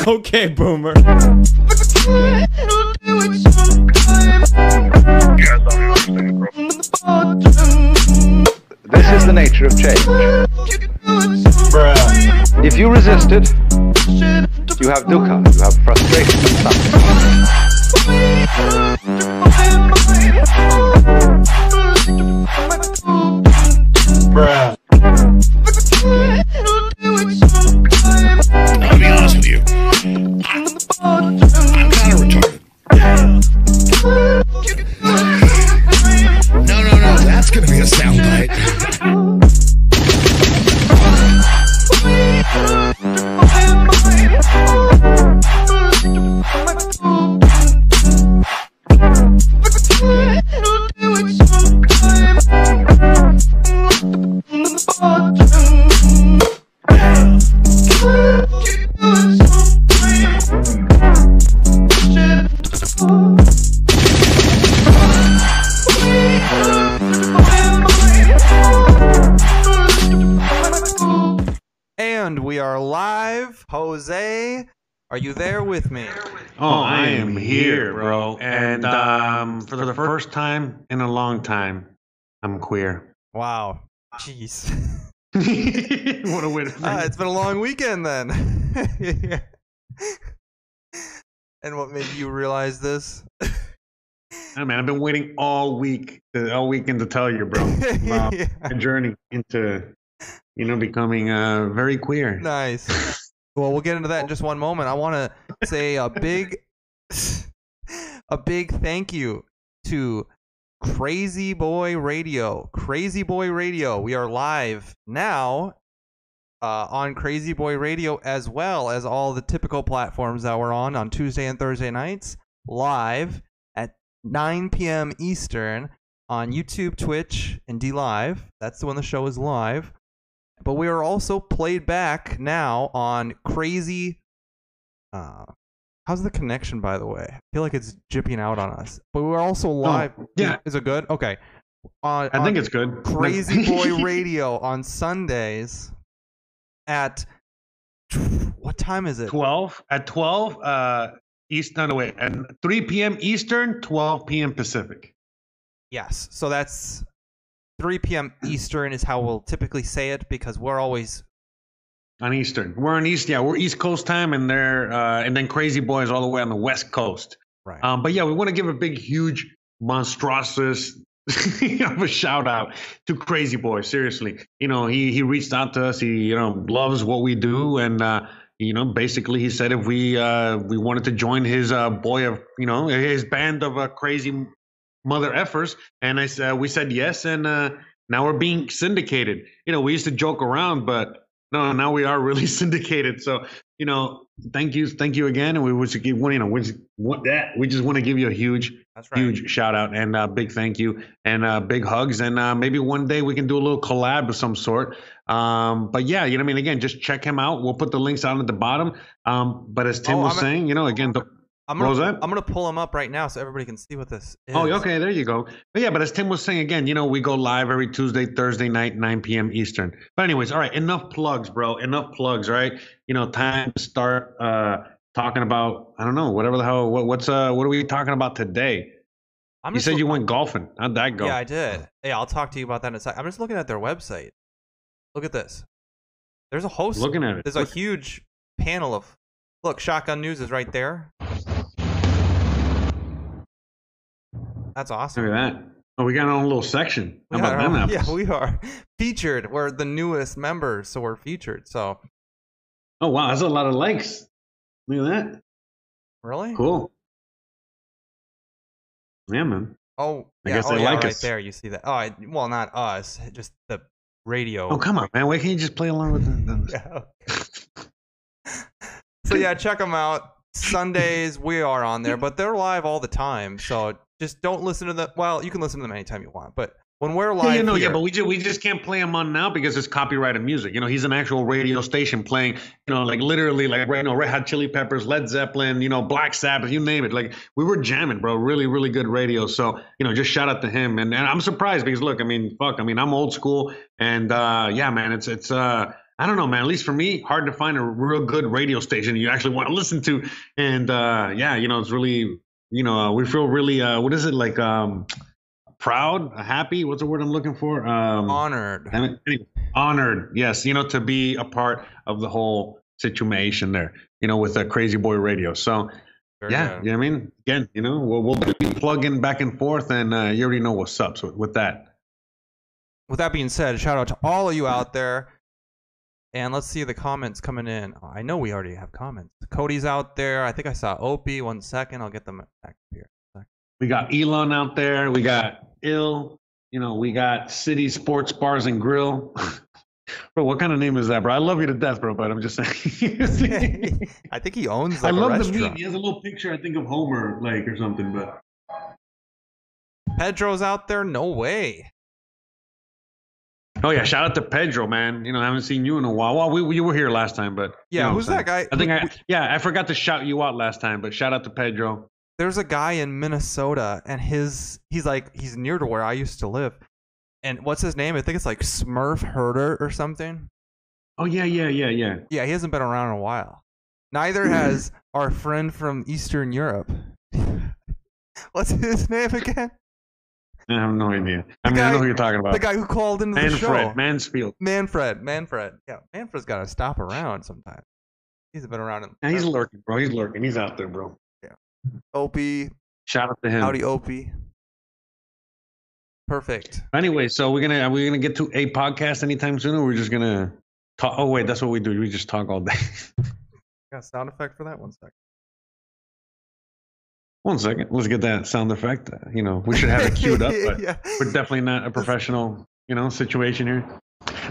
Okay, boomer. This is the nature of change. If you resist it, you have dukkha, you have frustration and for the first time in a long time, I'm queer. Wow. Jeez. what a way to Ah, it's been a long weekend then. and what made you realize this? I mean, I've been waiting all week, to, all weekend to tell you, bro, about Yeah. my journey into, you know, becoming uh, very queer. Nice. Well, we'll get into that in just one moment. I want to say a big, a big thank you to Crazy Boy Radio. Crazy Boy Radio. We are live now uh, on Crazy Boy Radio as well as all the typical platforms that we're on on Tuesday and Thursday nights, live at 9 p.m. Eastern on YouTube, Twitch, and DLive. That's the when the show is live. But we are also played back now on Crazy. Uh, how's the connection, by the way? I feel like it's jipping out on us. But we're also live. yeah. Is it good? Okay. On, I think it's good. Crazy Boy Radio on Sundays at what time is it? 12 at 12 uh east no no wait at 3 p.m eastern 12 p.m pacific Yes. So that's 3 p.m. Eastern is how we'll typically say it because we're always on eastern. We're on east yeah we're east coast time and they're uh and then crazy boys all the way on the west coast. Right. um but yeah we want to give a big huge monstrous of a shout out to crazy boy seriously. You know he he reached out to us he you know loves what we do and uh you know basically he said if we uh we wanted to join his uh boy of you know his band of uh, crazy mother effers and i said we said yes and uh now we're being syndicated. You know we used to joke around but no now we are really syndicated. So you know thank you thank you again. And we would give you know we just want that we just want to give you a huge right. huge shout out and uh, big thank you and uh, big hugs. And uh, maybe one day we can do a little collab of some sort. Um, but yeah you know what i mean again just check him out. We'll put the links out at the bottom. Um, but as tim Oh, was I'm a- saying you know again the, I'm gonna was that? I'm gonna pull them up right now so everybody can see what this is. Oh, okay, there you go. But yeah, but as Tim was saying again, you know, we go live every Tuesday, Thursday night, 9 p.m. Eastern. But anyways, all right, enough plugs, bro. Enough plugs, right? You know, time to start uh talking about I don't know, whatever the hell what, what's uh what are we talking about today? I'm You said you went golfing. How'd that go? Yeah, I did. Yeah, I'll talk to you about that in a second. I'm just looking at their website. Look at this. There's a host. Looking at it. There's a huge panel of. Look, Shotgun News is right there. That's awesome. Look at that. Oh, we got our own little section. How about them apples? yeah, we are featured. We're the newest members, so we're featured. So Oh wow, that's a lot of likes. Look at that. really, Cool. Yeah, man. Oh, I yeah, guess oh, they yeah, like right us. there. You see that? Oh, I, well, not us, just the radio. Oh come on, man. Why can't you just play along with the, the Yeah. so yeah, check them out. Sundays we are on there, but they're live all the time. So just don't listen to them. Well, you can listen to them anytime you want, but when we're live, Yeah, you know, yeah, but we just we just can't play him on now because it's copyrighted music. You know, he's an actual radio station playing, you know, like literally like right now, Red Hot Chili Peppers, Led Zeppelin, you know, Black Sabbath, you name it. Like we were jamming, bro. Really, really good radio. So, you know, just shout out to him. And and I'm surprised because look, I mean, fuck, I mean, I'm old school and uh yeah, man, it's it's uh I don't know, man. At least for me, hard to find a real good radio station you actually want to listen to. And uh, yeah, you know, it's really, you know, uh, we feel really, uh, what is it like? Um, proud, happy. What's the word I'm looking for? Um, Honored. damn it. Anyway, honored. Yes, you know, to be a part of the whole situation there. You know, with the Crazy Boy Radio. So yeah, you know what I mean. Again, you know, we'll, we'll be plugging back and forth, and uh, you already know what's up. So with that. With that being said, shout out to all of you out there. And let's see the comments coming in. Oh, I know we already have comments. Cody's out there. I think I saw Opie. One second. I'll get them back here. We got Elon out there. We got Ill. You know, we got City Sports Bars and Grill. bro, what kind of name is that, bro? I love you to death, bro, but I'm just saying. I think he owns I like a love the meme. He has a little picture, I think, of Homer, like, or something, but. Pedro's out there. No way. Oh, yeah. Shout out to Pedro, man. You know, I haven't seen you in a while. Well, we, you were here last time, but. you Yeah, know who's that guy? I think We- I, yeah, I forgot to shout you out last time, but shout out to Pedro. there's a guy in Minnesota, and his he's like he's near to where I used to live. And what's his name? I think it's like Smurf Herder or something. Oh, yeah, yeah, yeah, yeah. Yeah, he hasn't been around in a while. Neither has our friend from Eastern Europe. What's his name again? I have no idea. I The mean, I know who you're talking about. The guy who called into the show. Manfred, Mansfield. Manfred, Manfred. Yeah, Manfred's got to stop around sometime. He's been around in Yeah, he's lurking, bro. He's lurking. He's out there, bro. Yeah. Opie. Shout out to him. Howdy, Opie. Perfect. Anyway, so we're gonna are we gonna get to a podcast anytime soon, or we're just gonna talk? Oh wait, that's what we do. We just talk all day. Got a sound effect for that one second. One second, let's get that sound effect. You know, we should have it queued up, but yeah. we're definitely not a professional, you know, situation here.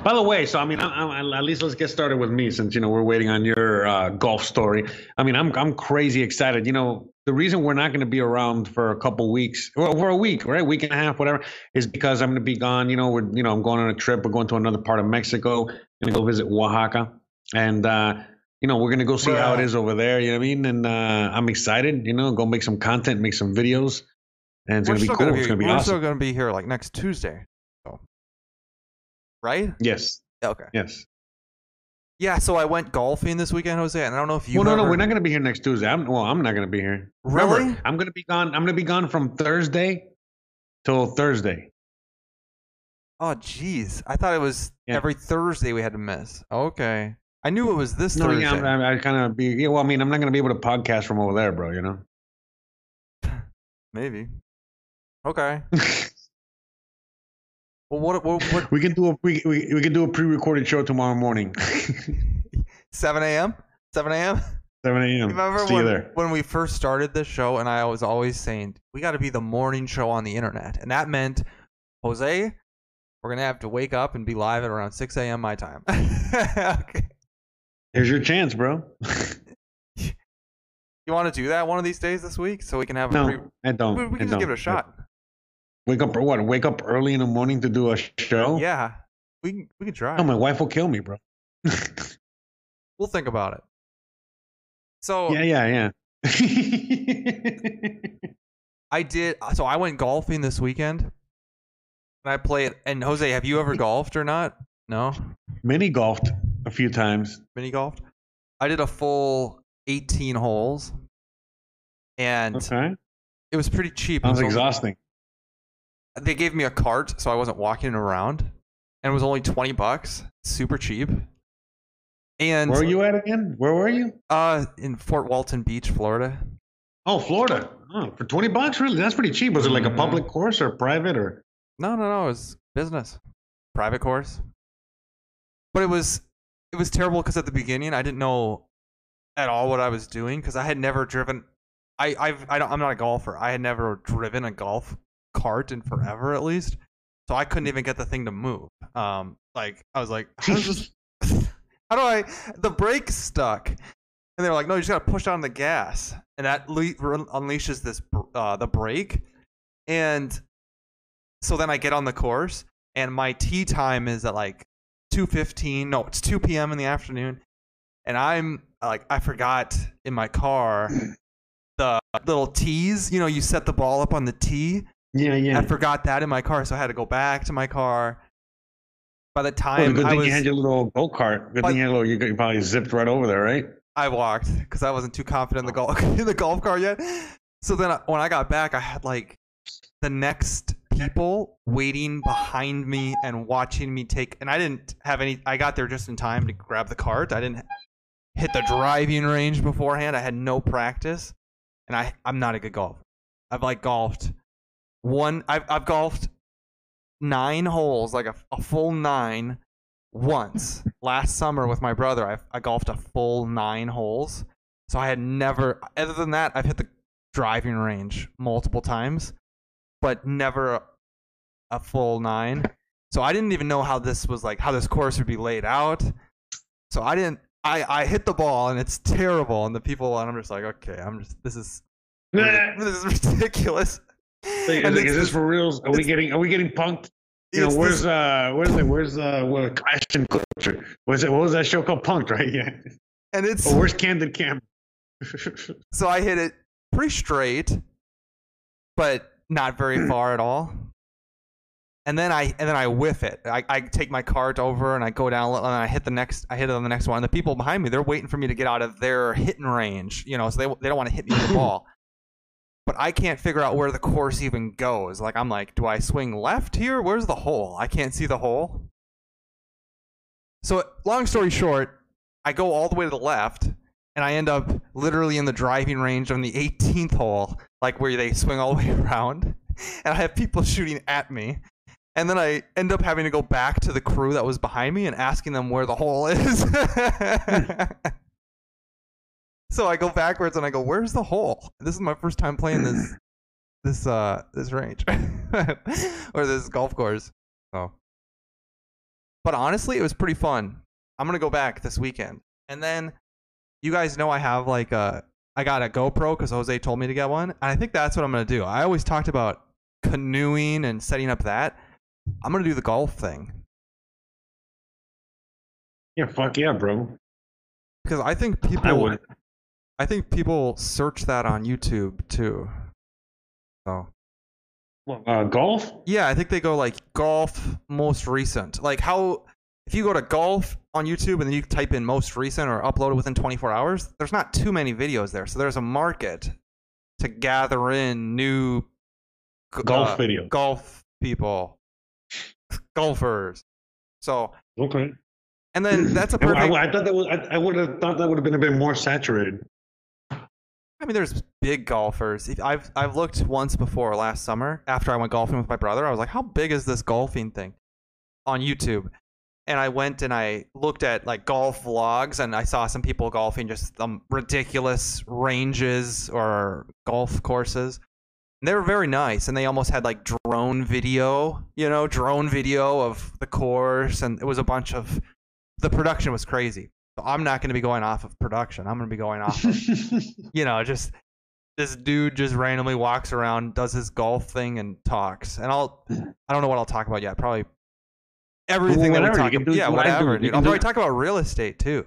By the way, so I mean, I, I, at least let's get started with me, since you know we're waiting on your uh, golf story. I mean, I'm I'm crazy excited. You know, the reason we're not going to be around for a couple weeks, well, for a week, right, week and a half, whatever, is because I'm going to be gone. You know, we're you know I'm going on a trip. We're going to another part of Mexico. Going to go visit Oaxaca, and uh, you know we're going to go see how it is over there. You know what I mean? And uh, I'm excited. You know, go make some content, make some videos, and it's We're to be cool. gonna it's going to be we're awesome. still gonna be here like next Tuesday. So. Right? Yes, Okay. yes. Yeah. So I went golfing this weekend, Jose, and I don't know if you. well, no, no, we're not going to be here next Tuesday. I'm, well, I'm not going to be here. Really? Remember, I'm going to be gone. I'm going to be gone from Thursday till Thursday. Oh, jeez. I thought it was Yeah. every Thursday we had to miss. Okay. I knew it was this No, Thursday. yeah, I'm, I kind of be. Yeah, well, I mean, I'm not going to be able to podcast from over there, bro. You know. Maybe. Okay. Well, what? What? what we can do a we, we, we can do a pre-recorded show tomorrow morning, 7 a.m. 7 a.m. 7 a.m. Remember See when, when we first started this show, and I was always saying we got to be the morning show on the internet, and that meant Jose, we're gonna have to wake up and be live at around 6 a.m. my time. okay. Here's your chance, bro. You want to do that one of these days this week, so we can have a no, I don't. we, we I can just don't. give it a shot. Wake up, what? Wake up early in the morning to do a show? Yeah, we can we can try. Oh, my wife will kill me, bro. We'll think about it. So yeah, yeah, yeah. I did. So I went golfing this weekend, and I played. And Jose, have you ever golfed or not? No, Mini golfed a few times. mini golfed. I did a full 18 holes, and Okay. it was pretty cheap. It Sounds was only- exhausting. they gave me a cart, so I wasn't walking around, and it was only 20 bucks, super cheap. And Where were you at again? Where were you? Uh, in Fort Walton Beach, Florida. Oh, Florida. Oh, for 20 bucks? Really? That's pretty cheap. Was it like a Mhm. public course or private or? No, no, no. It was business, private course. But it was it was terrible because at the beginning I didn't know at all what I was doing because I had never driven. I I've I don't, I'm not a golfer. I had never driven a golf cart in forever at least, so I couldn't even get the thing to move. Um, like I was like, how does this? how do I? The brake stuck, and they were like, no, you just gotta push on the gas, and that le- unleashes this uh, the brake, and so then I get on the course, and my tee time is at like 2:15. No, it's 2 p.m. in the afternoon, and I'm like, I forgot in my car the little tees. You know, you set the ball up on the tee. Yeah, yeah. I forgot that in my car, so I had to go back to my car. By the Well, time good I thing was, you had your little go kart. Good thing you had little, you probably zipped right over there, right? I walked because I wasn't too confident in the golf in the golf cart yet. So then I, when I got back, I had like the next people waiting behind me and watching me take. And I didn't have any. I got there just in time to grab the cart. I didn't hit the driving range beforehand. I had no practice, and I I'm not a good golfer. I've like golfed one. I've I've golfed nine holes, like a, a full nine, once last summer with my brother. I I golfed a full nine holes. So I had never. Other than that, I've hit the driving range multiple times, but never a, full nine. So I didn't even know how this was like how this course would be laid out. So I didn't. I I hit the ball and it's terrible, and the people and I'm just like, okay, I'm just this is this is ridiculous. Like, And is, is this for reals? Are we getting are we getting punked? You know, where's this- uh where's the where's uh what Ashton Kutcher? Was it what was that show called Punked, right? Yeah. and it's Oh, where's Candid Cam? so I hit it pretty straight, but not very far at all. And then I and then I whiff it. I, I take my cart over and I go down and I hit the next. I hit it on the next one. And the people behind me, they're waiting for me to get out of their hitting range. You know, so they they don't want to hit me with the ball. But I can't figure out where the course even goes. Like I'm like, do I swing left here? Where's the hole? I can't see the hole. So long story short, I go all the way to the left, and I end up literally in the driving range on the 18th hole, like where they swing all the way around, and I have people shooting at me. And then I end up having to go back to the crew that was behind me and asking them where the hole is. so I go backwards and I go, "Where's the hole?" This is my first time playing this this uh this range or this golf course. So, but honestly, it was pretty fun. I'm gonna go back this weekend, and then you guys know I have like a I got a GoPro because Jose told me to get one, and I think that's what I'm gonna do. I always talked about canoeing and setting up that. I'm gonna do the golf thing Yeah, fuck yeah, bro. because I think I people would. I think people search that on YouTube too. So Well, uh, golf? yeah, I think they go like golf most recent. Like how if you go to golf on YouTube and then you type in most recent or upload it within 24 hours, there's not too many videos there. So there's a market to gather in new g- Golf uh, video. golf people, golfers. So Okay. and then that's a I, perfect. I, I thought that was. I, I would have thought that would have been a bit more saturated. I mean, there's big golfers. I've I've looked once before last summer after I went golfing with my brother. I was like, how big is this golfing thing on YouTube? And I went and I looked at like golf vlogs, and I saw some people golfing just some ridiculous ranges or golf courses. And they were very nice, and they almost had like drone video, you know, drone video of the course, and it was a bunch of. The production was crazy. So I'm not going to be going off of production. I'm going to be going off of you know, just this dude just randomly walks around, does his golf thing, and talks. And I'll, I don't know what I'll talk about yet. Probably everything Well, that we whatever, you talk about. Yeah, what whatever, dude. I'll do- probably talk about real estate too.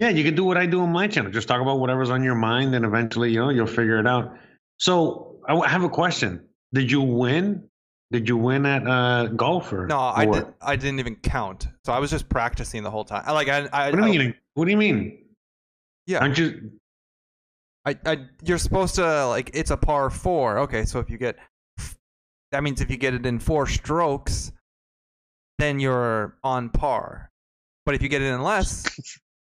Yeah, you can do what I do on my channel. Just talk about whatever's on your mind, and eventually, you know, you'll figure it out. So, I w- have a question. Did you win? Did you win at uh, golf or No, I what? did. I didn't even count. So I was just practicing the whole time. I like. I. I What do I- you mean? What do you mean? Yeah. Aren't you? I, I, you're supposed to like. It's a par four. Okay, so if you get, that means if you get it in four strokes, then you're on par. But if you get it in less,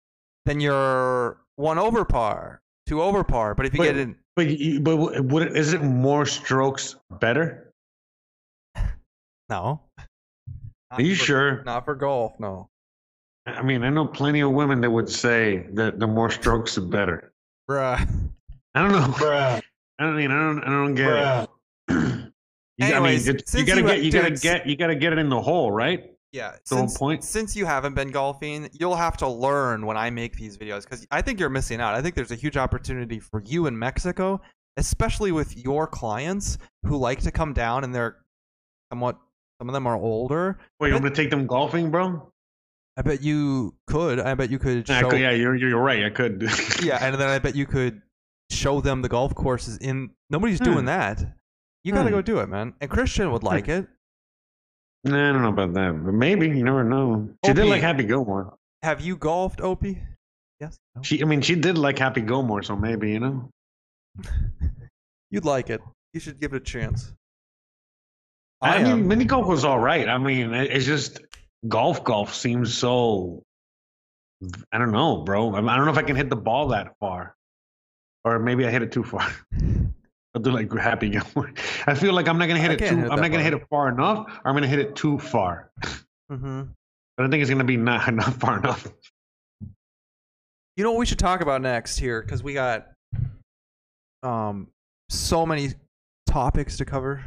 then you're one over par, two over par. But if you Wait, get it in, But you, but would it, is it more strokes better? no. Are you sure? Not for golf, no. I mean, I know plenty of women that would say that the more strokes, the better. Bruh. I don't know. Bruh. I don't mean. I don't. I don't get it. You, Anyways, I mean, you gotta you- get. You gotta dude, get. You gotta get it in the hole, right? Yeah, The whole since, point? since you haven't been golfing, you'll have to learn when I make these videos because I think you're missing out. I think there's a huge opportunity for you in Mexico, especially with your clients who like to come down and they're somewhat. Some of them are older. Wait, I'm gonna take them golfing, bro. I bet you could. I bet you could show. could- yeah, you're you're right. I could. yeah, and then I bet you could show them the golf courses in. Nobody's Hmm. doing that. You gotta Hmm. go do it, man. And Christian would like it. Nah, I don't know about that, but maybe you never know. She did like Happy Gilmore. Have you golfed, Opie? Yes. No? She, I mean, she did like Happy Gilmore, so maybe you know. You'd like it. You should give it a chance. I, I, mean, mini golf was all right. I mean, it's just golf. Golf seems so. I don't know, bro. I don't know if I can hit the ball that far, or maybe I hit it too far. I'll do like Happy Gilmore. I feel like I'm not gonna hit I it too. hit I'm not gonna far. hit it far enough, or I'm gonna hit it too far. hmm But I think it's gonna be not not far enough. You know what we should talk about next here because we got um so many topics to cover.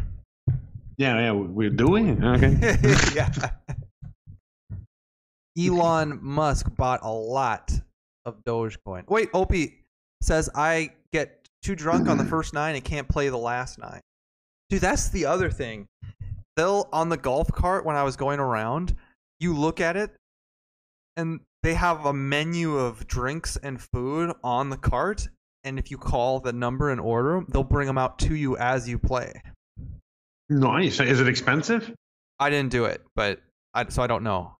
Yeah, yeah, we're doing okay. yeah. Elon Musk bought a lot of Dogecoin. Wait, Opie says I get too drunk on the mm-hmm. first nine and can't play the last nine. Dude, that's the other thing. They'll on the golf cart when I was going around, you look at it and they have a menu of drinks and food on the cart and if you call the number and order them, they'll bring them out to you as you play. Nice. Is it expensive? I didn't do it, but I so I don't know.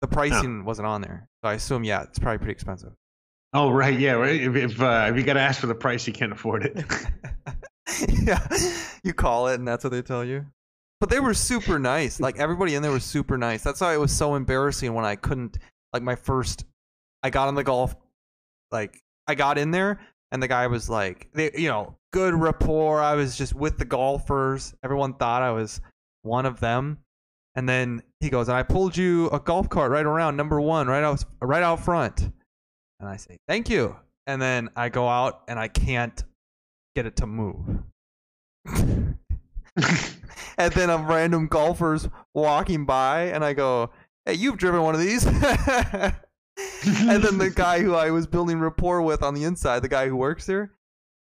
The pricing wasn't on there, so I assume yeah, it's probably pretty expensive. Oh right, yeah. If if, uh, if you got to ask for the price, you can't afford it. yeah, you call it, and that's what they tell you. But they were super nice. Like everybody in there was super nice. That's why it was so embarrassing when I couldn't. Like my first, I got on the golf. Like I got in there, and the guy was like, they, you know, good rapport. I was just with the golfers. Everyone thought I was one of them. And then he goes, and I pulled you a golf cart right around number one, right out, right out front. And I say, thank you. And then I go out and I can't get it to move. and then a random golfers walking by, and I go, "Hey, you've driven one of these." and then the guy who I was building rapport with on the inside, the guy who works there,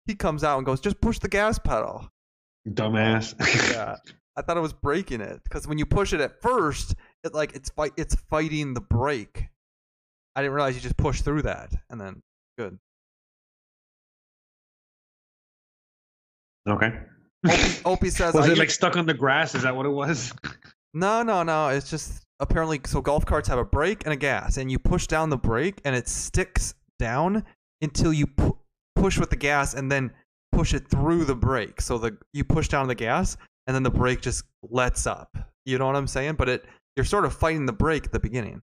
he comes out and goes, "Just push the gas pedal." Dumbass. Yeah, I thought I was breaking it because when you push it at first, it like it's fight, it's fighting the brake. I didn't realize you just push through that, and then good. okay. Opie, Opie says, Was it like stuck on the grass? Is that what it was? No, no, no. It's just apparently so golf carts have a brake and a gas, and you push down the brake, and it sticks down until you pu- push with the gas, and then push it through the brake. So the you push down the gas, and then the brake just lets up. You know what I'm saying? But it you're sort of fighting the brake at the beginning.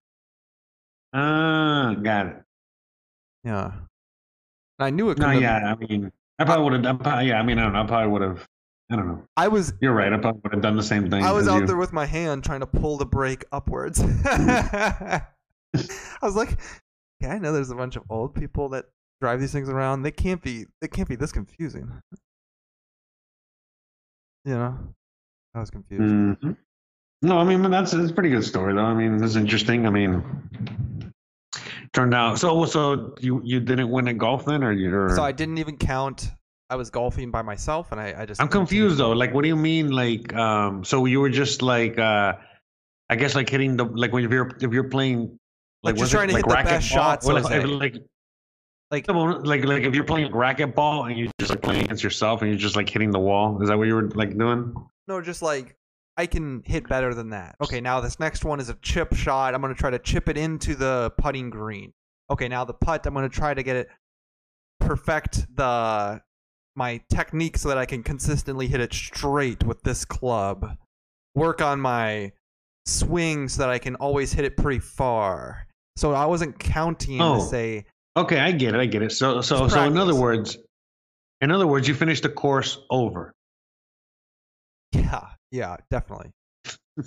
Ah, got it. Yeah. And I knew it. No, couldn't yeah. I mean, I probably would have. Yeah, I mean, I don't know. I probably would have. I don't know. I was You're right. I probably would have done the same thing. I was out you. there with my hand trying to pull the brake upwards. I was like, yeah, I know there's a bunch of old people that drive these things around. They can't be they can't be this confusing. You know? I was confused. Mhm. No, I mean that's it's a pretty good story though. I mean, it's interesting. I mean, turned out so. So you you didn't win at golf then, or you? Or, So I didn't even count I was golfing by myself and I, I just I'm confused though. Like, what do you mean? Like, um, so you were just like, uh, I guess like hitting the like when you're if you're playing Like, like just was trying it, to like hit the racket best ball? shots, Or so like, to if- say. like like like like if you're playing racquetball ball and you're just like playing against yourself and you're just like hitting the wall. Is that what you were like doing? No, just like I can hit better than that. Okay, now this next one is a chip shot. I'm gonna try to chip it into the putting green. Okay, now the putt, I'm gonna try to get it perfect the my technique so that I can consistently hit it straight with this club. Work on my swing so that I can always hit it pretty far. So I wasn't counting Oh. to say Okay, I get it. I get it. So so so in other words, in other words, you finished the course over. Yeah, definitely.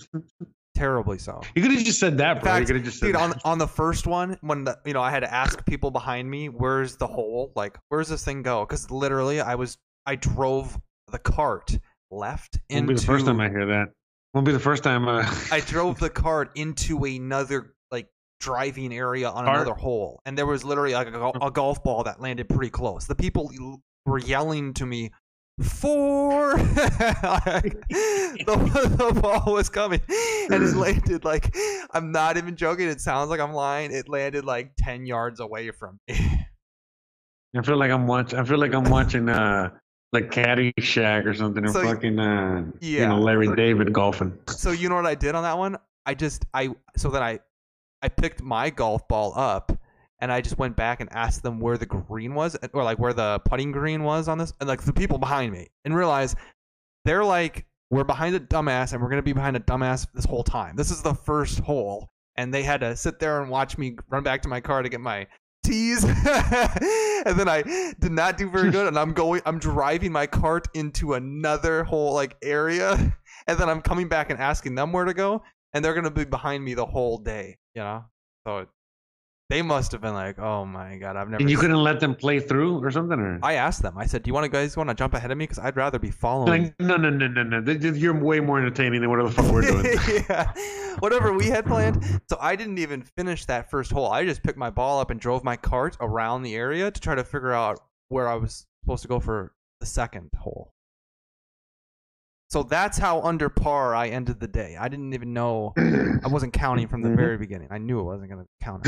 Terribly so. You could have just said that, In bro. you fact, could have just said dude, on that. on the first one, when the, you know I had to ask people behind me, "Where's the hole? Like, where's this thing go?" Because literally, I was I drove the cart left Won't into be the first time I hear that. Won't be the first time. Uh, I drove the cart into another like driving area on Cart? another hole, and there was literally like a, a golf ball that landed pretty close. The people were yelling to me, "Four!" the, the ball was coming, and it landed like I'm not even joking. It sounds like I'm lying. It landed like ten yards away from me. I feel like I'm watching. I feel like I'm watching uh, like Caddyshack or something, or So- fucking uh, you Yeah. know Larry David golfing. So you know what I did on that one? I just I so then I I picked my golf ball up and I just went back and asked them where the green was eh, or like where the putting green was on this and like the people behind me and realized they're like we're behind a dumbass and we're to be behind a dumbass this whole time. This is the first hole and they had to sit there and watch me run back to my car to get my tees and then I did not do very good and I'm going I'm driving my cart into another whole like area and then I'm coming back and asking them where to go, and they're gonna be behind me the whole day, you know. So they must have been like, "Oh my god, I've never." And you couldn't let them play through or something, or I asked them. I said, "Do you want to guys want to jump ahead of me? Because I'd rather be following." like no, no, no, no, no. You're way more entertaining than whatever the fuck we're doing. yeah, whatever we had planned. So I didn't even finish that first hole. I just picked my ball up and drove my cart around the area to try to figure out where I was supposed to go for the second hole. So that's how under par I ended the day. I didn't even know. I wasn't counting from the very beginning. I knew it wasn't going to count.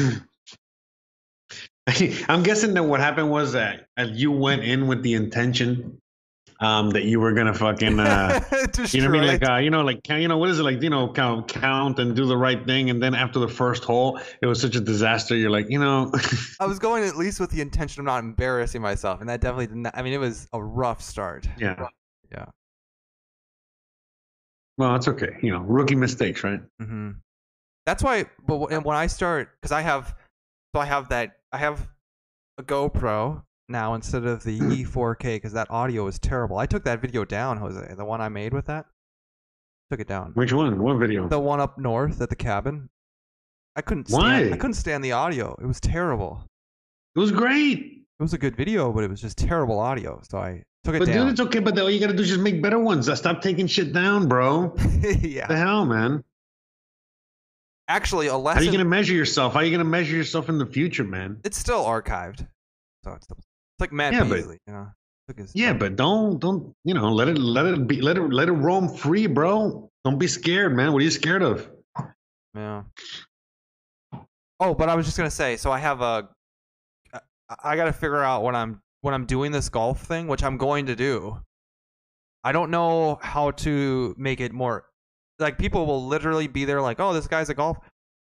I'm guessing that what happened was that you went in with the intention um, that you were gonna fucking, uh, you know what I mean? Like, uh, you know, like, you know, what is it like? You know, count, count, and do the right thing, and then after the first hole, it was such a disaster. You're like, you know, I was going at least with the intention of not embarrassing myself, and that definitely did not. I mean, it was a rough start. yeah, Yeah. Well, it's okay. You know, rookie mistakes, right? hmm That's why. But when when I start, because I have, so I have that. I have a GoPro now instead of the E4K because that audio is terrible. I took that video down, Jose. The one I made with that. Took it down. Which one? What video? The one up north at the cabin. I couldn't. Stand, Why? I couldn't stand the audio. It was terrible. It was great. It was a good video, but it was just terrible audio. So I took it But down. But dude, it's okay. But all you gotta do is just make better ones. Uh, Stop taking shit down, bro. yeah. the hell, man? Actually, a lesson. How are you gonna measure yourself? How are you gonna measure yourself in the future, man? It's still archived, so it's, it's like Matt Yeah, but- you know. Yeah, but don't don't you know? Let it let it be let it let it roam free, bro. Don't be scared, man. What are you scared of? Yeah. Oh, but I was just gonna say. So I have a. I, I got to figure out when I'm when I'm doing this golf thing, which I'm going to do. I don't know how to make it more. Like people will literally be there, like, "Oh, this guy's a golf,"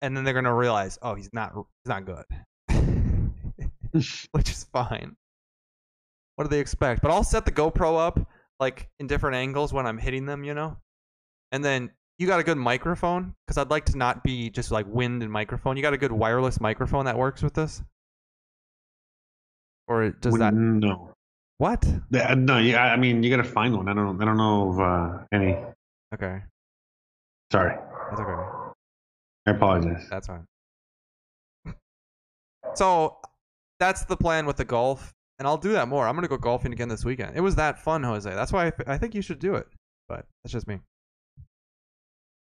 and then they're gonna realize, "Oh, he's not. He's not good," which is fine. What do they expect? But I'll set the GoPro up like in different angles when I'm hitting them, you know. And then you got a good microphone because I'd like to not be just like wind and microphone. You got a good wireless microphone that works with this, or does that no? what? Yeah, no, yeah. I mean, you gotta find one. I don't. I don't know of uh, any. Okay, Sorry, that's okay. I apologize. That's fine. So that's the plan with the golf, and I'll do that more. I'm gonna go golfing again this weekend. It was that fun, Jose. That's why I, th- I think you should do it. But that's just me.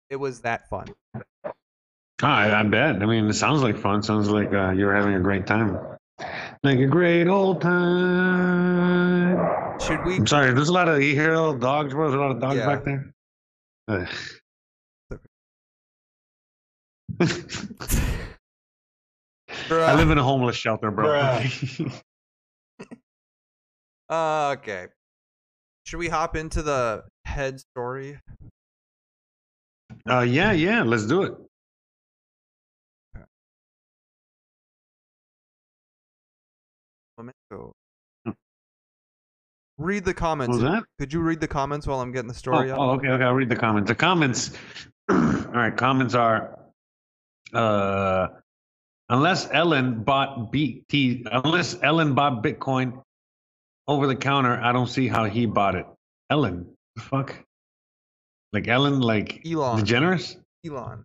It was that fun. I, I bet. I mean, it sounds like fun. Sounds like uh, you're having a great time. Like a great old time. Should we? I'm sorry. There's a lot of you hear dogs, bro. There's a lot of dogs Yeah. back there. I live in a homeless shelter, bro. Uh, okay. Should we hop into the head story? uh, yeah, yeah. Let's do it. Memento. Hmm. Read the comments. What was that? Could you read the comments while I'm getting the Oh, story up? oh, okay, okay. I'll read the comments. The comments. all right, comments are. Uh, unless Ellen bought BT, unless Ellen bought Bitcoin over the counter, I don't see how he bought it. Ellen, the fuck? Like Ellen, like Elon. DeGeneres? Elon.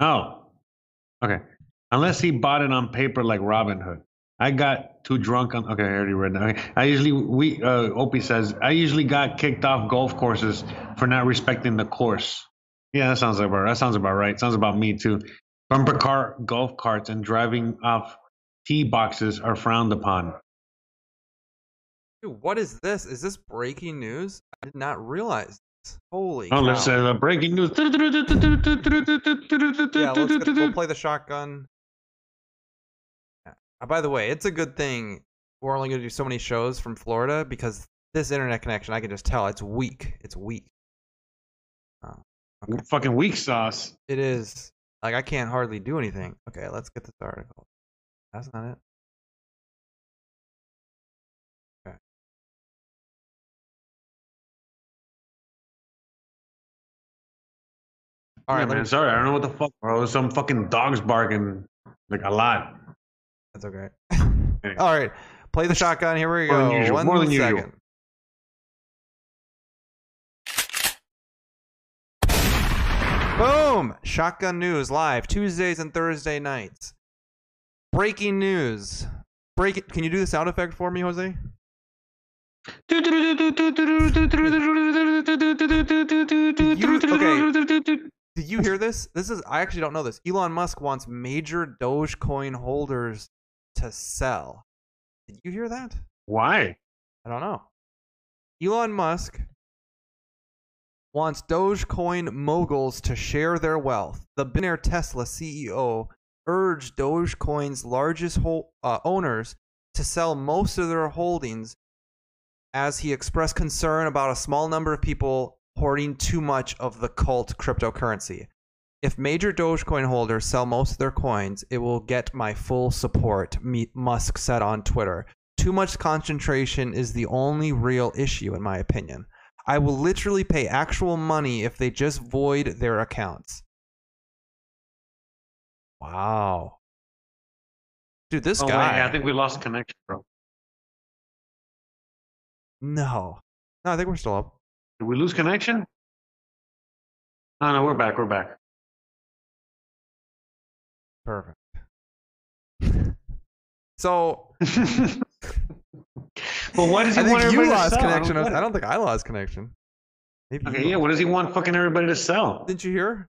Oh, okay. Unless he bought it on paper like Robinhood. I got too drunk on. Okay, I already read that. Okay. I usually we uh, Opie says I usually got kicked off golf courses for not respecting the course. Yeah, that sounds about that sounds about right. Sounds about me too. Bumper car golf carts and driving off tee boxes are frowned upon. Dude, what is this? Is this breaking news? I did not realize this. Holy Oh, cow. let's say uh, breaking news. yeah, let's get, we'll play the shotgun. Uh, by the way, it's a good thing we're only going to do so many shows from Florida because this internet connection, I can just tell it's weak. It's weak. Fucking weak sauce. It is like I can't hardly do anything. Okay, let's get this article. That's not it. Okay. All yeah, right, man. me, Sorry, I don't know what the fuck, bro. Some fucking dogs barking like a lot. that's okay. All right, play the shotgun. Here we More than go. usual, One more than usual. second. Boom! Shotgun news live Tuesdays and Thursday nights. Breaking news. Break it. Can you do the sound effect for me, Jose? Did you hear this? This is I actually don't know this. Elon Musk wants major Dogecoin holders to sell. Did you hear that? Why? I don't know. Elon Musk wants Dogecoin moguls to share their wealth. The billionaire Tesla CEO urged Dogecoin's largest hol- uh, owners to sell most of their holdings as he expressed concern about a small number of people hoarding too much of the cult cryptocurrency. If major Dogecoin holders sell most of their coins, it will get my full support, Musk said on Twitter. Too much concentration is the only real issue, in my opinion. I will literally pay actual money if they just void their accounts. Wow. Dude, this Oh, wait, guy. I think we lost connection, bro. no. No, I think we're still up. Did we lose connection? No, no, we're back. We're back. Perfect. So well, why does he I want think you everybody to lost sell? I don't connection. I don't think I lost connection. Maybe you Okay, yeah. lost. What does he want fucking everybody to sell? Didn't you hear?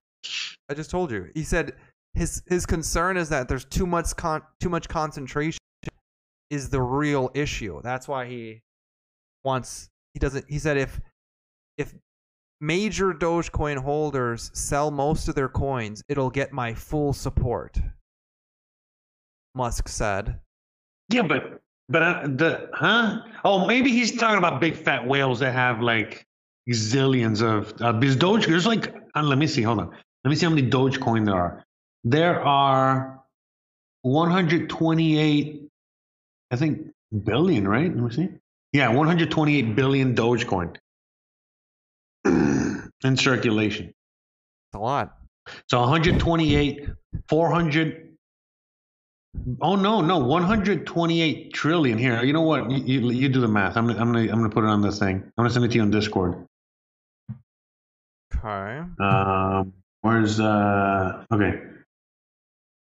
I just told you. He said his his concern is that there's too much con- too much concentration is the real issue. That's why he wants he doesn't he said if if major Dogecoin holders sell most of their coins, it'll get my full support. Musk said. Yeah, but but uh, the huh? Oh, maybe he's talking about big fat whales that have like zillions of uh, because Doge. There's like uh, let me see. Hold on. Let me see how many Dogecoin there are. There are 128. I think billion, right? Let me see. Yeah, 128 billion Dogecoin in circulation. It's a lot. So 128, 400. Oh no, no, 128 trillion here. You know what? You, you, you do the math. I'm gonna, I'm gonna, I'm gonna put it on this thing. I'm gonna send it to you on Discord. Okay. Um, where's uh? Okay.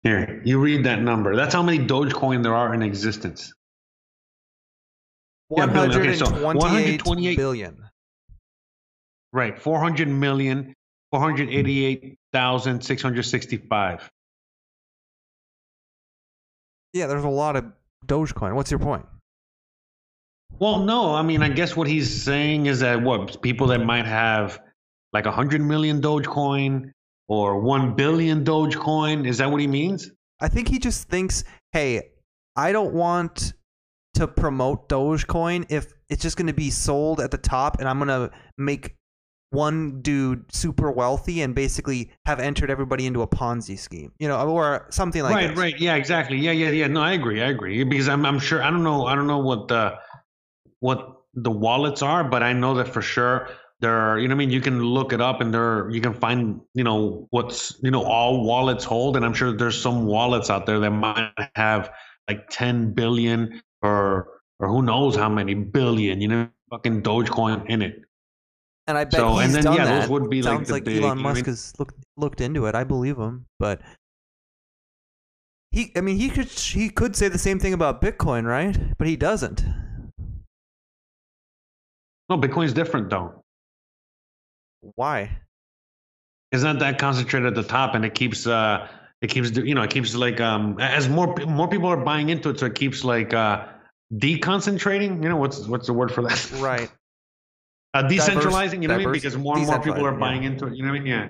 Here, you read that number. That's how many Dogecoin there are in existence. Yeah, billion. Okay, so and 128 billion. Right, 400 million, 488,665. Yeah, there's a lot of Dogecoin. What's your point? Well, no, I mean, I guess what he's saying is that what people that might have like a hundred million Dogecoin or one billion Dogecoin, is that what he means? I think he just thinks, hey, I don't want to promote Dogecoin if it's just going to be sold at the top and I'm going to make one dude super wealthy and basically have entered everybody into a Ponzi scheme, you know, or something like that. right, this. right, yeah, exactly, yeah, yeah, yeah. No, I agree, I agree, because I'm, I'm sure, I don't know, I don't know what the, what the wallets are, but I know that for sure there are, you know, what I mean, you can look it up and there, you can find, you know, what's, you know, all wallets hold, and I'm sure there's some wallets out there that might have like 10 billion or, or who knows how many billion, you know, fucking Dogecoin in it. And I bet So, he's and then, done yeah, that. those would be, like, Sounds the like big- Elon what I Musk mean? has looked looked into it. I believe him, but he, I mean, he could he could say the same thing about Bitcoin, right? But he doesn't. No, Bitcoin's different though. Why? It's not that concentrated at the top, and it keeps, uh, it keeps, you know, it keeps like, um, as more more people are buying into it, so it keeps like, uh, deconcentrating. You know, what's what's the word for that? Right. Uh, decentralizing. you know what I mean? Because more and more people are buying yeah. into it. You know what I mean? Yeah.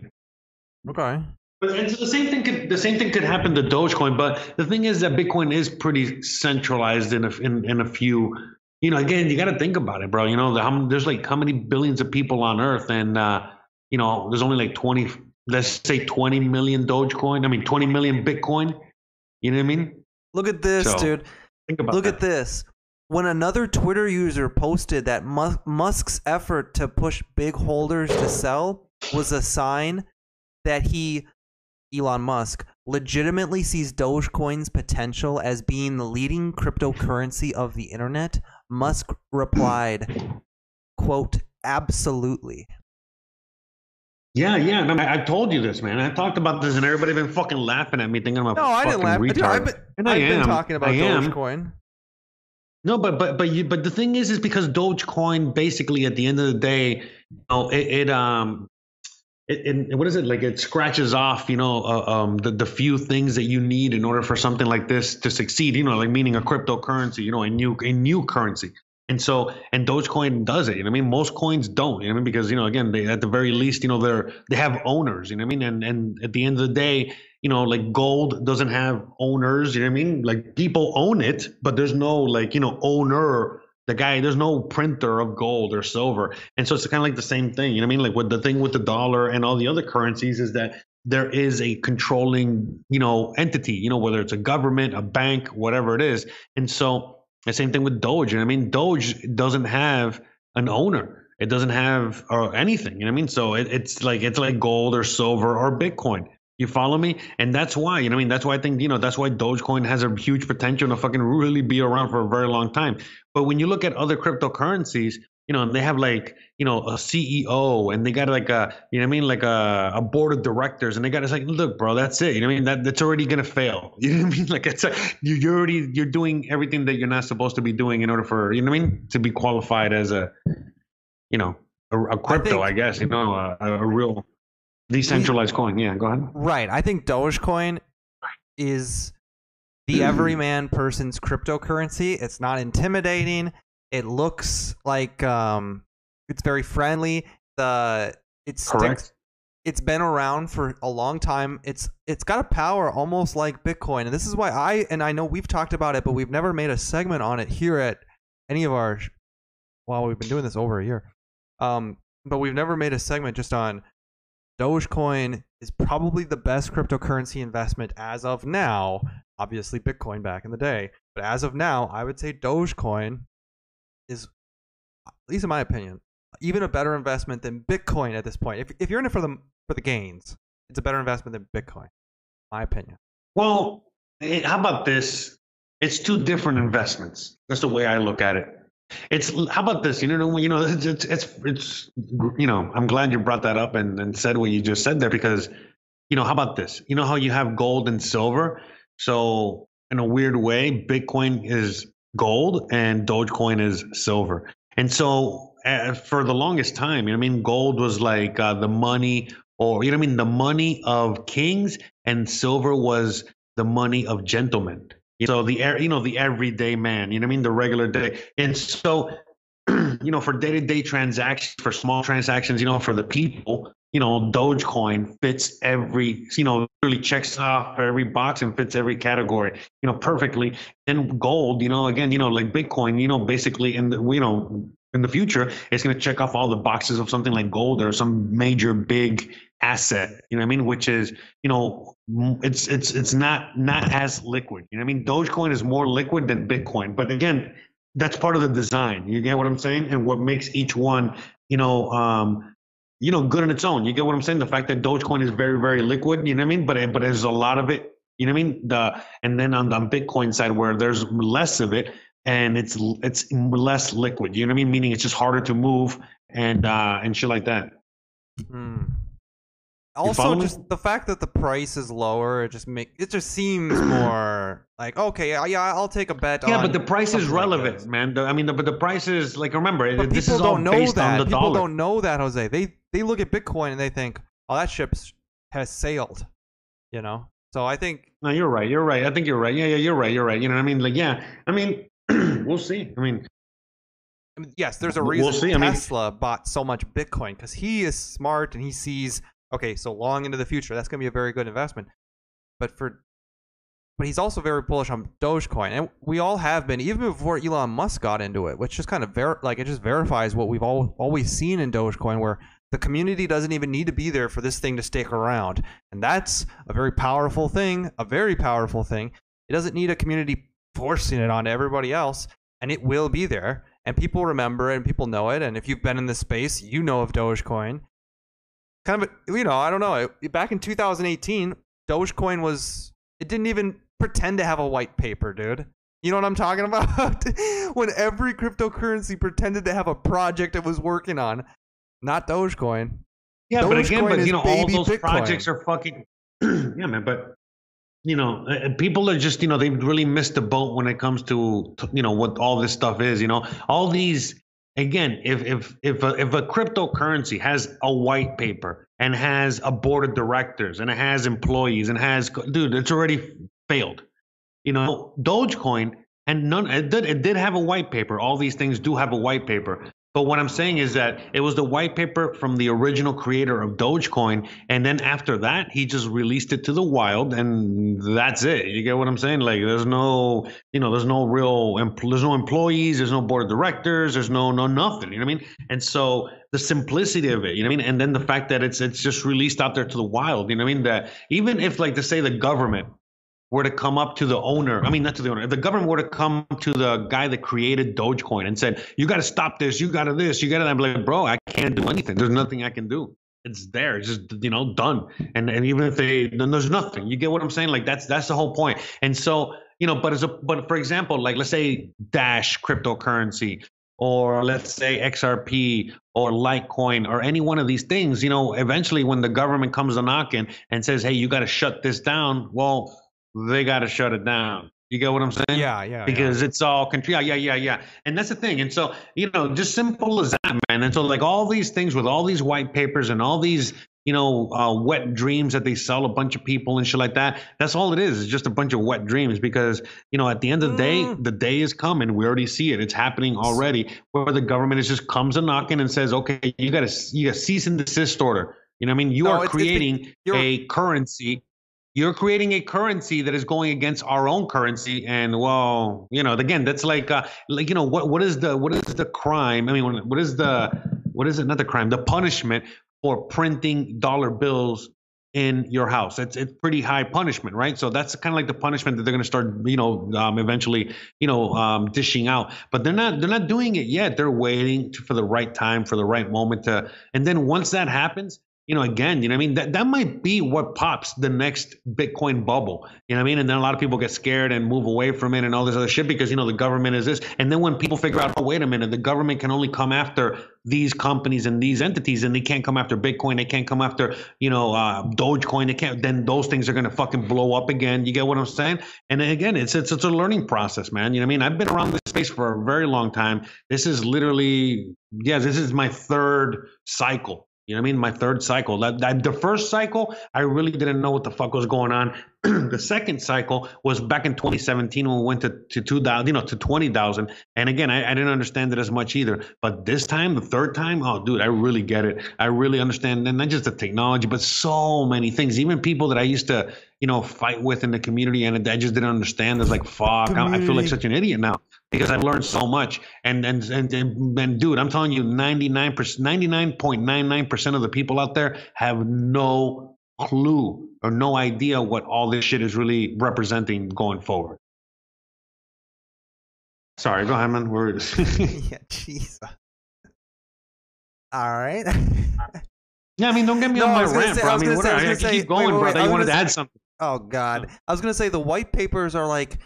Okay. But and so the same thing could the same thing could happen to Dogecoin. But the thing is that Bitcoin is pretty centralized in a in, in a few. You know, again, you got to think about it, bro. You know, the, how, there's like how many billions of people on Earth, and uh, you know, there's only like 20, let's say 20 million Dogecoin. I mean, 20 million Bitcoin. You know what I mean? Look at this, So, dude. Think about Look that. at this. When another Twitter user posted that Musk's effort to push big holders to sell was a sign that he, Elon Musk, legitimately sees Dogecoin's potential as being the leading cryptocurrency of the internet, Musk replied, quote, absolutely. Yeah, yeah. No, I, I told you this, man. I talked about this, and everybody been fucking laughing at me, thinking I'm a No, I didn't fucking laugh. Dude. I've been, and I I've been talking about am. Dogecoin. No, but but but you but the thing is, is because Dogecoin basically at the end of the day, you know, it, it um. It, it, what is it like? It scratches off, you know, uh, um, the the few things that you need in order for something like this to succeed. You know, like meaning a cryptocurrency, you know, a new a new currency. And so, and Dogecoin does it. You know I mean? Most coins don't. You know I mean? Because you know, again, they at the very least, you know, they're they have owners. You know I mean? And and at the end of the day, you know, like gold doesn't have owners. You know what I mean? Like people own it, but there's no like you know owner. The guy, there's no printer of gold or silver, and so it's kind of like the same thing. You know what I mean? Like with the thing with the dollar and all the other currencies is that there is a controlling, you know, entity. You know, whether it's a government, a bank, whatever it is, and so the same thing with Doge. You know I mean? Doge doesn't have an owner. It doesn't have or anything. You know what I mean? So it, it's like it's like gold or silver or Bitcoin. You follow me? And that's why, you know what I mean? That's why I think, you know, that's why Dogecoin has a huge potential to fucking really be around for a very long time. But when you look at other cryptocurrencies, you know, they have like, you know, a CEO and they got like a, you know what I mean? Like a, a board of directors and they got, it's like, look, bro, that's it. You know what I mean? That, that's already going to fail. You know what I mean? Like it's, a, you, you're already, you're doing everything that you're not supposed to be doing in order for, you know what I mean? To be qualified as a, you know, a, a crypto, think- I, guess, you know, a, a real decentralized coin. Yeah, go ahead. Right. I think Dogecoin is the everyman person's cryptocurrency. It's not intimidating. It looks like um, it's very friendly. The it's Correct. It's been around for a long time. It's it's got a power almost like Bitcoin, and this is why I and I know we've talked about it, but we've never made a segment on it here at any of our. Well, we've been doing this over a year, um, but we've never made a segment just on Dogecoin is probably the best cryptocurrency investment as of now. Obviously, Bitcoin back in the day, but as of now, I would say Dogecoin is, at least in my opinion, even a better investment than Bitcoin at this point. If, if you're in it for the for the gains, it's a better investment than Bitcoin, my opinion. Well, eh, how about this? It's two different investments. That's the way I look at it. It's how about this? You know, you know, it's it's it's, it's you know, I'm glad you brought that up and, and said what you just said there because, you know, how about this? You know how you have gold and silver. So in a weird way, Bitcoin is gold and Dogecoin is silver. And so uh, for the longest time, you know, I mean, gold was like uh, the money, or you know, I mean, the money of kings, and silver was the money of gentlemen. So the air, you know, the everyday man, you know what I mean, the regular day. And so, you know, for day-to-day transactions, for small transactions, you know, for the people, you know, Dogecoin fits every, you know, really checks off every box and fits every category, you know, perfectly. And gold, you know, again, you know, like Bitcoin, you know, basically the, you know, in the future, it's going to check off all the boxes of something like gold or some major big asset, you know what I mean? Which is, you know, it's it's it's not not as liquid. You know what I mean? Dogecoin is more liquid than Bitcoin, but again, that's part of the design. You get what I'm saying? And what makes each one, you know, um, you know, good on its own. You get what I'm saying? The fact that Dogecoin is very very liquid. You know what I mean? But but there's a lot of it. You know what I mean? The and then on the Bitcoin side where there's less of it and it's it's less liquid. You know what I mean? Meaning it's just harder to move and uh and shit like that. Hmm. Follow Also, me? just the fact that the price is lower, it just make it just seems more like okay, yeah, yeah, I'll take a bet. Yeah, on but the price is something like relevant, man. The- I mean, the, but the price is like remember, But this people is all don't know based that. on the people dollar. don't know that, Jose. They they look at Bitcoin and they think, oh, that ship has sailed. You know. So I think No, you're right. You're right. I think you're right. Yeah, yeah, you're right. You're right. You know what I mean? Like, yeah. I mean, we'll see. I mean, yes, there's a We'll reason see. I mean- Tesla bought so much Bitcoin because he is smart and he sees Okay, so long into the future, that's going to be a very good investment. But for but he's also very bullish on Dogecoin, and we all have been even before Elon Musk got into it, which just kind of ver- like it just verifies what we've all always seen in Dogecoin, where the community doesn't even need to be there for this thing to stick around, and that's a very powerful thing, a very powerful thing. It doesn't need a community forcing it on everybody else, and it will be there, and people remember and people know it, and if you've been in this space, you know of Dogecoin. Kind of, a, you know, I don't know. Back in 2018, Dogecoin was it didn't even pretend to have a white paper, dude. You know what I'm talking about? when every cryptocurrency pretended to have a project it was working on, not Dogecoin. Yeah, but again, Dogecoin but you know, all those Bitcoin. projects are fucking. yeah, man. But you know, people are just you know they really missed the boat when it comes to, you know what all this stuff is. You know, all these again, if if if a, if a cryptocurrency has a white paper and has a board of directors and it has employees and has dude, it's already failed. You know, Dogecoin and none it did it did have a white paper. All these things do have a white paper. But what I'm saying is that it was the white paper from the original creator of Dogecoin, and then after that, he just released it to the wild, and that's it. You get what I'm saying? Like, there's no, you know, there's no real, there's no employees, there's no board of directors, there's no, no nothing. You know what I mean? And so the simplicity of it, you know what I mean? And then the fact that it's it's just released out there to the wild. You know what I mean? That even if, like, to say the government were to come up to the owner, I mean, not to the owner, if the government were to come to the guy that created Dogecoin and said, you got to stop this, you got to this, you got to, I'm like, bro, I can't do anything. There's nothing I can do. It's there. It's just, you know, done. And and even if they, then there's nothing. You get what I'm saying? Like that's, that's the whole point. And so, you know, but as a, but for example, like let's say Dash cryptocurrency or let's say XRP or Litecoin or any one of these things, you know, eventually when the government comes a knocking and says, hey, you got to shut this down, well, they got to shut it down. You get what I'm saying? Yeah, yeah. because it's all country. Yeah, yeah, yeah, yeah. And that's the thing. And so, you know, just simple as that, man. And so, like all these things with all these white papers and all these, you know, uh, wet dreams that they sell a bunch of people and shit like that. That's all it is. It's just a bunch of wet dreams because, you know, at the end of the day, Mm. the day is coming. We already see it. It's happening already where the government is just comes a knocking and says, okay, you got to, you got cease and desist order. You know what I mean? You No, are it's- it's creating you're- a currency you're creating a currency that is going against our own currency and well you know again that's like uh like you know what what is the what is the crime? I mean what- is the what is it? Not the crime the punishment for printing dollar bills in your house. It's it's pretty high punishment right? So that's kind of like the punishment that they're going to start you know um, eventually you know um, dishing out. But they're not they're not doing it yet. They're waiting to, for the right time for the right moment to and then once that happens you know, again, you know I mean? That that might be what pops the next Bitcoin bubble. You know what I mean? And then a lot of people get scared and move away from it and all this other shit because, you know, the government is this. And then when people figure out, oh, wait a minute, the government can only come after these companies and these entities and they can't come after Bitcoin, they can't come after, you know, uh, Dogecoin, they can't, then those things are gonna fucking blow up again. You get what I'm saying? And again, it's it's it's a learning process, man. You know I mean? I've been around this space for a very long time. This is literally, yeah, this is my third cycle. You know what I mean? My third cycle. That, that the first cycle, I really didn't know what the fuck was going on. the second cycle was back in 2017 when we went to, to 2000, you know, to 20,000. And again, I, I didn't understand it as much either. But this time, the third time, oh, dude, I really get it. I really understand, and not just the technology, but so many things. Even people that I used to, you know, fight with in the community, and I just didn't understand. It's like, fuck, I, I feel like mm. such an idiot now because I've learned so much. And and and and, and dude, I'm telling you, 99 percent, 99.99 percent of the people out there have no clue or no idea what all this shit is really representing going forward. Sorry, go ahead, man. We're yeah, jeez. All right. yeah, I mean, don't get me No, on my rant, say- bro. I I, mean, say- I whatever. was I gonna keep going, wait, bro. wait, I I you wanted to add something. Oh God, I was gonna say the white papers are like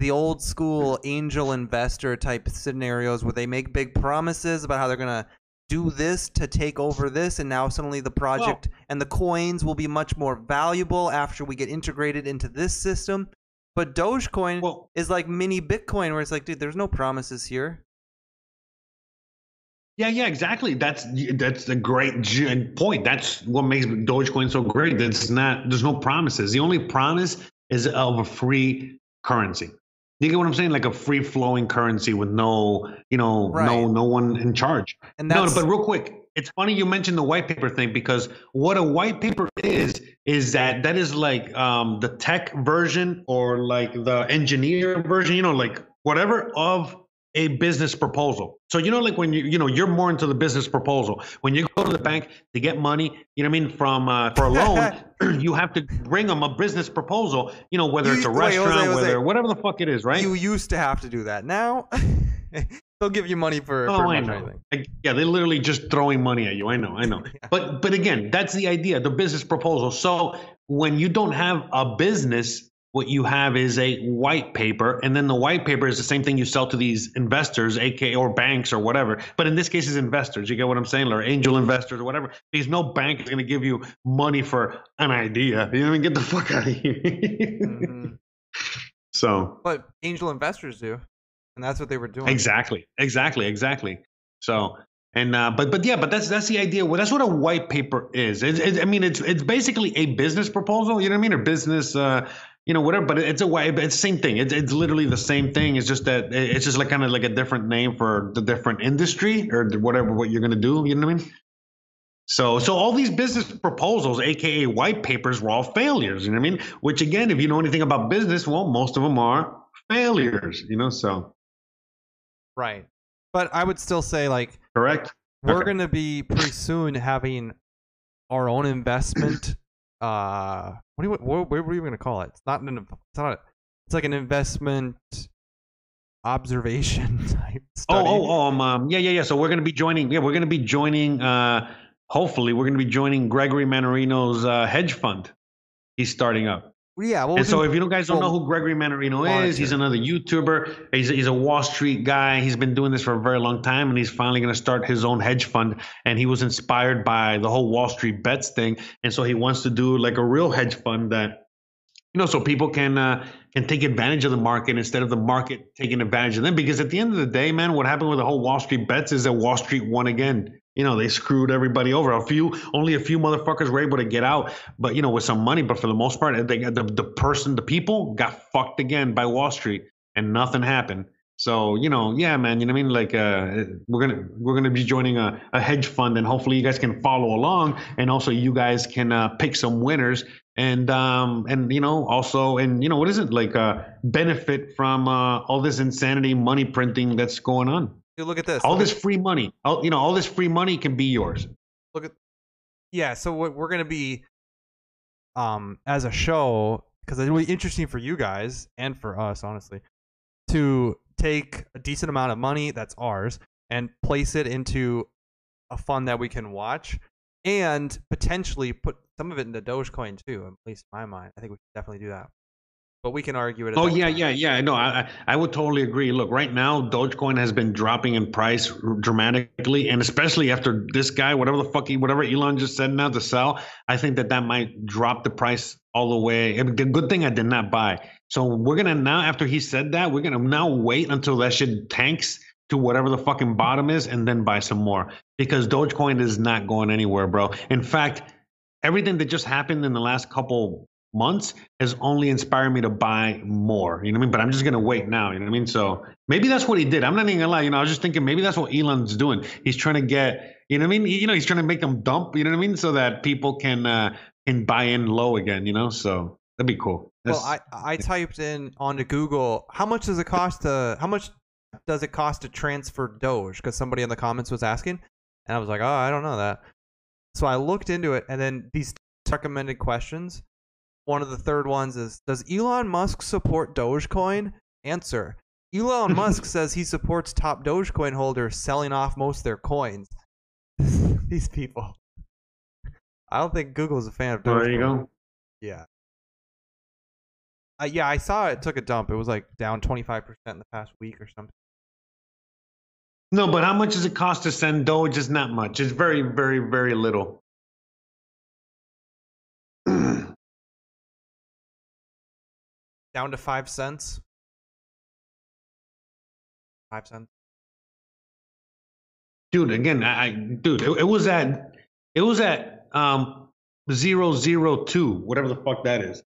the old school angel investor type scenarios where they make big promises about how they're gonna do this to take over this, and now suddenly the project and the coins will be much more valuable after we get integrated into this system. But Dogecoin Well- is like mini Bitcoin, where it's like, dude, there's no promises here. Yeah, yeah, exactly. That's that's a great point. That's what makes Dogecoin so great. That's not. There's no promises. The only promise is of a free currency. You get what I'm saying? Like a free flowing currency with no, you know, no Right. no one in charge. And No, but real quick, it's funny you mentioned the white paper thing because what a white paper is is that that is like um, the tech version or like the engineer version, you know, like whatever of a business proposal. So you know, like when you you know you're more into the business proposal. When you go to the bank to get money, you know what I mean, from uh, for a loan, you have to bring them a business proposal. You know, whether it's a You- wait, Jose, restaurant, Jose. whether whatever the fuck it is, right? You used to have to do that. Now they'll give you money for, Oh, for I know. anything. Like, yeah, they're literally just throwing money at you. I know, I know. But but again, that's the idea, the business proposal. So when you don't have a business, what you have is a white paper, and then the white paper is the same thing you sell to these investors, aka or banks or whatever. But in this case, it's investors. You get what I'm saying, or angel investors or whatever. Because no bank is going to give you money for an idea. You know I mean? Get the fuck out of here. Mhm. So But angel investors do, and that's what they were doing. Exactly, exactly, exactly. So, and uh, but but yeah, but that's that's the idea. Well, that's what a white paper is. It's, it's, I mean, it's it's basically a business proposal. You know what I mean? Or business, uh, you know, whatever. But it's a white. It's the same thing. It's it's literally the same thing. It's just that it's just like kind of like a different name for the different industry or whatever what you're gonna do. You know what I mean? So, so all these business proposals, aka white papers, were all failures. You know what I mean? Which again, if you know anything about business, well, most of them are failures. You know, so Right. But I would still say like correct. we're Okay. going to be pretty soon having our own investment uh what do you what, what are you going to call it? It's not an it's not a, it's like an investment observation type study. Oh, oh, oh, um, um, yeah, yeah, yeah. So we're gonna be joining. Yeah, we're gonna be joining. Uh, hopefully, we're gonna be joining Gregory Mannarino's uh, hedge fund. He's starting up. Yeah, well, and so, if you guys don't know who Gregory Mannarino. is, he's another YouTuber. He's a, he's a Wall Street guy. He's been doing this for a very long time, and he's finally going to start his own hedge fund. And he was inspired by the whole Wall Street bets thing, and so he wants to do like a real hedge fund that, you know, so people can uh, can take advantage of the market instead of the market taking advantage of them. Because at the end of the day, man, what happened with the whole Wall Street bets is that Wall Street won again. You know, they screwed everybody over. A few, only a few motherfuckers were able to get out, but you know, with some money. But for the most part, they, the the person, the people, got fucked again by Wall Street, and nothing happened. So you know, yeah, man. You know what I mean? Like, uh, we're gonna we're gonna be joining a, a hedge fund, and hopefully you guys can follow along, and also you guys can uh, pick some winners, and um, and you know, also, and you know, what is it like? Uh, benefit from uh, all this insanity money printing that's going on. Dude, look at this. All look this at- free money, all, you know, all this free money can be yours. look at yeah so what we're gonna be um as a show because it'll be interesting for you guys and for us honestly to take a decent amount of money that's ours and place it into a fund that we can watch and potentially put some of it into dogecoin too at least in my mind i think we should definitely do that but we can argue it Oh yeah, time. yeah, yeah. No, I I I would totally agree. Look, right now, Dogecoin has been dropping in price dramatically, and especially after this guy, whatever the fuck, he, whatever Elon just said now to sell, I think that that might drop the price all the way. The good thing I did not buy. So we're gonna now, after he said that, we're gonna now wait until that shit tanks to whatever the fucking bottom is, and then buy some more because Dogecoin is not going anywhere, bro. In fact, everything that just happened in the last couple months has only inspired me to buy more. You know what I mean? But I'm just gonna wait now. You know what I mean? So maybe that's what he did. I'm not even gonna lie. You know, I was just thinking maybe that's what Elon's doing. He's trying to get. You know what I mean? You know, he's trying to make them dump. You know what I mean? So that people can uh, can buy in low again. You know, so that'd be cool. well That's- i i typed in onto google how much does it cost to how much does it cost to transfer doge? Because somebody in the comments was asking and i was like oh i don't know that. So i looked into it and then these recommended questions one of the third ones is does elon musk support dogecoin? Answer elon musk says he supports top dogecoin holders selling off most of their coins. These people i don't think google's a fan of dogecoin there you go. yeah. Uh, yeah, I saw it took a dump. It was like down 25% in the past week or something. No, but how much does it cost to send Doge? It's not much. It's very, very, very little. Down to 5 cents. 5 cents. dude again i, I dude it, it was at it was at um zero zero two whatever the fuck that is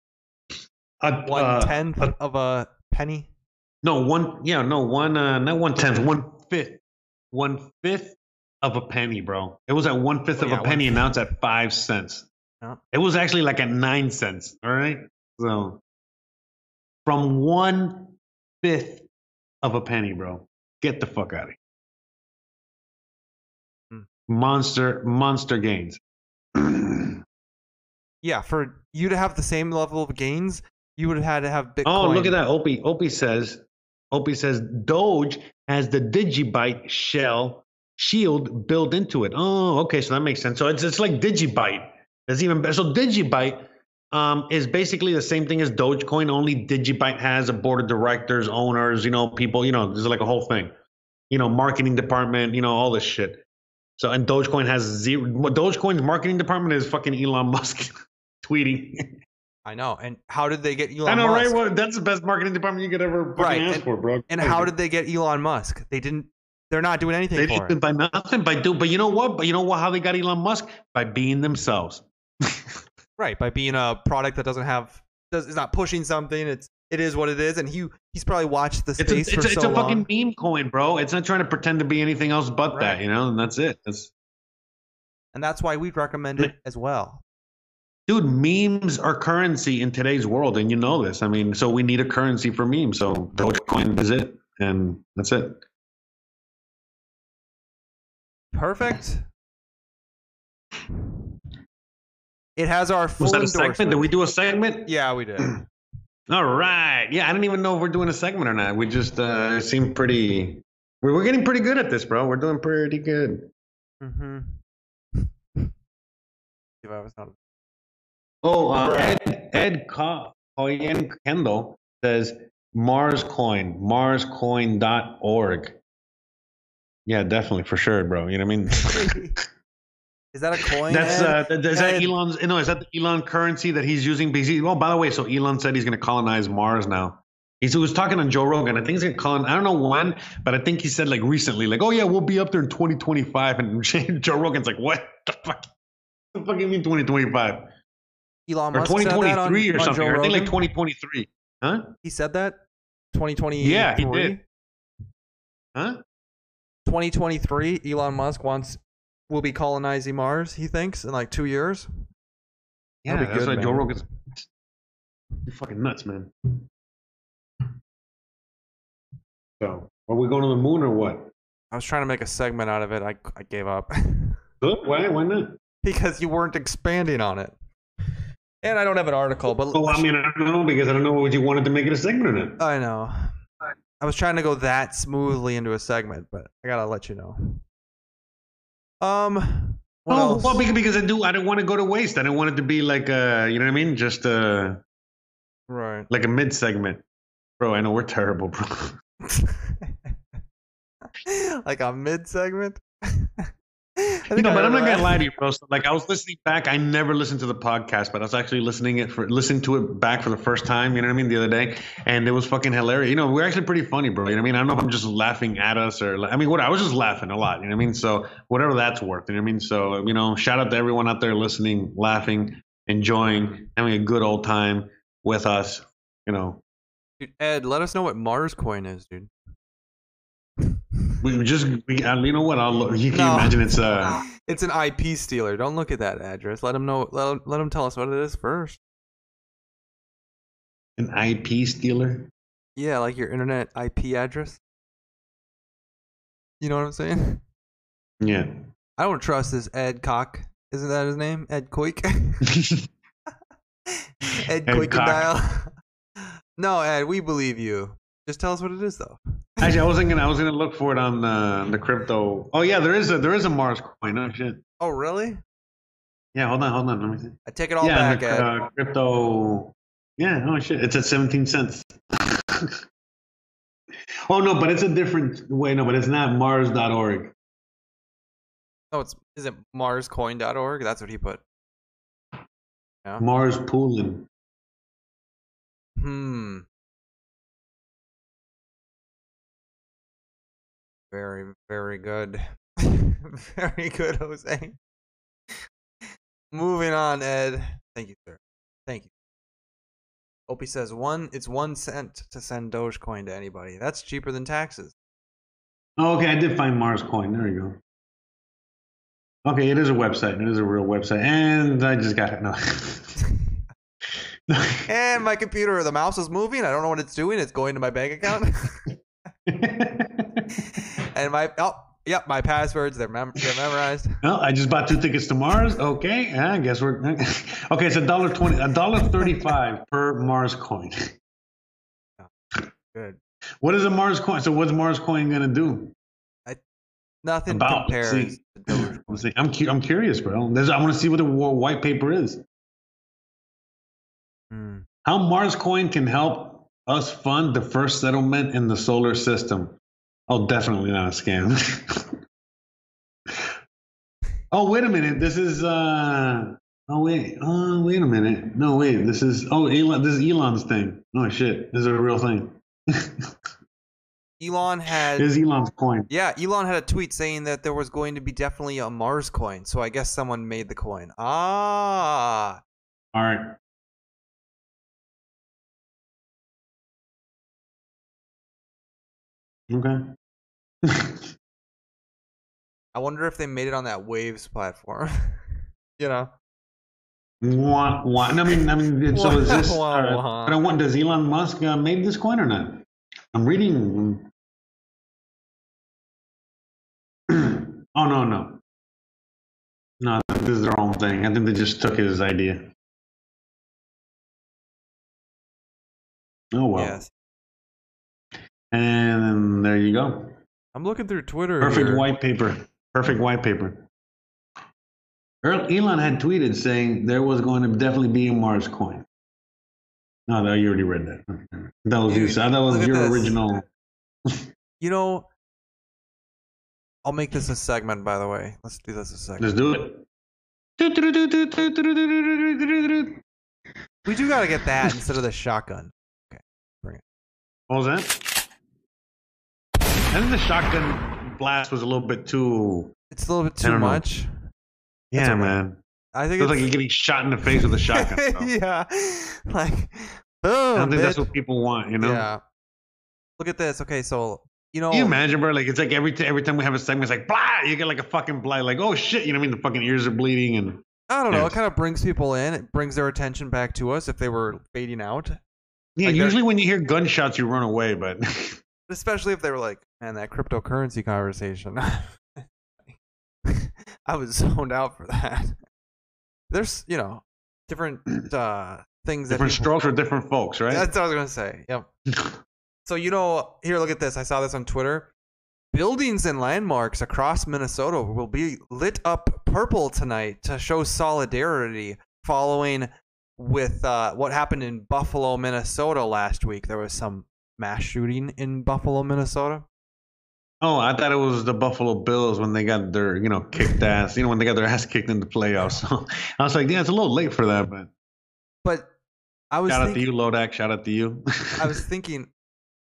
a, One uh, tenth a- of a penny. no one yeah no one uh not one tenth one fifth one fifth of a penny, bro. It was at one fifth Oh, of yeah, a penny, and now it's at five cents. Yeah. It was actually like at nine cents. All right, so from one fifth of a penny, bro. Get the fuck out of here. Hmm. Monster, monster gains. Yeah, for you to have the same level of gains, you would have had to have Bitcoin. Oh, look at that. Opie. Opie says, Opie says, Doge has the Digibyte shell shield built into it. Oh, okay. So that makes sense. So it's, it's like Digibyte. It's even better. So Digibyte um, is basically the same thing as Dogecoin, only Digibyte has a board of directors, owners, you know, people, you know, there's like a whole thing, you know, marketing department, you know, all this shit. So, and Dogecoin has zero. Dogecoin's marketing department is fucking Elon Musk tweeting. I know. And how did they get Elon I know, Musk? right? Well, that's the best marketing department you could ever Right, ask and- for, bro. And how did they get Elon Musk? They didn't. They're not doing anything they for did it. by nothing by do? But you know what? But you know what? How they got Elon Musk by being themselves. Right, by being a product that doesn't have does is not pushing something. It's it is what it is, and he he's probably watched the It's a, space it's, for a, it's so a long. fucking meme coin, bro. It's not trying to pretend to be anything else but that, you know. And that's it. That's and that's why we'd recommend it as well. dude. Memes are currency in today's world, and you know this. I mean, so we need a currency for memes. So Dogecoin is it, and that's it. Perfect. It has our full Was that a segment? Did we do a segment? Yeah, we did. All right. Yeah, I don't even know if we're doing a segment or not. We just uh seem pretty. We're, we're getting pretty good at this, bro. We're doing pretty good. mm-hmm. If I was not Oh, uh, Ed Ed Co- Coyen Kendall says Mars Coin, MarsCoin.org. Yeah, definitely for sure, bro. You know what I mean? Is that a coin? That's uh, th- is that Elon's? No, is that the Elon currency that he's using? Because he, oh, by the way, so Elon said he's going to colonize Mars now. He's, he was talking on Joe Rogan. I think he's going to colonize. I don't know when, but I think he said like recently, like, oh yeah, we'll be up there in 2025. And Joe Rogan's like, what the fuck? What the fuck you mean 2025 Elon or Musk that 2023 on- or something? I think like 2023. Huh? He said that 2020. Yeah, he did. Huh? 2023. Elon Musk wants will be colonizing Mars. He thinks in like two years. Yeah, that's good, why Joe man. Rogan's You're fucking nuts, man. So, are we going to the moon or what? I was trying to make a segment out of it. I I gave up Good. Why? Why not? because you weren't expanding on it. And I don't have an article, but Well, I mean, I don't know because I don't know what you wanted to make it a segment or not. I know. I was trying to go that smoothly into a segment, but I gotta let you know. Um. Oh, well, because, because I do. I don't want to go to waste. I don't want it to be like a, you know what I mean? Just a right. like a mid segment, bro. I know we're terrible, bro. like a mid segment. You know, but I'm not gonna lie to you, bro. So, like, I was listening back. I never listened to the podcast, but I was actually listening it for listening to it back for the first time. You know what I mean? The other day, and it was fucking hilarious. You know, we're actually pretty funny, bro. You know what I mean? I don't know if I'm just laughing at us or, I mean, what I was just laughing a lot. You know what I mean? So whatever that's worth. You know what I mean? So you know, shout out to everyone out there listening, laughing, enjoying, having a good old time with us. You know, Dude, Ed, let us know what Mars coin is, dude. we just, we, you know what? I'll look. You can No. imagine it's uh It's an IP stealer. Don't look at that address. Let him know. Let him, let him tell us what it is first. an IP stealer. Yeah, like your internet IP address. You know what I'm saying? Yeah. I don't trust this Ed Cock. Isn't that his name? Ed Coik? Ed Ed no, Ed, we believe you. Just tell us what it is, though. Actually, I wasn't gonna. I was gonna look for it on uh, the crypto. Oh yeah, there is a there is a Mars coin. Oh shit. Oh, really? Yeah, hold on, hold on. Let me see. I take it all yeah, back, the, uh, crypto. Yeah. Oh shit. It's at seventeen cents. oh no, but it's a different. way. no, but it's not Mars.org. Oh, it's is it MarsCoin.org? That's what he put. Yeah. Mars Poolin. Hmm. Very, very good. very good, Jose. Moving on, Ed. Thank you, sir. Thank you. Opie says one. It's one cent to send Dogecoin to anybody. That's cheaper than taxes. Oh, okay, I did find Mars coin. There you go. Okay, it is a website. It is a real website, and I just got it. No. And my computer, the mouse is moving. I don't know what it's doing. It's going to my bank account. and my oh, yep, my passwords they're, mem- they're memorized. well, I just bought two tickets to Mars. Okay, I guess we're okay. It's a dollar twenty, a dollar thirty-five per Mars coin. Good. What is a Mars coin? So what's Mars coin gonna do? Nothing About, compares see. to see. I'm cu- I'm curious, bro. There's, I want to see what the white paper is. Hmm. How Mars coin can help us fund the first settlement in the solar system. Oh, definitely not a scam. oh, wait a minute. This is uh oh wait. Oh, wait a minute. No, wait. This is oh Elon this is Elon's thing. Oh shit. This is a real thing. Elon had this is Elon's coin. yeah, Elon had a tweet saying that there was going to be definitely a Mars coin. So I guess someone made the coin. Ah, All right. Okay. I wonder if they made it on that Waves platform. you know. Wah, wah. I mean, I mean, so is this? Uh, wah. I don't want. Does Elon Musk uh, made this coin or not? I'm reading. oh no, no, no. This is their own thing. I think they just took his idea. Oh well. Yes. And there you go. I'm looking through Twitter. Perfect here. white paper. Perfect white paper. Elon had tweeted saying there was going to definitely be a Mars coin. No, no, you already read that. That was you. That was your original. You know, I'll make this a segment. By the way, let's do this a segment. Let's do it. We do gotta get that instead of the shotgun. Okay, bring it. What was that? I think the shotgun blast was a little bit too. It's a little bit too don't know. much. Yeah, okay. man. I think it's like you're getting shot in the face with a shotgun. yeah, like boom. I oh, don't think that's what people want, you know? Yeah. Look at this. Okay, so you know, Can you imagine, bro? Like it's like every t- every time we have a segment, it's like blah. You get like a fucking blah. Like oh shit, you know what I mean? The fucking ears are bleeding and I don't know. Yeah. It kind of brings people in. It brings their attention back to us if they were fading out, yeah. Like usually when you hear gunshots, you run away, but especially if they were like, "Man, that cryptocurrency conversation." I was zoned out for that. There's, you know, different uh, things different people- strokes for different folks, right? That's what I was gonna say. Yep. So you know, here, look at this. I saw this on Twitter. Buildings and landmarks across Minnesota will be lit up purple tonight to show solidarity following with uh, what happened in Buffalo, Minnesota last week. There was some mass shooting in Buffalo, Minnesota. oh, I thought it was the Buffalo Bills when they got their you know kicked ass. You know when they got their ass kicked in the playoffs. So I was like, yeah, it's a little late for that, but But I was shout out to you, Lodak. Shout out to you. I was thinking,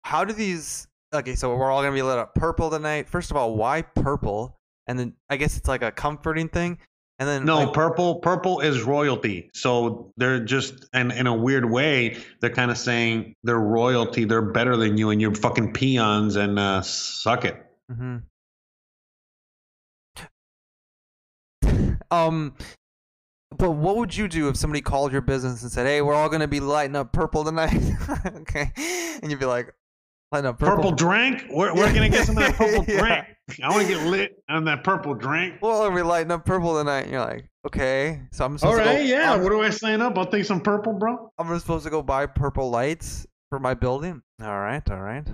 how do these? Okay, so we're all gonna be lit up purple tonight. First of all, why purple? And then I guess it's like a comforting thing. And then No, like, purple. Purple is royalty. So they're just, and in a weird way, they're kind of saying they're royalty. They're better than you, and you're fucking peons, and uh, suck it. Mm-hmm. Um, but what would you do if somebody called your business and said, "Hey, we're all gonna be lighting up purple tonight"? okay, and you'd be like, "Lighting up Purple, purple." drink. We're, we're gonna get some of that purple Yeah. drink. I want to get lit on that purple drink. well, are we lighting up purple tonight? And you're like, "Okay, so I'm All supposed right, to go, yeah. I'm, What do I sign up? I'll take some purple, bro. I'm supposed to go buy purple lights for my building." All right, all right.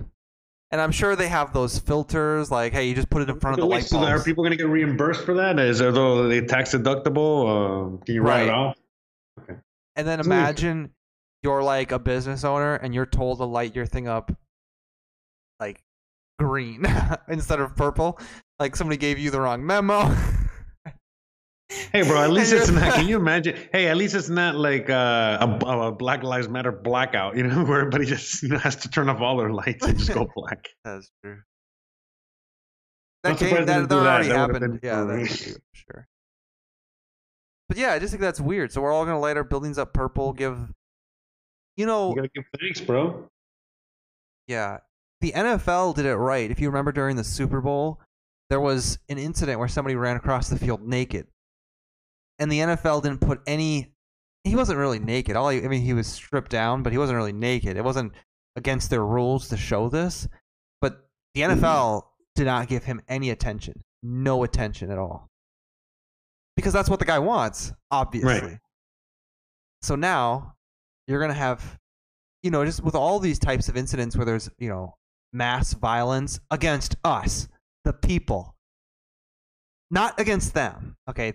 And I'm sure they have those filters, like, hey, you just put it in front of the Wait, light so bulbs. are people gonna get reimbursed for that? Is there though they tax deductible? Uh, can you write it Right. off? And then imagine you're like a business owner and you're told to light your thing up green instead of purple. Like somebody gave you the wrong memo. Hey, bro. At least it's not. Can you imagine? Hey, at least it's not like uh, a, a Black Lives Matter blackout. You know, where everybody just has to turn off all their lights and just go black. That's true. That, surprised that, that already That happened. Yeah, that's true, sure. But yeah, I just think that's weird. So we're all gonna light our buildings up purple. Give, you know, You gotta give thanks, bro. Yeah. The NFL did it right. If you remember during the Super Bowl, there was an incident where somebody ran across the field naked, and the NFL didn't put any. He wasn't really naked. All he, I mean, he was stripped down, but he wasn't really naked. It wasn't against their rules to show this, but the NFL did not give him any attention, no attention at all, because that's what the guy wants, obviously. So now you're gonna have, you know, just with all these types of incidents where there's, you know, mass violence against us, the people, not against them. Okay,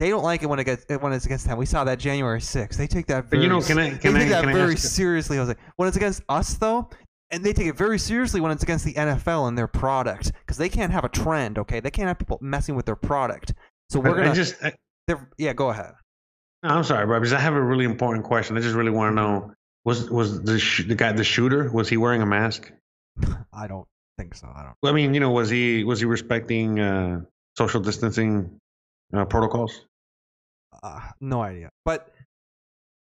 they don't like it when it gets when it's against them. We saw that January 6th. They take that very, you know, can I- can they I- take that I very ask you- seriously. Jose. When it's against us though, and they take it very seriously when it's against the NFL and their product because they can't have a trend. Okay, they can't have people messing with their product. So we're I- gonna I just, I, yeah, go ahead. no, I'm sorry, bro, because I have a really important question. I just really want to know: was was the sh- the guy the shooter was he wearing a mask? I don't think so. I don't. I mean, you know, was he was he respecting uh, social distancing uh, protocols? Uh, no idea. But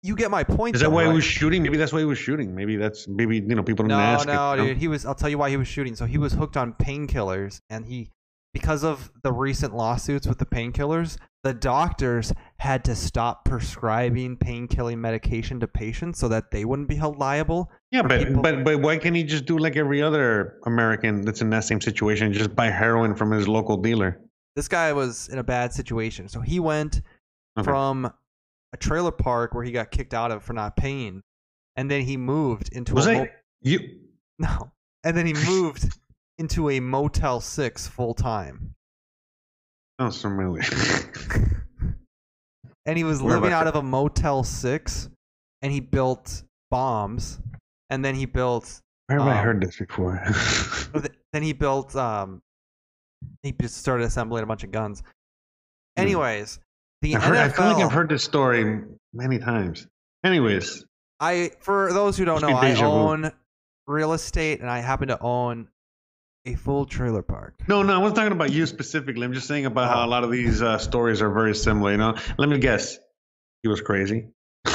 you get my point. Is that though, why he was shooting? Maybe that's why he was shooting. Maybe that's maybe you know people didn't No, ask. no, it, you know? dude. He was. I'll tell you why he was shooting. So he was hooked on painkillers, and he, because of the recent lawsuits with the painkillers, the doctors had to stop prescribing painkilling medication to patients so that they wouldn't be held liable. Yeah, but people- but but why can't he just do like every other American that's in that same situation? Just buy heroin from his local dealer. This guy was in a bad situation, so he went Okay. from a trailer park where he got kicked out of for not paying, and then he moved into Was a I mo- you? No. And then he moved into a Motel 6 full time. Sounds familiar. And he was Where living out that? of a Motel 6 and he built bombs and then he built Where have I Um, heard this before? then he built um he just started assembling a bunch of guns. Anyways, the Hmm. I've heard, I feel like I've heard this story many times. Anyways, I for those who don't know, I vu. own real estate and I happen to own a full trailer park. no, no, I wasn't talking about you specifically. I'm just saying about how a lot of these uh, stories are very similar. You know, let me guess. He was crazy.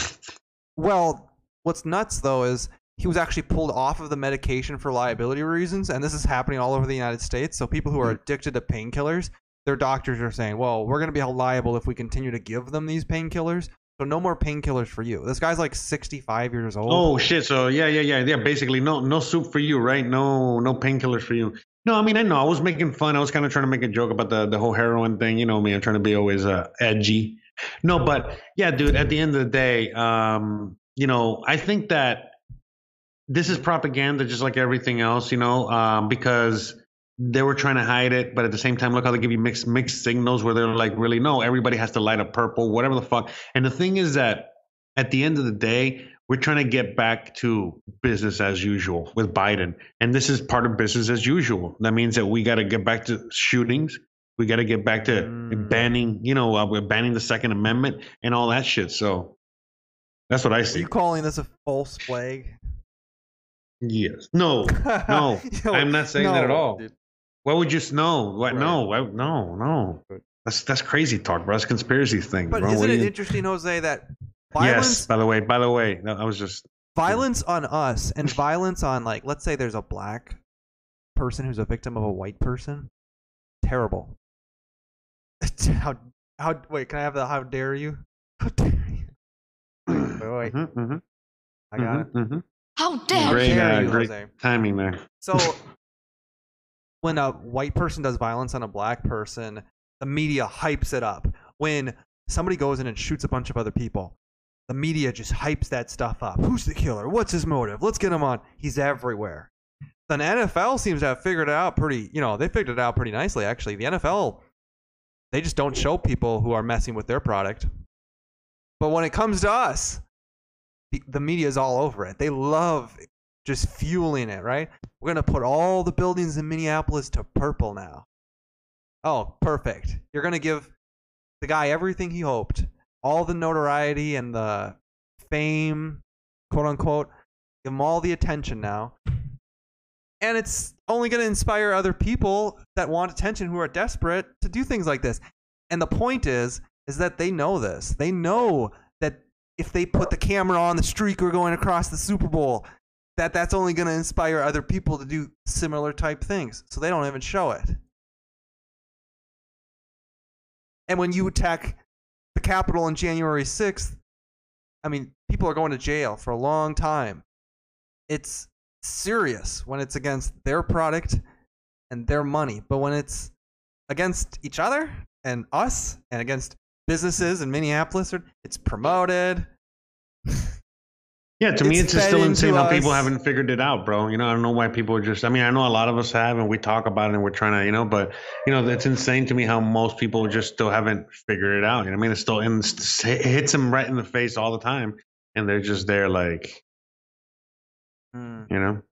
Well, what's nuts though is he was actually pulled off of the medication for liability reasons, and this is happening all over the United States. So people who are addicted to painkillers, their doctors are saying, "Well, we're going to be held liable if we continue to give them these painkillers. So no more painkillers for you." This guy's like 65 years old. Oh shit! So yeah, yeah, yeah, yeah. Basically, no, no soup for you, right? No, no painkillers for you. No, I mean, I know. I was making fun. I was kind of trying to make a joke about the the whole heroin thing. You know me. I'm trying to be always uh, edgy. No, but yeah, dude. At the end of the day, um, you know, I think that this is propaganda, just like everything else. You know, um, because they were trying to hide it, but at the same time, look how they give you mixed mixed signals where they're like, really, no, everybody has to light up purple, whatever the fuck. And the thing is that at the end of the day, we're trying to get back to business as usual with Biden. And this is part of business as usual. That means that we got to get back to shootings. We got to get back to Mm. banning, you know, uh, we're banning the Second Amendment and all that shit. So that's what I Are see. you calling this a false flag? Yes. No, no, Yo, I'm not saying that at all. dude. Why would you know? What? Right. No, why, no, no. That's that's crazy talk, bro. That's conspiracy thing, But bro. isn't What do it you- interesting, Jose, that violence Yes. By the way, by the way, no, I was just violence on us and violence on like let's say there's a black person who's a victim of a white person terrible how how wait can i have the how dare you how dare you wait wait Mhm, mhm, i got it mhm, mhm. How How dare Great, dare uh, you, great Jose. timing there. so when a white person does violence on a black person the media hypes it up. When somebody goes in and shoots a bunch of other people the media just hypes that stuff up. Who's the killer? What's his motive? Let's get him on. He's everywhere. The nfl seems to have figured it out pretty you know they figured it out pretty nicely actually. The nfl they just don't show people who are messing with their product. But when it comes to us the, the media is all over it. They love just fueling it right? We're going to put all the buildings in minneapolis to purple now. Oh perfect. You're going to give the guy everything he hoped all the notoriety and the fame quote unquote give him all the attention now. And it's only going to inspire other people that want attention who are desperate to do things like this. And the point is is that they know this. They know that if they put the camera on the streaker going across the super bowl that that's only going to inspire other people to do similar type things so they don't even show it And when you attack the Capitol on January 6th, I mean, people are going to jail for a long time. It's serious when it's against their product and their money. But when it's against each other and us and against businesses in Minneapolis, it's promoted. Yeah, to me, It's still insane how people haven't figured it out, bro. You know, I don't know why people are just. I mean, I know a lot of us have, and we talk about it, and we're trying to, you know, but you know, it's insane to me how most people just still haven't figured it out. You know, what I mean, it's still in, it hits them right in the face all the time, and they're just there, like, Hmm. you know.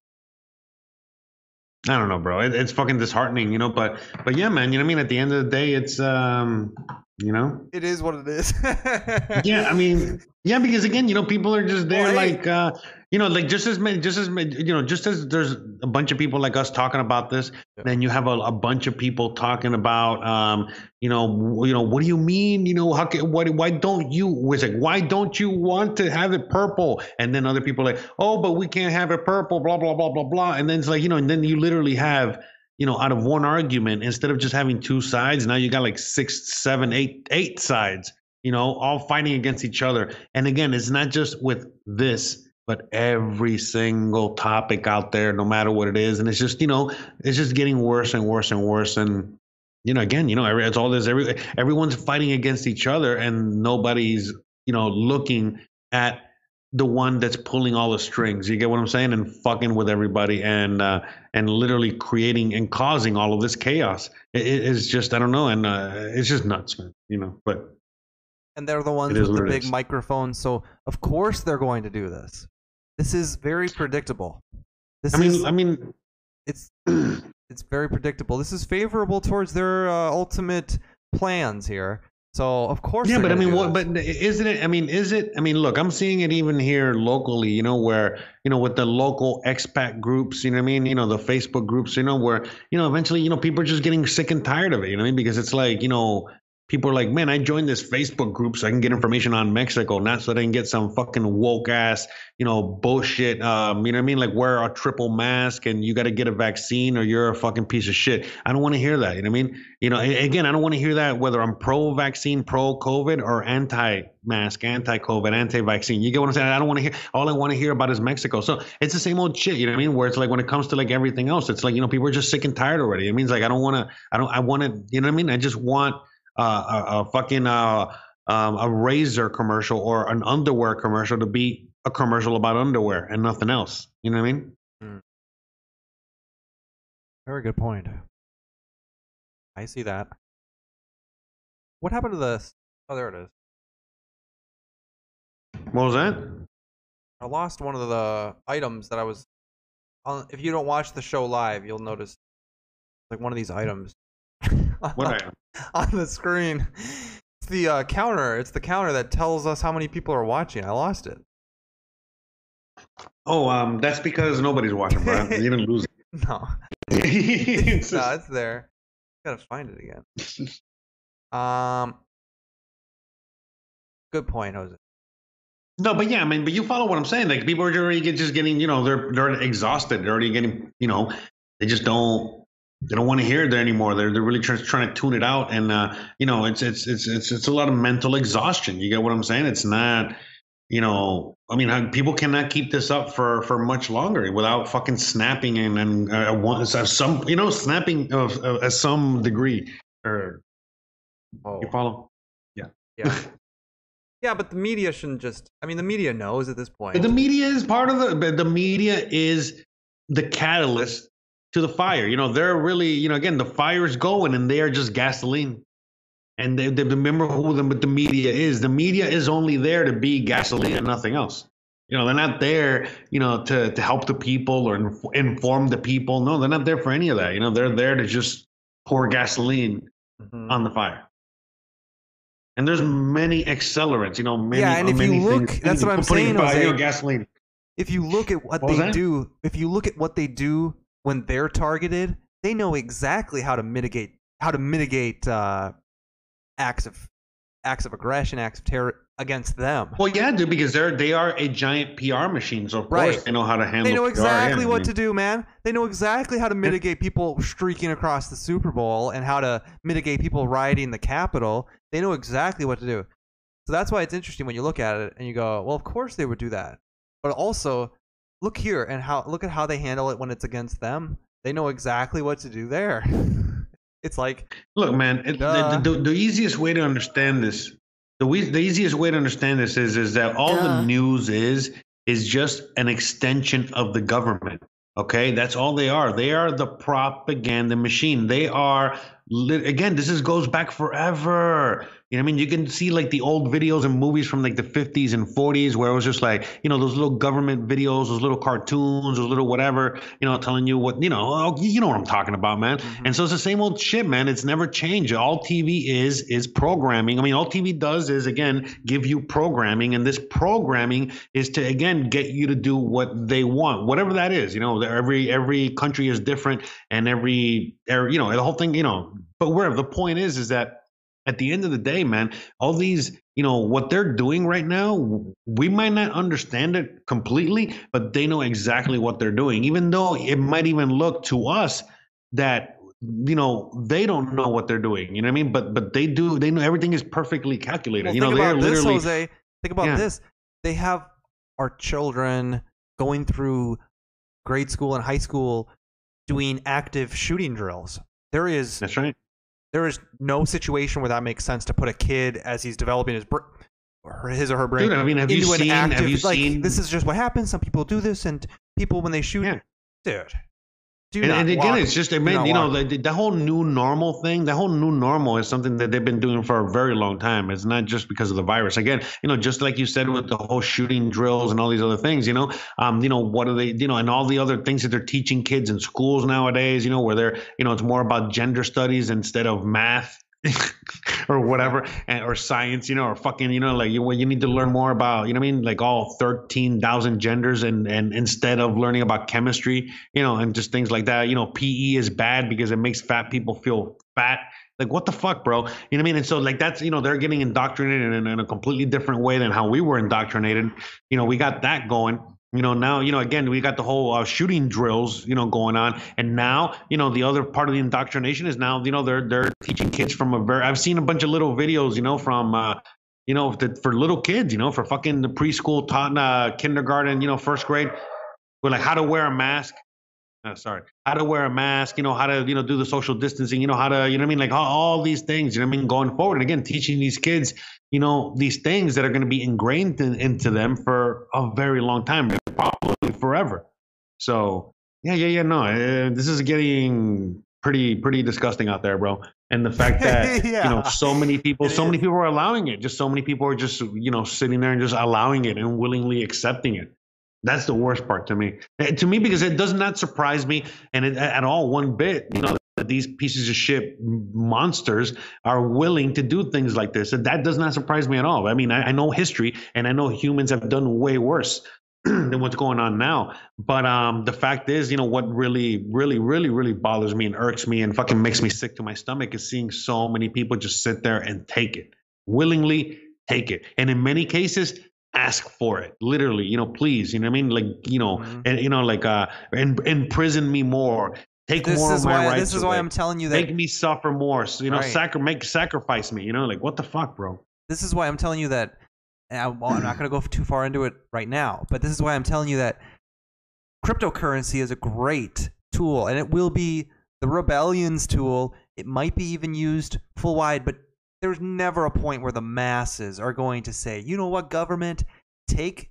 I don't know, bro. It, it's fucking disheartening, you know. But, but yeah, man. You know what I mean? At the end of the day, it's, um, you know, It is what it is. yeah, I mean, yeah, because again, you know, people are just there, Well, hey. like, uh, you know, like just as many, just as many, you know, just as there's a bunch of people like us talking about this, Yeah. then you have a, a bunch of people talking about, um, you know, you know, what do you mean? You know, how can, what, why don't you? It's like, why don't you want to have it purple? And then other people like, oh, but we can't have it purple, blah blah blah blah blah. And then it's like, you know, and then you literally have. You know, out of one argument, instead of just having two sides, now you got like six, seven, eight, eight sides you know, all fighting against each other. And again, it's not just with this, but every single topic out there, no matter what it is. And it's just, you know, it's just getting worse and worse and worse. And, you know, again, you know, every, it's all this, every, everyone's fighting against each other and nobody's, you know, looking at the one that's pulling all the strings. You get what I'm saying? And fucking with everybody and, uh, and literally creating and causing all of this chaos. It, it- it's just, I don't know. And, uh, it's just nuts, man, you know, but and they're the ones with the big is. microphones, so of course they're going to do this. This is very predictable. This is I mean, is I mean, it's it's very predictable. This is favorable towards their uh, ultimate plans here. So of course, yeah, but I mean, what? But isn't it? I mean, is it? I mean, look, I'm seeing it even here locally. You know, where you know with the local expat groups. You know what I mean? You know, the Facebook groups. You know, where you know eventually, you know, people are just getting sick and tired of it. You know what I mean? Because it's like, you know. People are like, man, I joined this Facebook group so I can get information on Mexico, not so they can get some fucking woke ass, you know, bullshit. Um, you know what I mean? Like wear a triple mask and you got to get a vaccine or you're a fucking piece of shit. I don't want to hear that. You know what I mean? You know, again, I don't want to hear that whether I'm pro vaccine, pro COVID, or anti mask, anti COVID, anti vaccine. You get what I'm saying? I don't want to hear, all I want to hear about is Mexico. So it's the same old shit. You know what I mean? Where it's like when it comes to like everything else, it's like, you know, people are just sick and tired already. It means like, I don't want to, I don't, I want to, you know what I mean? I just want uh, a, a fucking, uh, um, a razor commercial or an underwear commercial to be a commercial about underwear and nothing else. You know what I mean? Very good point. I see that. What happened to this? Oh, there it is. What was that? I lost one of the items that I was. On, if you don't watch the show live, you'll notice like one of these items What on the screen. It's the uh, counter. It's the counter that tells us how many people are watching. I lost it. oh, um, that's because nobody's watching, bro. You didn't lose it. No, It's no, it's there. Gotta find it again. Um, good point, Jose. No, but yeah, I mean, but you follow what I'm saying. Like people are already just getting, you know, they're they're exhausted. They're already getting, you know, they just don't they don't want to hear it there anymore. They're they're really trying trying to tune it out, and uh, you know, it's it's it's it's it's a lot of mental exhaustion. You get what I'm saying? It's not, you know, I mean, people cannot keep this up for for much longer without fucking snapping and and uh, one some you know snapping of, at some degree. Or Oh, you follow? yeah, yeah, Yeah, but the media shouldn't just. I mean, the media knows at this point. But the media is part of the. The media is the catalyst to the fire. You know, they're really. You know, again, the fire is going, and they are just gasoline. And they, they remember who the, the media is. The media is only there to be gasoline and nothing else. You know, they're not there. You know, to to help the people or inf- inform the people. No, they're not there for any of that. You know, they're there to just pour gasoline Mhm. on the fire. And there's many accelerants. You know, many. Yeah, and if you look- things- that's what I'm saying, Jose. gasoline. if you look at what, What they do, if you look at what they do when they're targeted, they know exactly how to mitigate how to mitigate uh, acts of acts of aggression, acts of terror against them. Well, yeah, dude, because they're they are a giant PR machine, so of Right. course they know how to handle. They know PR, exactly yeah, what I mean, to do, man. They know exactly how to mitigate people streaking across the Super Bowl and how to mitigate people rioting the Capitol. They know exactly what to do. So that's why it's interesting when you look at it and you go, well, of course they would do that. But also, look here and how look at how they handle it when it's against them. They know exactly what to do there. it's like, Look, man, it, Duh. the, the, the easiest way to understand this, the we, the easiest way to understand this is is that all Duh. the news is is just an extension of the government. Okay, that's all they are. They are the propaganda machine. They are again. This is goes back forever. You know, what I mean, you can see like the old videos and movies from like the 50s and 40s where it was just like, you know, those little government videos, those little cartoons, those little whatever, you know, telling you what, you know, oh, you know what I'm talking about, man. Mm-hmm. And so it's the same old shit, man. It's never changed. All TV is is programming. I mean, all TV does is again give you programming, and this programming is to again get you to do what they want, whatever that is. You know, every every country is different, and every, every you know the whole thing. You know, but where the point is is that at the end of the day, man, all these, you know, what they're doing right now, we might not understand it completely, but they know exactly what they're doing, even though it might even look to us that you know they don't know what they're doing you know what i mean but but they do they know everything is perfectly calculated well, you know think they're about this, literally Jose. Think about Yeah. this. They have our children going through grade school and high school doing active shooting drills. There is that's right there is no situation where that makes sense to put a kid as he's developing his br- or his or her brain Dude, I mean, have you into an seen- have you like seen- this is just what happens. Some people do this, and people when they shoot, Yeah. dude. Do and, and again, walk- it's just, I mean, you know, the, the whole new normal thing, the whole new normal is something that they've been doing for a very long time. It's not just because of the virus. Again, you know, just like you said with the whole shooting drills and all these other things, you know, um, you know, what are they, you know, and all the other things that they're teaching kids in schools nowadays, you know, where they're, you know, it's more about gender studies instead of math. or whatever, and, or science, you know, or fucking, you know, like you, you need to learn more about, you know, I mean, like all thirteen thousand genders, and and instead of learning about chemistry, you know, and just things like that. You know, PE is bad because it makes fat people feel fat. Like what the fuck, bro? You know what I mean? And so like that's you know they're getting indoctrinated in, in a completely different way than how we were indoctrinated. You know, we got that going. You know, now you know again we got the whole uh, shooting drills you know going on, and now you know the other part of the indoctrination is now you know they're they're teaching kids from a very. I've seen a bunch of little videos you know from. Uh, you know, the, for little kids, you know, for fucking the preschool, taught, uh, kindergarten, you know, first grade, with like how to wear a mask. Uh, sorry, how to wear a mask, you know, how to, you know, do the social distancing, you know, how to, you know what I mean? Like all, all these things, you know what I mean? Going forward. And again, teaching these kids, you know, these things that are going to be ingrained in, into them for a very long time, probably forever. So, yeah, yeah, yeah, no, uh, this is getting pretty, pretty disgusting out there, bro. And the fact that, you know, so many people, It so many people are allowing it. Just so many people are just, you know, sitting there and just allowing it and willingly accepting it. That's the worst part to me. Eh, To me, because it does not surprise me and it, at all one bit. You know that these pieces of shit monsters are willing to do things like this, and that does not surprise me at all. I mean, I, I know history, and I know humans have done way worse than what's going on now. But um, the fact is, you know, what really, really, really, really bothers me and irks me and fucking makes me sick to my stomach is seeing so many people just sit there and take it willingly take it and in many cases ask for it literally you know please you know what i mean like you know Mhm. and you know like uh in, imprison me more take This more of my why rights this is why. I'm telling you that make me suffer more so, you know Right. sacri- make sacrifice me you know like what the fuck bro this is why I'm telling you that. I, well, I'm not going to go too far into it right now, but this is why I'm telling you that cryptocurrency is a great tool, and it will be the rebellion's tool. It might be even used full wide, but there's never a point where the masses are going to say, you know what, government, take,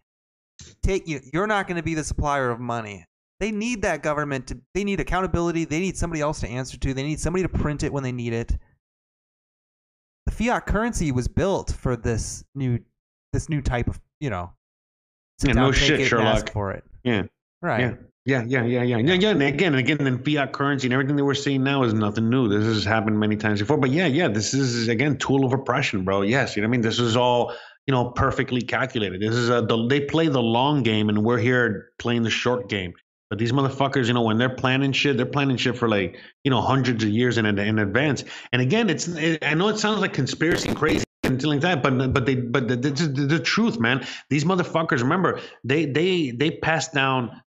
take you. You're not going to be the supplier of money. They need that government to. They need accountability. They need somebody else to answer to. They need somebody to print it when they need it the fiat currency was built for this new this new type of you know Yeah, no shit, Sherlock. for it yeah right yeah yeah, yeah, yeah, yeah, yeah, yeah. And again, and again, and then fiat currency and everything that we're seeing now is nothing new. This has happened many times before. But yeah, yeah, this is again tool of oppression, bro. Yes, you know what I mean. This is all you know perfectly calculated. This is a the, they play the long game, and we're here playing the short game. But these motherfuckers, you know, when they're planning shit, they're planning shit for like you know hundreds of years in in advance. And again, it's it, I know it sounds like conspiracy and crazy, and things like that. But but they but the, the, the, the truth, man, these motherfuckers. Remember, they they they pass down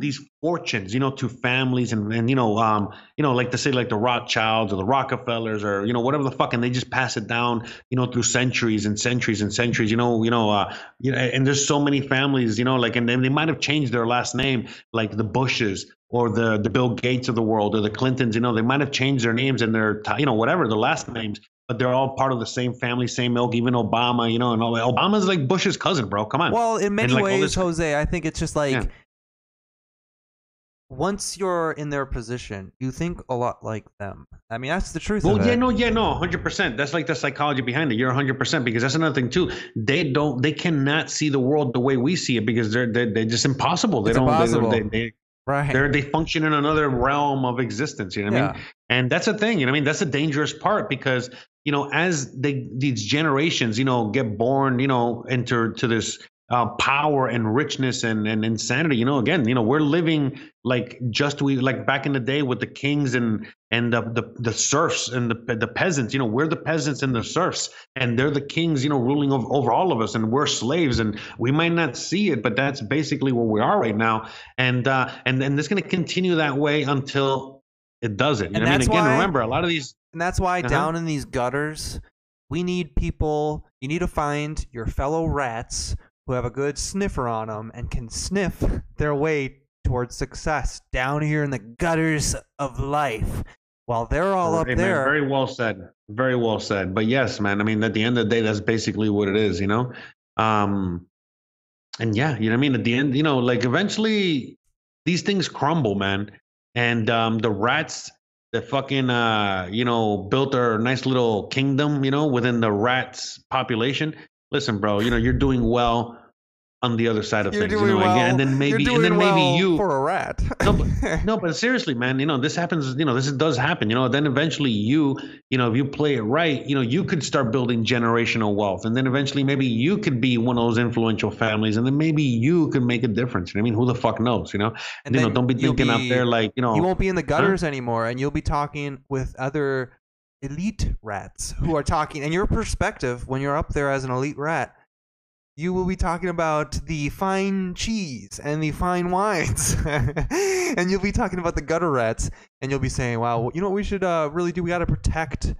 these fortunes, you know, to families and, and you know, um, you know, like to say like the Rothschilds or the Rockefellers or you know whatever the fuck, and they just pass it down, you know, through centuries and centuries and centuries. You know, you know, uh, you know, and there's so many families, you know, like and, and they might have changed their last name, like the Bushes or the the Bill Gates of the world or the Clintons. You know, they might have changed their names and their you know whatever the last names, but they're all part of the same family, same milk. Even Obama, you know, and all that. Obama's like Bush's cousin, bro. Come on. Well, in many like, ways, Jose, I think it's just like Yeah. Once you're in their position, you think a lot like them. I mean, that's the truth Well, yeah, no, yeah, no, hundred percent. That's like the psychology behind it. You're hundred percent because that's another thing too. They don't, they cannot see the world the way we see it because they're they're, they're just impossible. They It's don't. they- impossible. They, they, right. they're, they function in another realm of existence. You know what I mean? Yeah. And that's a thing. You know what I mean? That's a dangerous part because you know as they these generations, you know, get born, you know, into to this. Uh, power and richness and, and insanity. You know, again, you know, we're living like just we like back in the day with the kings and and the the, the serfs and the the peasants. You know, we're the peasants and the serfs, and they're the kings. You know, ruling over, over all of us, and we're slaves. And we might not see it, but that's basically where we are right now. And uh, and and it's going to continue that way until it doesn't. You And know what I mean, that's again, why- remember a lot of these. And that's why Uh-huh. down in these gutters, we need people. You need to find your fellow rats who have a good sniffer on them and can sniff their way towards success down here in the gutters of life. While they're all up Hey, man, there, very well said. Very well said. But yes, man. I mean, at the end of the day, that's basically what it is. You know. Um, and yeah, you know what I mean. At the end, you know, like eventually these things crumble, man. And um, the rats that fucking uh, you know built their nice little kingdom, you know, within the rats population. Listen, bro, you know you're doing well on the other side of you're things, doing you know, well. and then you're maybe and then well maybe you for a rat. No, but- no, but seriously, man, you know, this happens, you know, this does happen, you know, then eventually you, you know, if you play it right, you know, you could start building generational wealth. And then eventually maybe you could be one of those influential families and then maybe you could make a difference. You know I mean? Who the fuck knows, you know? And you know, don't be thinking out there like, you know, you won't be in the gutters anymore and you'll be talking with other elite rats who are talking and your perspective when you're up there as an elite rat you will be talking about the fine cheese and the fine wines and you'll be talking about the gutter rats and you'll be saying wow you know what we should uh, really do we got to protect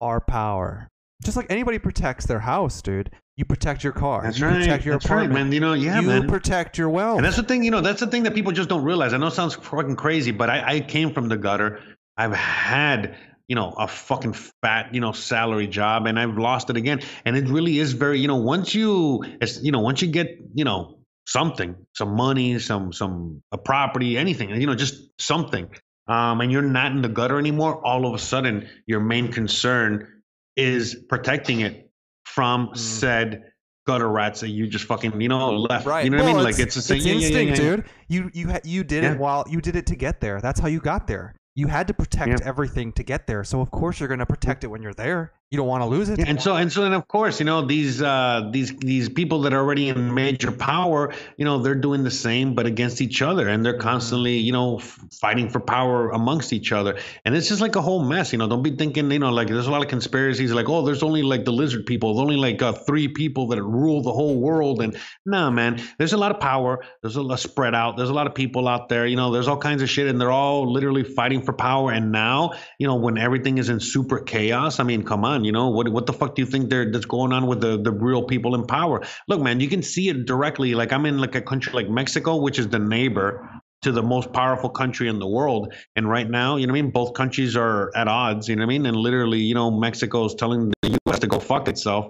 our power just like anybody protects their house dude you protect your car that's you right. protect your That's right, apartment man. You know, yeah, you man. protect your wealth And that's the thing, you know, that's the thing that people just don't realize. I know it sounds fucking crazy, but I, I came from the gutter. I've had, you know, a fucking fat, you know, salary job and I've lost it again. And it really is very, you know, once you, it's, you know, once you get, you know, something, some money, some, some, a property, anything, you know, just something, um, and you're not in the gutter anymore, all of a sudden your main concern is protecting it from Mm. said gutter rats that you just fucking, you know, left. Right. You know what I Well, mean? Like it's the same. It's yeah, yeah, yeah, instinct, yeah. dude. You you you did it while you did it to get there. That's how you got there. You had to protect everything to get there. So of course you're gonna protect it when you're there. You don't want to lose it. And so and so then of course you know these uh, these these people that are already in major power you know they're doing the same but against each other and they're constantly you know fighting for power amongst each other and it's just like a whole mess you know don't be thinking you know like there's a lot of conspiracies like oh there's only like the lizard people there's only like uh, three people that rule the whole world and no man there's a lot of power there's a lot spread out there's a lot of people out there you know there's all kinds of shit and they're all literally fighting for power and now you know when everything is in super chaos i mean come on you know? What what the fuck do you think that's going on with the the real people in power? Look man you can see it directly. Like i'm in like a country like mexico which is the neighbor to the most powerful country in the world. And right now you know what i mean? Both countries are at odds you know what i mean? And literally you know mexico is telling the us to go fuck itself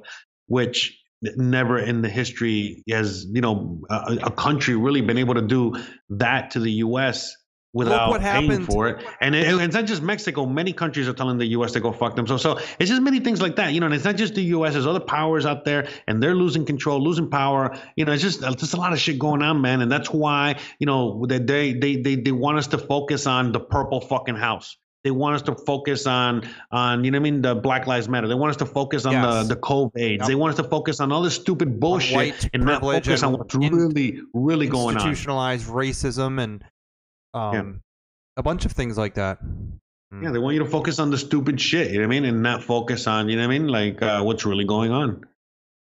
which never in the history has you know a, a country really been able to do that to the us without what paying for it and it, it's not just Mexico. Many countries are telling the U.S. to go fuck themselves. So it's just many things like that, you know. And it's not just the U.S. There's other powers out there, and they're losing control, losing power. You know, it's just just a lot of shit going on, man. And that's why you know that they they they they want us to focus on the purple fucking house. They want us to focus on on you know what I mean the Black Lives Matter. They want us to focus on Yes. the the COVID. Yep. They want us to focus on all this stupid bullshit white and not focus and on what's really really going on. Institutionalized racism and um, a bunch of things like that. Yeah, they want you to focus on the stupid shit, you know what I mean, and not focus on, you know what I mean, like uh, what's really going on.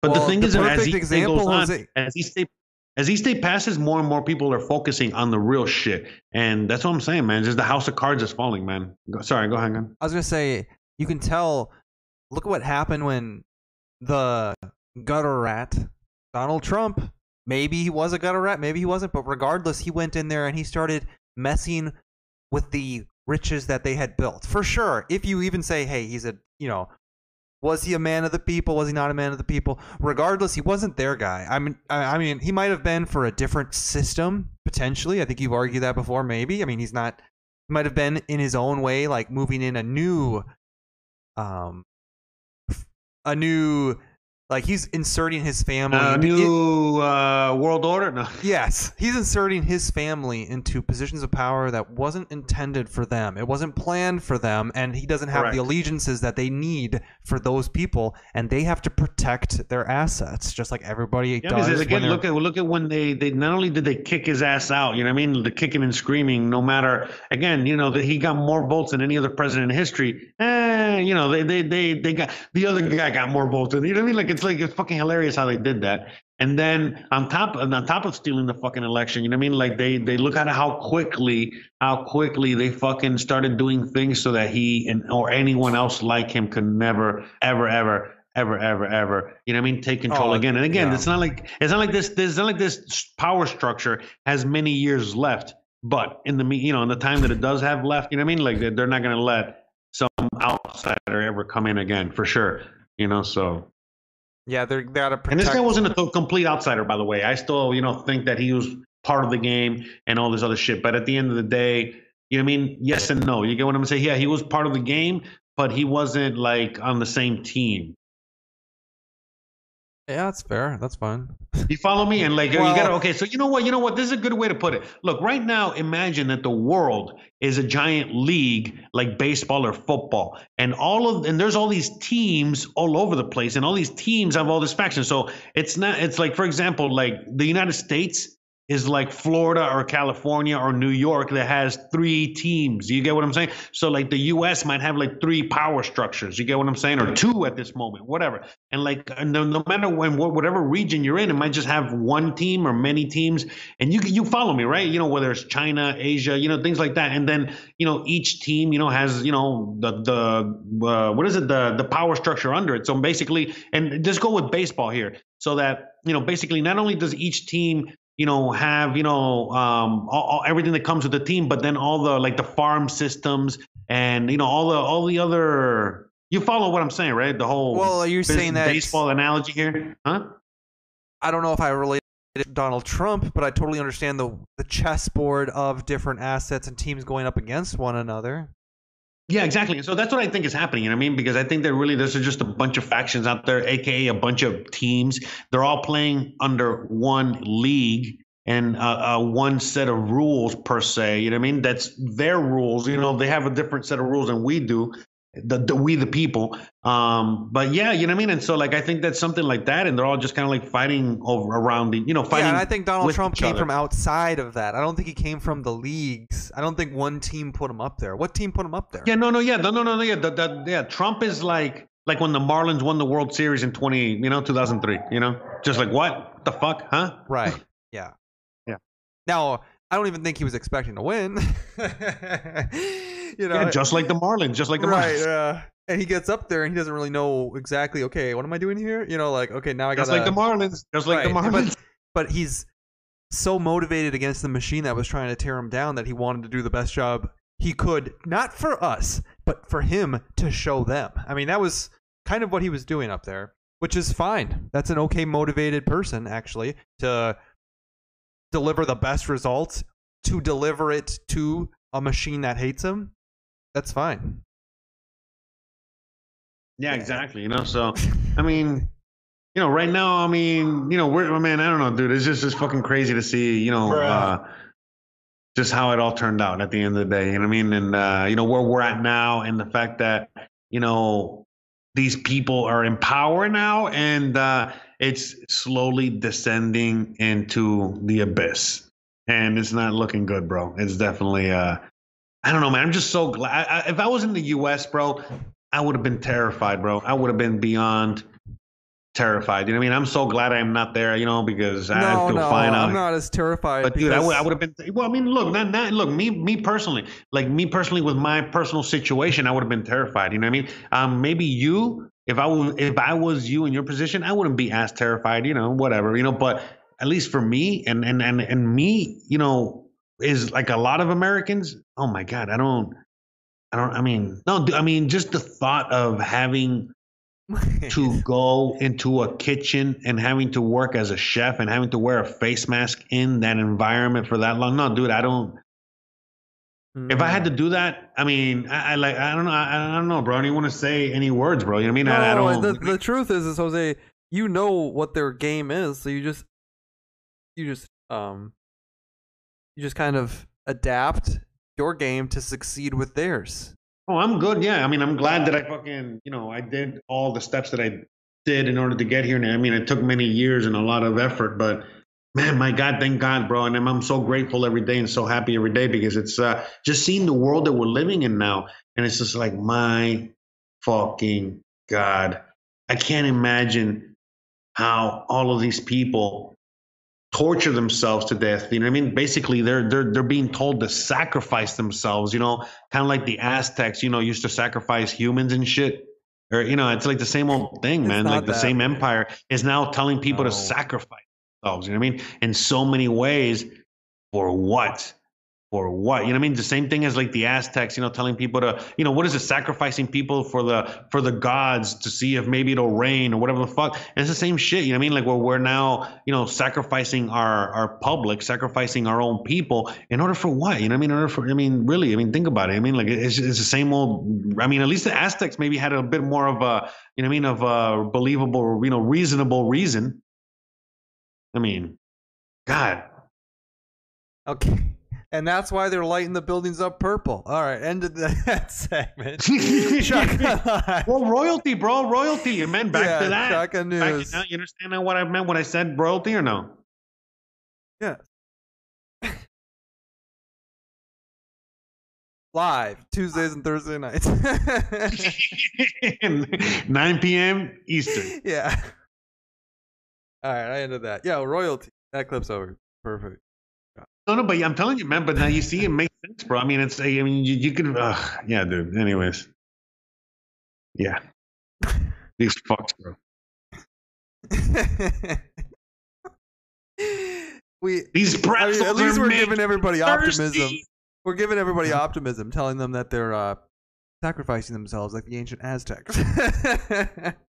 But Well, the thing the is, as perfect each day example goes on, it- as each day as each day passes, more and more people are focusing on the real shit, and that's what I'm saying, man. Just the house of cards is falling, man. Go, sorry, go ahead. man. I was gonna say you can tell. Look at what happened when the gutter rat Donald Trump. Maybe he was a gutter rat, maybe he wasn't, but regardless, he went in there and he started messing with the riches that they had built. For sure, if you even say, "Hey, he's a," you know, was he a man of the people? Was he not a man of the people? Regardless, he wasn't their guy. I mean, I mean, he might have been for a different system potentially. I think you've argued that before. Maybe. I mean, he's not. He might have been in his own way, like moving in a new, um, a new, like he's inserting his family. Uh, new uh, world order? No. Yes, he's inserting his family into positions of power that wasn't intended for them. It wasn't planned for them, and he doesn't have Correct. the allegiances that they need for those people, and they have to protect their assets, just like everybody Yeah, does. because again, look at look at when they they not only did they kick his ass out, you know what I mean, the kicking and screaming. No matter again, you know that he got more votes than any other president in history. Eh, you know they they they they got the other guy got more votes. Than, you know what I mean? Like it's like it's fucking hilarious how they did that. And then on top on top of stealing the fucking election, you know what I mean? Like they they look at how quickly how quickly they fucking started doing things so that he and or anyone else like him could never ever ever ever ever ever you know what I mean take control Oh, again. And again, yeah. it's not like it's not like this. This it's not like this power structure has many years left. But in the me- you know in the time that it does have left, you know what I mean? Like they're, they're not going to let some outsider ever come in again for sure. You know so. Yeah, they're they gotta protect. And this guy wasn't a complete outsider, by the way. I still, you know, think that he was part of the game and all this other shit. But at the end of the day, you know what I mean? Yes and no. You get what I'm saying? Yeah, he was part of the game, but he wasn't like on the same team. Yeah, that's fair. That's fine. You follow me? And like, you Well- gotta, okay, so you know what? You know what? This is a good way to put it. Look, right now, imagine that the world is a giant league like baseball or football. And all of, and there's all these teams all over the place, and all these teams have all this faction. So it's not, it's like, for example, like the United States is like Florida or California or New York that has three teams. You get what I'm saying? So like the US might have like three power structures. You get what I'm saying? Or two at this moment, whatever. And like and no, no matter when whatever region you're in, it might just have one team or many teams. And you you follow me, right? You know whether it's China, Asia, you know things like that. And then you know each team, you know, has you know the the uh, what is it the the power structure under it. So basically, and just go with baseball here, so that you know basically not only does each team you know have you know um all, all, everything that comes with the team but then all the like the farm systems and you know all the all the other you follow what i'm saying right the whole Well, are you saying that baseball analogy here huh I don't know if I relate it to Donald Trump, but I totally understand the the chessboard of different assets and teams going up against one another. Yeah, exactly. So that's what I think is happening. You know what I mean? Because I think that really there's just a bunch of factions out there, aka a bunch of teams. They're all playing under one league and uh, uh, one set of rules per se. You know what I mean? That's their rules. You know, they have a different set of rules than we do. The, the we the people. Um, but yeah, you know what I mean. And so like I think that's something like that, and they're all just kind of like fighting over around the you know fighting. yeah, and I think Donald Trump came other. from outside of that. I don't think he came from the leagues. I don't think one team put him up there. What team put him up there? Yeah, no, no, yeah, no, no, no, yeah, the, the, yeah. Trump is like like when the Marlins won the World Series in twenty, you know, two thousand three. You know, just like what the fuck, huh? Right. Yeah. Yeah. Now, I don't even think he was expecting to win. you know, Yeah, just like the Marlins, just like the right. Marlins, Uh, and he gets up there and he doesn't really know exactly. Okay, what am I doing here? You know, like okay, now I got just like the Marlins, just like the Marlins. But, but he's so motivated against the machine that was trying to tear him down that he wanted to do the best job he could, not for us, but for him to show them. I mean, that was kind of what he was doing up there, which is fine. That's an okay motivated person, actually, to deliver the best results, to deliver it to a machine that hates him. That's fine. Yeah, exactly. You know, so I mean, you know, right now, I mean, you know, we're man, I don't know, dude. It's just it's fucking crazy to see, you know, uh, just how it all turned out at the end of the day. You know what I mean? And uh, you know where we're at now, and the fact that you know these people are in power now, and uh, it's slowly descending into the abyss, and it's not looking good, bro. It's definitely uh, I don't know, man. I'm just so glad. I, I, if I was in the U.S., bro, I would have been terrified, bro. I would have been beyond terrified. You know what I mean? I'm so glad I'm not there, you know, because I no, feel no, fine. I'm out. not as terrified. But dude, I would, I would have been. Well, I mean, look, not, not look. Me, me personally, like me personally, with my personal situation, I would have been terrified. You know what I mean? Um, maybe you, if I was, if I was you in your position, I wouldn't be as terrified. You know, whatever. You know, but at least for me, and and and and me, you know, is like a lot of Americans. Oh my God, I don't. I don't. I mean, no. I mean, just the thought of having to go into a kitchen and having to work as a chef and having to wear a face mask in that environment for that long. No, dude, I don't. If I had to do that, I mean, I, I like, I don't know, I, I don't know, bro. I don't even want to say any words, bro. You know what I mean? I, I No, don't. the, the truth is, is Jose, you know what their game is, so you just, you just, um, you just kind of adapt your game to succeed with theirs. Oh, I'm good. Yeah, I mean, I'm glad that I fucking, you know, I did all the steps that I did in order to get here. And I mean, it took many years and a lot of effort, but man, my God, thank God, bro. And I'm, I'm so grateful every day and so happy every day because it's uh, just seeing the world that we're living in now. And it's just like, my fucking God. I can't imagine how all of these people torture themselves to death. You know what I mean? Basically, they're they're they're being told to sacrifice themselves. You know, kind of like the Aztecs. You know, used to sacrifice humans and shit. Or you know, it's like the same old thing, man. Like the that. same empire is now telling people No. to sacrifice themselves. You know what I mean? In so many ways, for what? For what? You know what I mean? The same thing as like the Aztecs, you know, telling people to, you know, what is it? Sacrificing people for the for the gods to see if maybe it'll rain or whatever the fuck. And it's the same shit. You know what I mean? Like where we're now, you know, sacrificing our our public, sacrificing our own people in order for what? You know what I mean? In order for, I mean, really, I mean, think about it. I mean, like it's, it's the same old. I mean, at least the Aztecs maybe had a bit more of a, you know, what I mean, of a believable, you know, reasonable reason. I mean, God. Okay. And that's why they're lighting the buildings up purple. All right, end of that segment. Shotgun Well, royalty, bro, royalty. And man, back Yeah, to that. Back- news. now, you understand what I meant when I said royalty or no? Yeah. Live Tuesdays and Thursday nights. 9 p.m. Eastern. yeah. All right, I ended that. Yeah, royalty. That clip's over. Perfect. No, no, but I'm telling you, man. But now you see, it makes sense, bro. I mean, it's. I mean, you, you can. Uh, yeah, dude. Anyways. Yeah. These fucks, bro. we These I mean, at least we're giving everybody optimism. We're giving everybody optimism, telling them that they're uh, sacrificing themselves like the ancient Aztecs.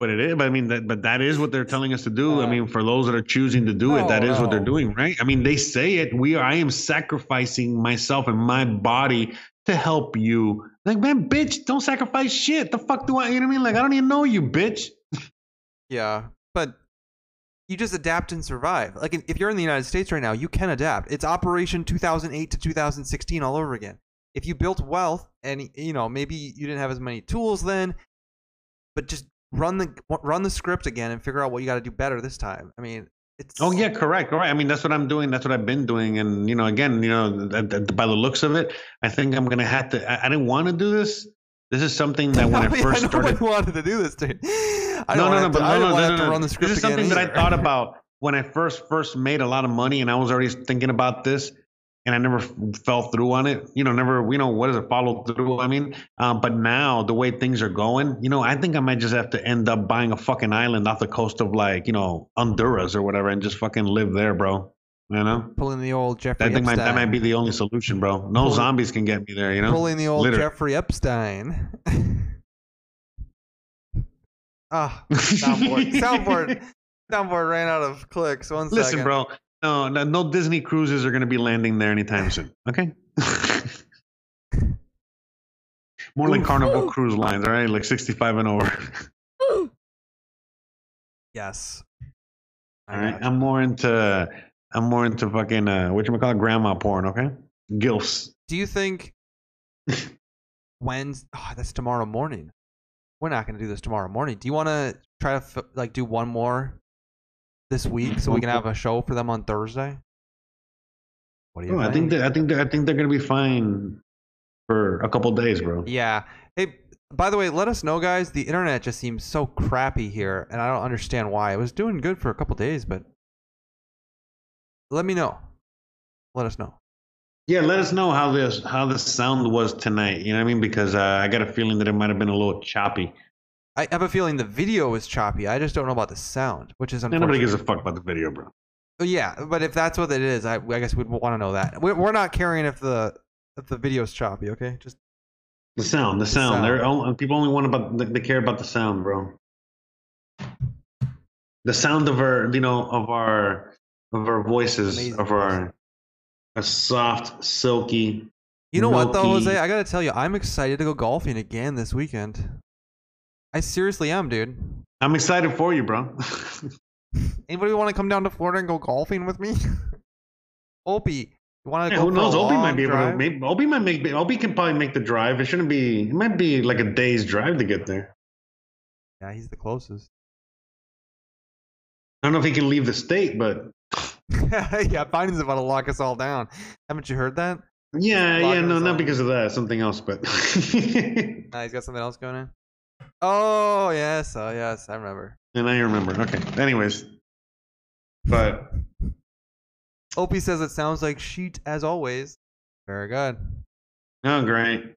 But it is. But I mean, that. But that is what they're telling us to do. I mean, for those that are choosing to do it, no, that is what they're oh. doing, right? I mean, they say it. We are. I am sacrificing myself and my body to help you. Like, man, bitch, don't sacrifice shit. The fuck do I? You know what I mean? Like, I don't even know you, bitch. yeah, but you just adapt and survive. Like if you're in the United States right now, you can adapt. It's Operation 2008 to 2016 all over again. If you built wealth and you know maybe you didn't have as many tools then, but just run the run the script again and figure out what you got to do better this time. I mean, it's Oh yeah, correct. All right. I mean, that's what I'm doing. That's what I've been doing. And you know, again, you know, by the looks of it, I think I'm gonna have to. I, I didn't want to do this. This is something that when I, mean, first I started. wanted to do this, dude. I no, don't no, no, but no, I no, don't no, have no, to no. run the script This is again something that I thought about when I first first made a lot of money, and I was already thinking about this, and I never fell through on it. You know, never. You know, what is it? Follow through. I mean, um, but now the way things are going, you know, I think I might just have to end up buying a fucking island off the coast of like, you know, Honduras or whatever, and just fucking live there, bro. You know, Pulling the old Jeffrey I think might, that might be the only solution, bro. No Pull- zombies can get me there. You know, Pulling the old Literally. Jeffrey Epstein. Ah, soundboard, soundboard, soundboard ran out of clicks. One second. Listen, bro. No, no, no Disney cruises are going to be landing there anytime soon. Okay. More like Carnival Cruise Lines, all right? Like 65 and over. Yes. All right. I'm more into, I'm more into fucking, uh, what you call it, grandma porn, okay? Gilfs. Do you think when's Oh, that's tomorrow morning. We're not going to do this tomorrow morning. Do you want to try to f- like do one more this week so we can have a show for them on Thursday? What do you Oh, I think that I think that, I think they're gonna be fine for a couple days, bro. Yeah. Hey, by the way, let us know, guys. The internet just seems so crappy here, and I don't understand why. It was doing good for a couple days, but let me know. Let us know. Yeah, let us know how this how the sound was tonight. You know what I mean? Because uh, I got a feeling that it might have been a little choppy. I have a feeling the video is choppy. I just don't know about the sound, which is And nobody unfortunate. gives a fuck about the video, bro. Oh, yeah, but if that's what it is, I, I guess we'd want to know that. We're, we're not caring if the if the video's choppy. Okay, just The sound, the sound. sound. They're only, people only want about they, care about the sound, bro. The sound of our, you know, of our of our voices, Amazing of our a soft, silky. You know what though, Jose? I gotta tell you, I'm excited to go golfing again this weekend. I seriously am, dude. I'm excited for you, bro. Anybody want to come down to Florida and go golfing with me? Opie, you want to Yeah, go? who knows? Opie might be able to. drive? Maybe Opie might make. Opie can probably make the drive. It shouldn't be. It might be like a day's drive to get there. Yeah, he's the closest. I don't know if he can leave the state, but yeah, Biden's about to lock us all down. Haven't you heard that? yeah, yeah, no, not because of that. Something else, but Nah, he's got something else going on. Oh yes, oh yes, I remember. And I remember. Okay. Anyways, but Opie says it sounds like sheet as always. Very good. oh, great.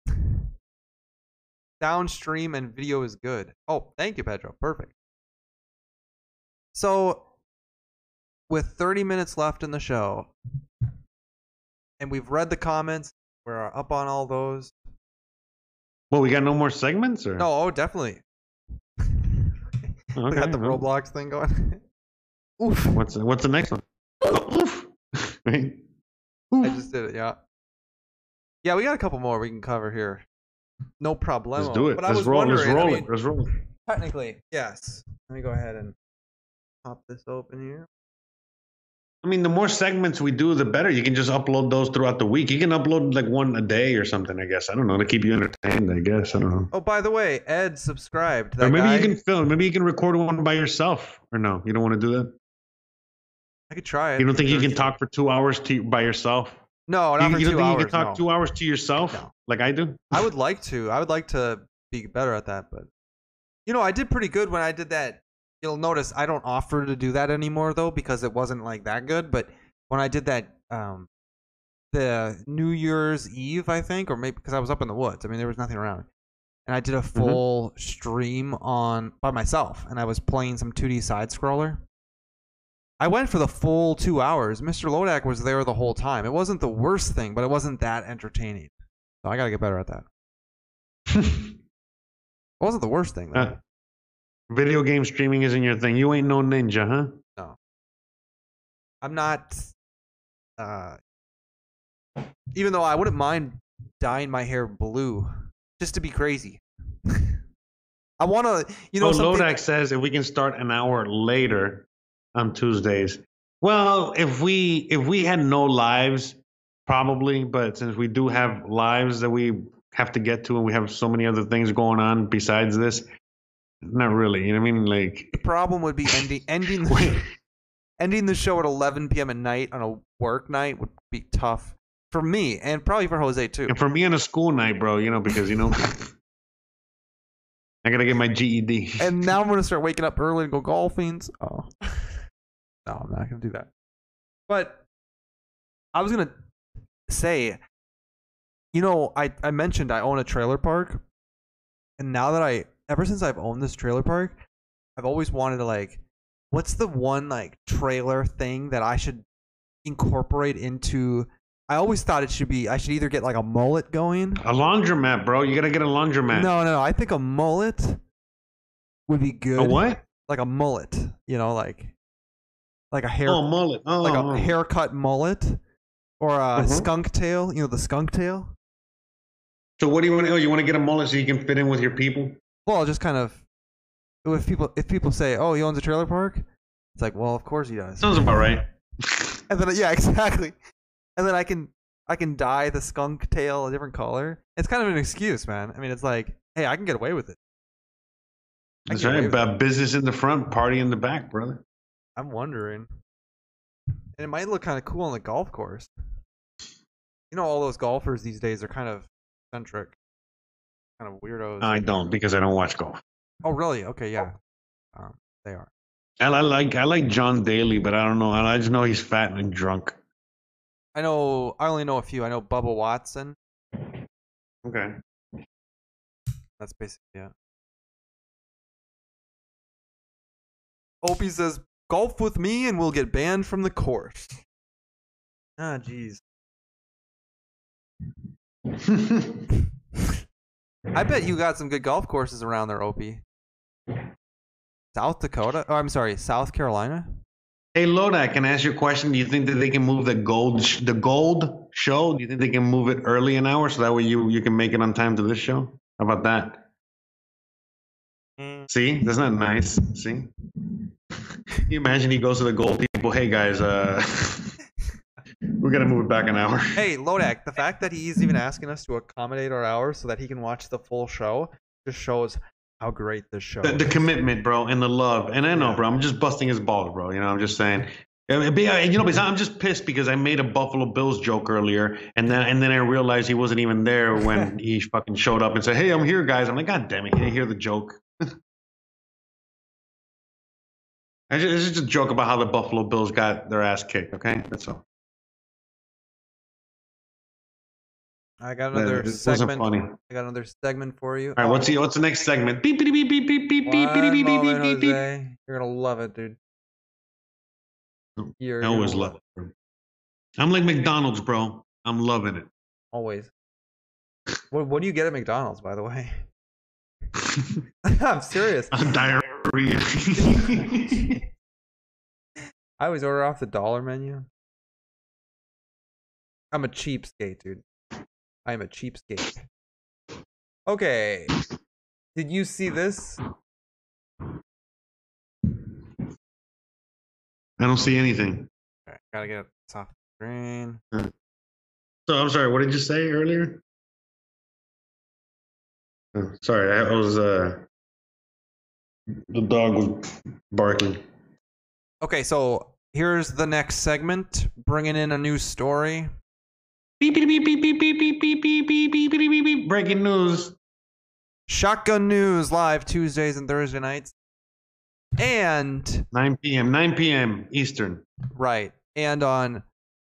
Downstream and video is good. Oh, thank you, Pedro. Perfect. So, with 30 minutes left in the show, and we've read the comments, we're up on all those. Well, we got no more segments, or No, oh, definitely. Okay, we got the well, Roblox thing going. Oof. What's what's the next one? Oof. Right? I just did it, yeah. Yeah, we got a couple more we can cover here. No problem. Let's do it. But I Let's was roll. Let's wondering, I roll mean, it. Let's roll. Technically, yes. Let me go ahead and pop this open here. I mean, the more segments we do, the better. You can just upload those throughout the week. You can upload like one a day or something. I guess I don't know to keep you entertained. I guess I don't know. Oh, by the way, Ed subscribed. Or That maybe guy, you can film. Maybe you can record one by yourself. Or no, you don't want to do that. I could try it. You don't think you can talk for two hours to by yourself? No, not you, for you don't think hours. you can talk no. two hours to yourself No. like I do? I would like to. I would like to be better at that, but you know, I did pretty good when I did that. You'll notice I don't offer to do that anymore though because it wasn't like that good. But when I did that, um, the New Year's Eve, I think, or maybe because I was up in the woods. I mean, there was nothing around, and I did a full stream on by myself, and I was playing some 2D side scroller. I went for the full two hours. Mr. Lodak was there the whole time. It wasn't the worst thing, but it wasn't that entertaining. So I gotta get better at that. It wasn't the worst thing though. Uh, Video game streaming isn't your thing. You ain't no ninja, huh? No. I'm not. Uh, even though I wouldn't mind dyeing my hair blue, just to be crazy. I want to, you know, oh, something. Lodak says if we can start an hour later on Tuesdays. Well, if we if we had no lives, probably. But since we do have lives that we have to get to, and we have so many other things going on besides this, not really. You know what I mean? Like, the problem would be ending ending wait, ending the show at 11 p.m. at night on a work night would be tough for me and probably for Jose too. and for me on a school night, bro, you know, because you know, I gotta get my GED. And now I'm gonna start waking up early and go golfing. so- Oh, no, I'm not gonna do that. But I was gonna say, you know, I I mentioned I own a trailer park, and now that I ever since I've owned this trailer park, I've always wanted to like, what's the one like trailer thing that I should incorporate into? I always thought it should be I should either get like a mullet going. a laundromat, bro. You gotta get a laundromat. No, no, no. I think a mullet would be good. A what? Like a mullet, you know, like like a hair, Oh, mullet. Oh, like a oh. haircut mullet, or a Mhm. skunk tail. You know, the skunk tail. So what do you want? to? Oh, you want to get a mullet so you can fit in with your people? Well, just kind of if people if people say, "Oh, he owns a trailer park," it's like, well, of course he does. Sounds about right. And then yeah, exactly. And then I can I can dye the skunk tail a different color. It's kind of an excuse, man. I mean, it's like, hey, I can get away with it. I That's right. But business in the front, party in the back, brother. I'm wondering. And it might look kind of cool on the golf course. You know, all those golfers these days are kind of eccentric, kind of weirdos. I don't because I don't watch golf. oh, really? Okay, yeah. Um, they are. I, I like I like John Daly, but I don't know. I just know he's fat and drunk. I know. I only know a few. I know Bubba Watson. Okay. That's basically it. Opie says, "Golf with me, and we'll get banned from the course." Ah, jeez. I bet you got some good golf courses around there, Opie. South Dakota? Oh, I'm sorry, South Carolina. hey Loda, can I ask you a question? Do you think that they can move the gold sh- the gold show? Do you think they can move it early an hour so that way you you can make it on time to this show? How about that? See, that's not that nice. See, Can you imagine he goes to the gold people. Hey guys, uh, we gotta move it back an hour. Hey, Lodak, the fact that he's even asking us to accommodate our hours so that he can watch the full show just shows how great this show the, the commitment, bro, and the love. And I know, Yeah. bro, I'm just busting his balls, bro. You know, I'm just saying. I mean, but, You know, I'm just pissed because I made a Buffalo Bills joke earlier, and then and then I realized he wasn't even there when he fucking showed up and said, "Hey, I'm here, guys." I'm like, God damn it, he didn't hear the joke. This is just a joke about how the Buffalo Bills got their ass kicked. Okay, that's all. I got another it segment. funny. I got another segment for you. All right, what's um, the what's the next segment? Beep beep beep beep beep beep beep beep beep beep beep beep. You're gonna love it, dude. You're I always love it. I'm like McDonald's, bro. I'm loving it. Always. What What do you get at McDonald's, by the way? I'm serious. I'm diarrhea. I always order off the dollar menu. I'm a cheapskate, dude. I am a cheapskate. Okay. Did you see this? I don't see anything. Okay, gotta get this off the screen. So I'm sorry. What did you say earlier? Oh, sorry, I was. uh The dog was barking. Okay, so here's the next segment, bringing in a new story. Beep beep beep beep beep beep beep beep beep beep beep beep beep beep. Breaking news. Shotgun News live Tuesdays and Thursday nights. And 9 p.m. 9 p.m. Eastern. right, and on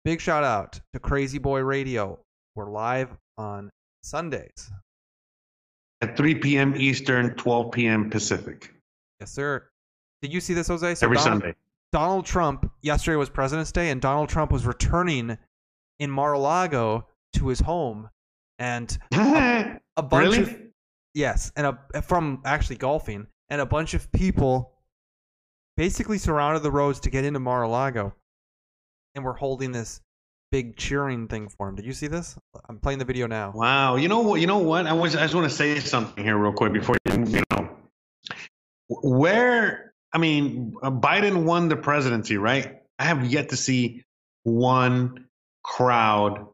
big shout out to Crazy Boy Radio. We're live on Sundays. At 3 p.m. Eastern, 12 p.m. Pacific. Yes, sir. Did you see this, Jose? So Every Donald, Sunday. Donald Trump, yesterday was President's Day, and Donald Trump was returning in Mar-a-Lago to his home. And a bunch really? of yes, and a from actually golfing, and a bunch of people basically surrounded the roads to get into Mar-a-Lago, and we're holding this big cheering thing for him. Did you see this? I'm playing the video now. Wow. You know what? You know what? I was. I just want to say something here real quick before you. You know, where I mean, Biden won the presidency, right? I have yet to see one crowd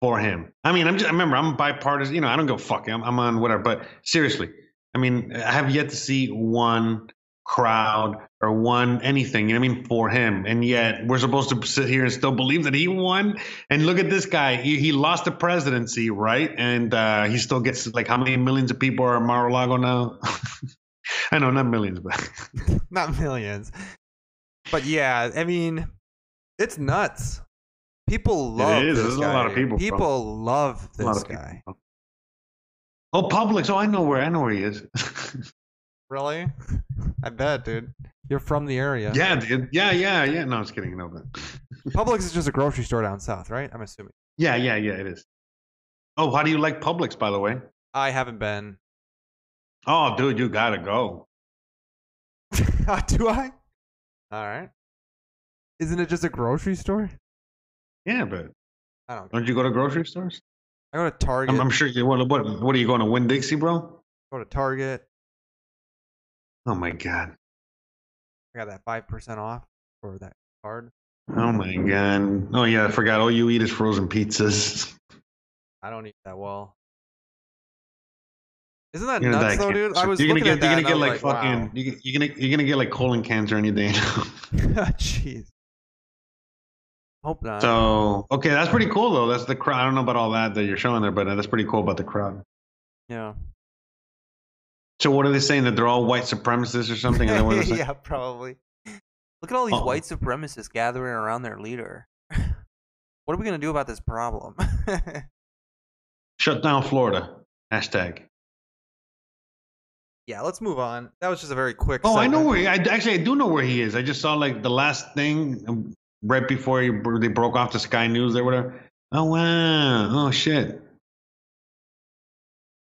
for him. I mean, I'm just. I remember I'm bipartisan. You know, I don't go fuck. I'm, I'm on whatever. But seriously, I mean, I have yet to see one crowd or one anything. You know I mean for him, and yet we're supposed to sit here and still believe that he won. And look at this guy. He, he lost the presidency, right? And uh, he still gets like how many millions of people are in Mar-a-Lago now? I know, not millions, but Not millions, but yeah. I mean, it's nuts. People love is. this There's a guy. lot of people. People love this people. guy. Oh, Publix. Oh, I know where. I know where he is. Really? I bet, dude. You're from the area. yeah, dude. Yeah, yeah, yeah. No, I was kidding. No, but Publix is just a grocery store down south, right? I'm assuming. yeah, yeah, yeah. It is. Oh, how do you like Publix, by the way? I haven't been. Oh, dude, you gotta go. Do I? All right. Isn't it just a grocery store? Yeah, but I don't. don't you go to grocery stores? I go to Target. I'm, I'm sure you. What, what? What are you going to Winn-Dixie, bro? go to Target. Oh my god. I got that five percent off for that card. Oh my god. Oh yeah, I forgot. All you eat is frozen pizzas. I don't eat that well. Isn't that You're nuts die though, dude? I was you're gonna looking get. at You're that gonna get like was fucking. wow. You're gonna. You're gonna get like colon cancer any day now. Jeez. Hope not. So okay, that's pretty cool though. That's the crowd. I don't know about all that that you're showing there, but uh, that's pretty cool about the crowd. yeah. So what are they saying that they're all white supremacists or something? Is that what they're saying? yeah, probably. Look at all these Uh-oh. white supremacists gathering around their leader. what are we gonna do about this problem? Shut down Florida. Hashtag. yeah, let's move on. That was just a very quick. Oh, I know where. He, I actually I do know where he is. I just saw like the last thing um, right before he, they broke off the Sky News or whatever. Oh wow! Oh shit!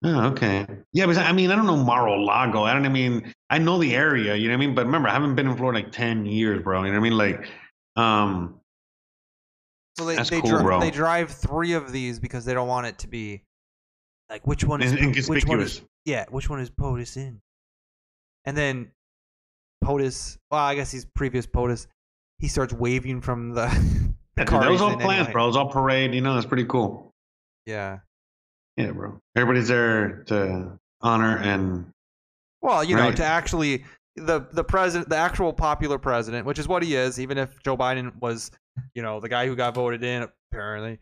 Oh okay. Yeah, but I mean I don't know Mar-a-Lago. I don't. I mean I know the area. You know what I mean? But remember, I haven't been in Florida like ten years, bro. You know what I mean? Like, um, So they That's they, cool, dri- they drive three of these because they don't want it to be like which one is in- which one is yeah which one is POTUS in, and then POTUS. Well, I guess he's previous POTUS. He starts waving from the. the Yeah, car that was all planned, anyway. bro. It was all parade. You know, that's pretty cool. Yeah. Yeah, bro. Everybody's there to honor and Well, you know, to actually the the president, the actual popular president, which is what he is, even if Joe Biden was, you know, the guy who got voted in. Apparently,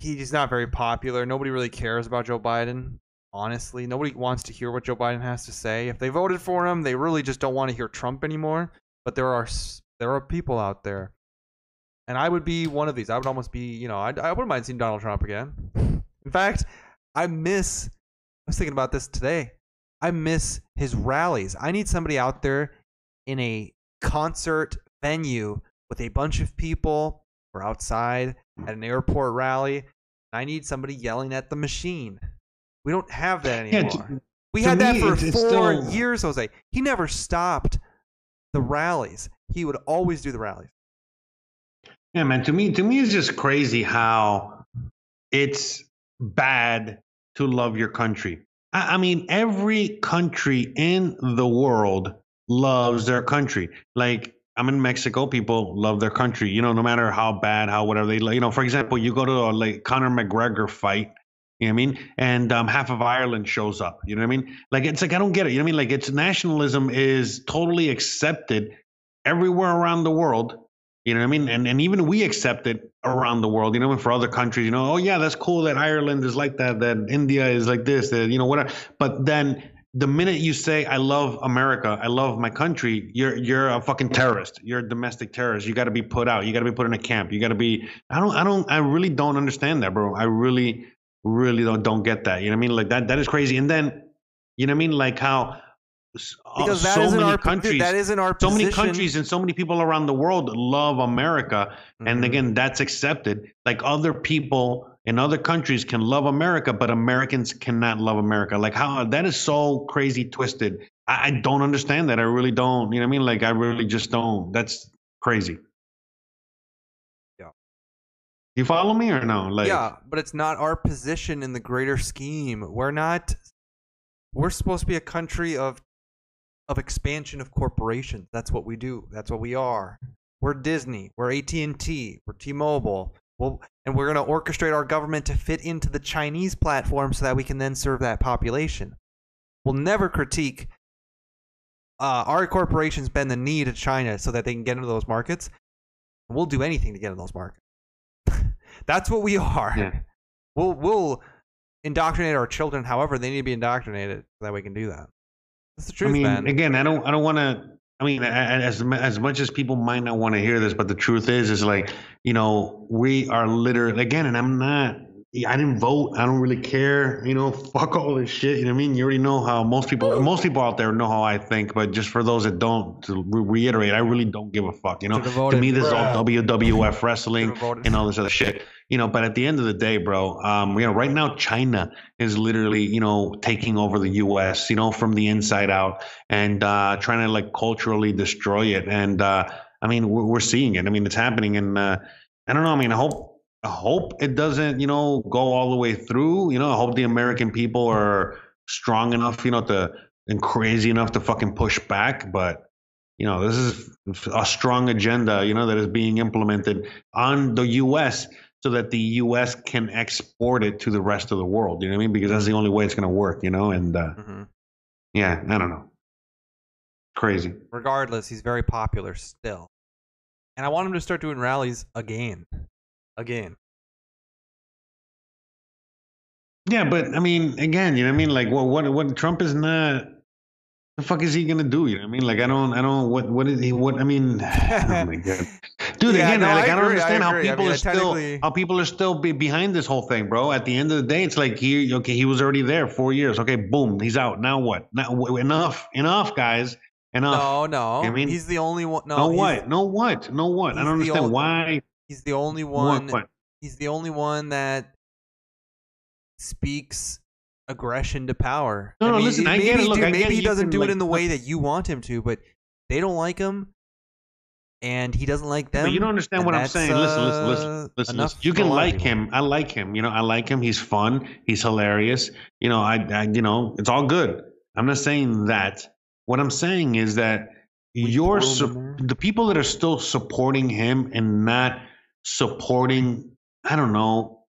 he's not very popular. Nobody really cares about Joe Biden. Honestly, nobody wants to hear what Joe Biden has to say. If they voted for him, they really just don't want to hear Trump anymore. But there are there are people out there, and I would be one of these. I would almost be, you know, I I wouldn't mind seeing Donald Trump again. In fact, I miss. I was thinking about this today. I miss his rallies. I need somebody out there in a concert venue with a bunch of people or outside at an airport rally. I need somebody yelling at the machine. We don't have that Yeah, anymore. to- we had that for four still- years, Jose. He never stopped the rallies. He would always do the rallies. Yeah, man. To me, to me, it's just crazy how it's bad to love your country. I, I mean, every country in the world loves their country. Like I'm in Mexico, people love their country. You know, no matter how bad, how whatever they, like. you know. For example, you go to a like Conor McGregor fight. You know what I mean? And um, half of Ireland shows up. You know what I mean? Like it's like I don't get it. You know what I mean? Like it's nationalism is totally accepted everywhere around the world. You know what I mean? And and even we accept it around the world, you know, and for other countries, you know, oh yeah, that's cool that Ireland is like that, that India is like this, that you know, whatever. But then the minute you say I love America, I love my country, you're you're a fucking terrorist. You're a domestic terrorist. You got to be put out. You got to be put in a camp. You got to be. I don't. I don't. I really don't understand that, bro. I really, really don't don't get that. You know what I mean? Like that. That is crazy. And then, you know what I mean? Like how. Uh, Because that so many our countries, that isn't our so many countries and so many people around the world love America, and Mhm. again, that's accepted. Like other people in other countries can love America, but Americans cannot love America. Like how that is so crazy twisted. I, I don't understand that. I really don't. You know what I mean? Like I really just don't. That's crazy. Yeah. You follow me or no? Like yeah, but it's not our position in the greater scheme. We're not. We're supposed to be a country of of expansion of corporations. That's what we do. That's what we are. We're Disney. We're AT and T. We're T-Mobile. Well, and we're going to orchestrate our government to fit into the Chinese platform so that we can then serve that population. We'll never critique. Uh, our corporations bend the knee to China so that they can get into those markets. We'll do anything to get in those markets. That's what we are. Yeah. We'll we'll indoctrinate our children however they need to be indoctrinated so that we can do that. That's the truth, I mean, man. again, I don't, I don't want to. I mean, a- a- as as much as people might not want to hear this, but the truth is, is like, you know, we are literally again, and I'm not. I didn't vote. I don't really care. You know, fuck all this shit. You know what I mean? You already know how most people, most people out there know how I think. But just for those that don't, to re- reiterate, I really don't give a fuck. You know, Should've to me, this is all WWF wrestling and all this other shit. You know, but at the end of the day, bro, um, you know, right now China is literally, you know, taking over the U.S. You know, from the inside out and uh, trying to like culturally destroy it. And uh, I mean, we're, we're seeing it. I mean, it's happening. And uh, I don't know. I mean, I hope. I hope it doesn't, you know, go all the way through. You know, I hope the American people are strong enough, you know, to and crazy enough to fucking push back. But you know, this is a strong agenda, you know, that is being implemented on the U.S. so that the U.S. can export it to the rest of the world. You know what I mean? Because that's the only way it's going to work. You know, and uh, Mhm. yeah, I don't know. Crazy. Regardless, he's very popular still. and I want him to start doing rallies again, again. Yeah, but I mean, again, you know what I mean? Like, what, what, what? Trump is not. The fuck is he gonna do? You know what I mean? Like, I don't, I don't. What, what is he? What? I mean, oh my god, dude. Yeah, again, no, like, I I, don't agree, I understand how agree. I people mean, are still, how people are still be behind this whole thing, bro. At the end of the day, it's like he, okay, he was already there four years. Okay, boom, he's out. Now what? Now enough, enough, guys, enough. No, no. I mean- he's the only one. No, no, what? No what? No what? I don't understand ol- why. He's the only What? one. What? He's the only one that speaks aggression to power. No, no, listen, I maybe, get it. Look, I maybe he doesn't do like, it in the way that you want him to, but they don't like him, and he doesn't like them. But you don't understand what I'm saying. Listen, listen, uh, listen, listen. listen. You can a lot of like him. I like him. You know, I like him. He's fun. He's hilarious. You know, I, I, you know, it's all good. I'm not saying that. What I'm saying is that you're su- the people that are still supporting him and not supporting. I don't know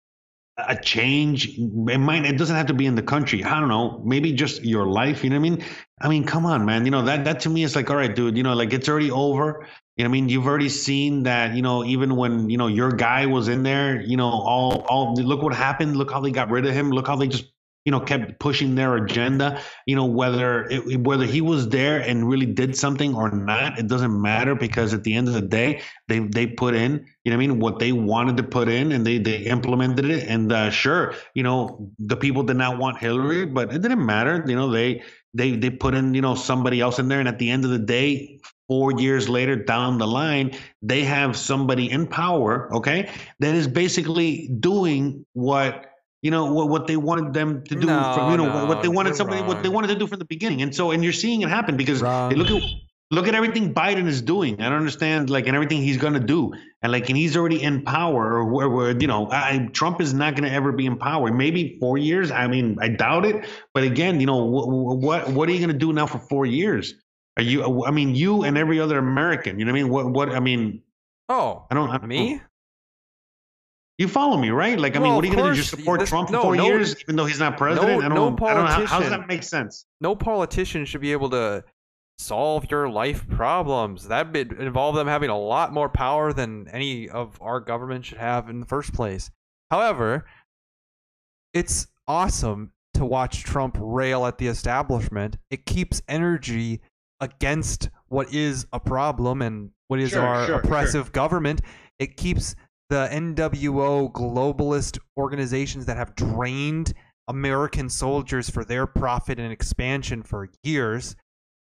a change. It might. It doesn't have to be in the country. I don't know. Maybe just your life. You know what I mean? I mean, come on, man. You know that that to me is like, all right, dude. You know, like it's already over. You know, I mean, you've already seen that. You know, even when you know your guy was in there, you know, all all look what happened. Look how they got rid of him. Look how they just you know kept pushing their agenda. You know, whether it, whether he was there and really did something or not, it doesn't matter because at the end of the day, they they put in. You know, what I mean, what they wanted to put in, and they they implemented it. And uh, sure, you know, the people did not want Hillary, but it didn't matter. You know, they they they put in you know somebody else in there, and at the end of the day, four years later down the line, they have somebody in power, okay, that is basically doing what you know what, what they wanted them to do. No, from, you know no, what they wanted somebody what they wanted to do from the beginning, and so and you're seeing it happen because Wrong. hey, look at look at everything Biden is doing. I don't understand like and everything he's gonna do, and like and he's already in power, or where, where you know I, Trump is not gonna ever be in power. Maybe four years. I mean, I doubt it. But again, you know what what what are you gonna do now for four years? Are you? I mean, you and every other American. You know what I mean? What what I mean? Oh, I don't. I me? You follow me, right? Like, I mean, Well, what are you going to do? Just support this- Trump for no, four no- years, even though he's not president? I don't. no I don't know. How, how does politician- that make sense? no politician should be able to solve your life problems. That would involve them having a lot more power than any of our government should have in the first place. However, it's awesome to watch Trump rail at the establishment. It keeps energy against what is a problem and what is Sure, our sure, oppressive government. It keeps the NWO globalist organizations that have drained American soldiers for their profit and expansion for years.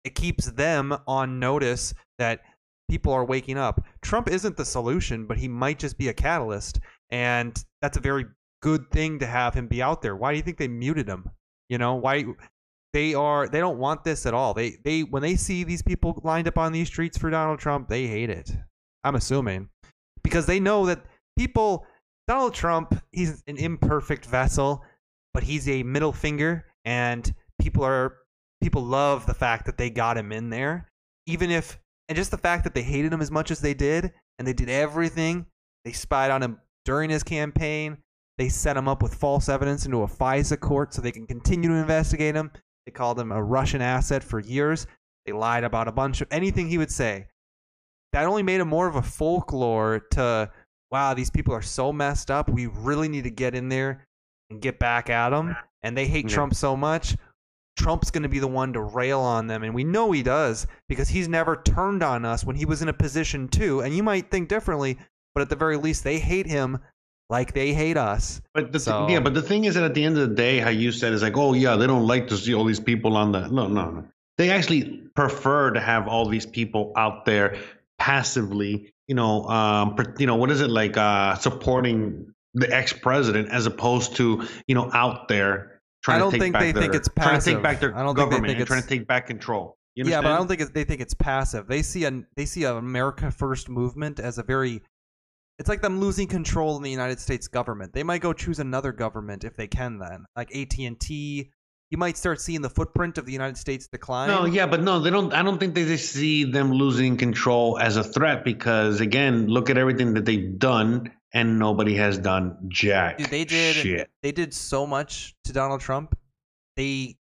It keeps them on notice that people are waking up. Trump isn't the solution, but he might just be a catalyst. And that's a very good thing to have him be out there. Why do you think they muted him? You know, why they are they don't want this at all. They they when they see these people lined up on these streets for Donald Trump, they hate it. I'm assuming. Because they know that people Donald Trump, he's an imperfect vessel, but he's a middle finger and people are people love the fact that they got him in there. Even if and just the fact that they hated him as much as they did and they did everything. They spied on him during his campaign. They set him up with false evidence into a FISA court so they can continue to investigate him. They called him a Russian asset for years. They lied about a bunch of anything he would say. That only made him more of a folklore to, wow, these people are so messed up. We really need to get in there and get back at them. And they hate Yeah. Trump so much. Trump's going to be the one to rail on them. And we know he does because he's never turned on us when he was in a position to. And you might think differently, but at the very least, they hate him like they hate us. But the th- So- yeah, but the thing is that at the end of the day, how you said is like, oh yeah, they don't like to see all these people on the no, no, no. They actually prefer to have all these people out there passively, you know, um, you know, what is it like, uh, supporting the ex-president as opposed to you know out there trying I don't to take think back they their, think it's trying to take back their I don't think they government think trying to take back control. You yeah, but I don't think it's, they think it's passive. They see a they see a America First movement as a very. It's like them losing control in the United States government. They might go choose another government if they can. Then, like AT and T, you might start seeing the footprint of the United States decline. No, yeah, but no, they don't. I don't think they just see them losing control as a threat because, again, look at everything that they've done, and nobody has done jack. Dude, they did. shit. They did so much to Donald Trump. They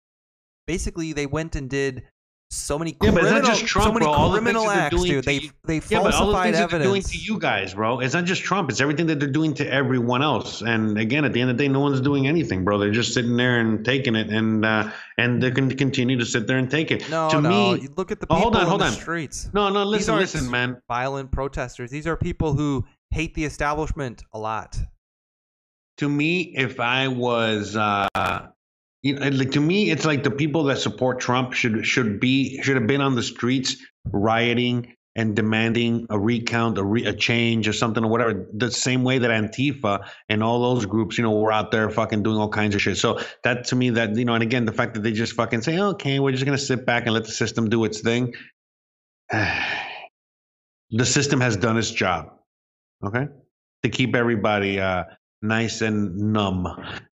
basically they went and did so many Yeah, but criminal, it's not just Trump, so many bro. All the criminal things they're acts, dude. They they Yeah, but all the falsified things that they're doing to you guys, bro. It's not just Trump. It's everything that they're doing to everyone else. And again, at the end of the day, no one's doing anything, bro. They're just sitting there and taking it, and uh, and they can continue to sit there and take it. No, to no. me, look at the Oh, people hold on, in hold the on. streets. no, no. Listen, listen, man. Violent protesters. These are people who hate the establishment a lot. to me, if I was, uh, you know, like to me, it's like the people that support Trump should should be should have been on the streets rioting and demanding a recount, a, re, a change, or something, or whatever. The same way that Antifa and all those groups, you know, were out there fucking doing all kinds of shit. So that to me, that you know, and again, the fact that they just fucking say, okay, we're just gonna sit back and let the system do its thing. the system has done its job. Okay, to keep everybody. Uh, nice and numb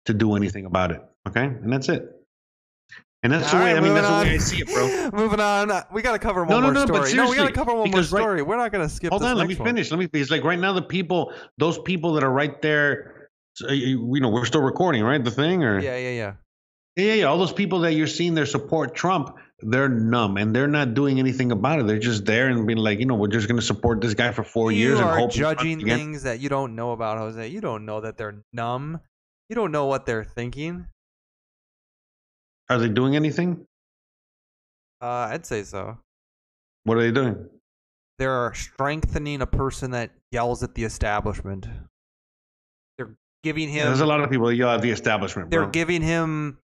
to do anything about it. Okay, and that's it. And that's the way. right, I mean, that's moving the way. I see it, bro. moving on. We got to cover one No, no, more no, but story. No, we got to cover one more because right- story. We're not going to skip. Hold this on, let me one. finish. Let me. It's like right now, the people, those people that are right there. so, You know, we're still recording, right? The thing, or Yeah, yeah, yeah. yeah, yeah, yeah. All those people that you're seeing there support Trump, they're numb and they're not doing anything about it. They're just there and being like, you know, we're just going to support this guy for four you years and hope judging things that you don't know about, Jose. You don't know that they're numb. You don't know what they're thinking. Are they doing anything? Uh, I'd say so. What are they doing? They're strengthening a person that yells at the establishment. They're giving him. There's a lot of people that yell at the establishment, they're bro. giving him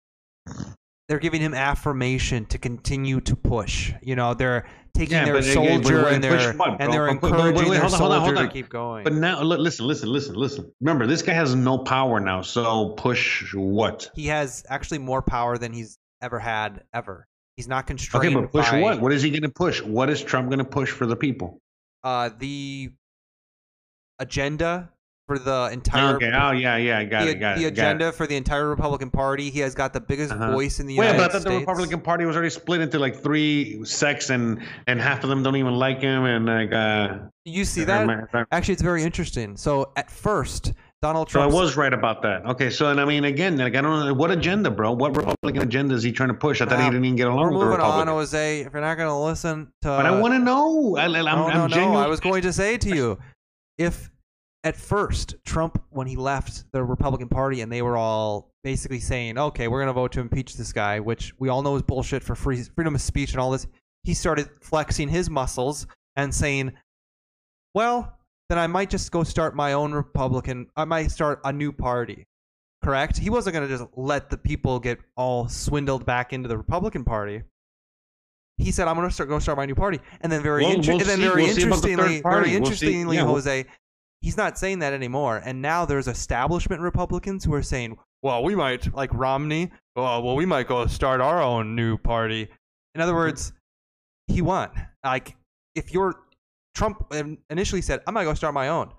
they're giving him affirmation to continue to push. You know, they're taking Yeah, their but again, soldier but and they're what, and they're But- but- but wait, their hold on, hold on, soldier hold to on. keep going. But now, listen, listen, listen, listen. Remember, this guy has no power now. So push what? he has actually more power than he's ever had ever. He's not constrained Okay, but push by what? What is he going to push? What is Trump going to push for the people? uh, the agenda for the entire Okay. Oh, yeah, yeah. I got the, it. Got the it. got agenda for the entire Republican Party. He has got the biggest Uh-huh. voice in the Wait, United but I thought States. the Republican Party was already split into like three sects, and and half of them don't even like him, and like. uh you see that? remember- if I- Actually, it's very interesting. So at first, Donald Trump. So I was right about that. Okay, so and I mean again, like I don't know what agenda, bro. What Republican agenda is he trying to push? I thought he didn't even get along We're with the moving on. Jose. If you're not going to listen to, but I want to know. I, I'm, no, no, no. I was going to say to you, if at first Trump, when he left the Republican Party, and they were all basically saying, "Okay, we're going to vote to impeach this guy," which we all know is bullshit for free, freedom of speech and all this, he started flexing his muscles and saying, "Well, then I might just go start my own Republican. I might start a new party." Correct? He wasn't going to just let the people get all swindled back into the Republican Party he said, "I'm going to start go start my new party." And then very, Well, inter- we'll and then see. very We'll about the third interestingly, very We'll interestingly, Yeah, Jose, he's not saying that anymore. And now there's establishment Republicans who are saying, "Well, we might like Romney. Oh, well, we might go start our own new party." In other words, he won. Like if you're Trump initially said, "I'm going to go start my own,"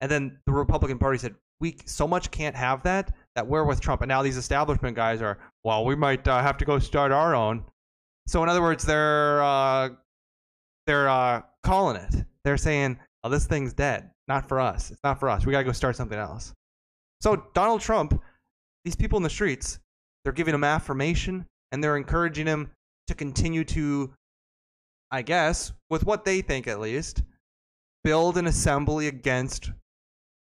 and then the Republican Party said, "We so much can't have that that we're with Trump." And now these establishment guys are, "Well, we might uh, have to go start our own." So in other words, they're uh, they're uh, calling it. They're saying, "Oh, this thing's dead. Not for us. It's not for us. We gotta go start something else." So Donald Trump, these people in the streets, they're giving him affirmation and they're encouraging him to continue to, I guess, with what they think at least, build an assembly against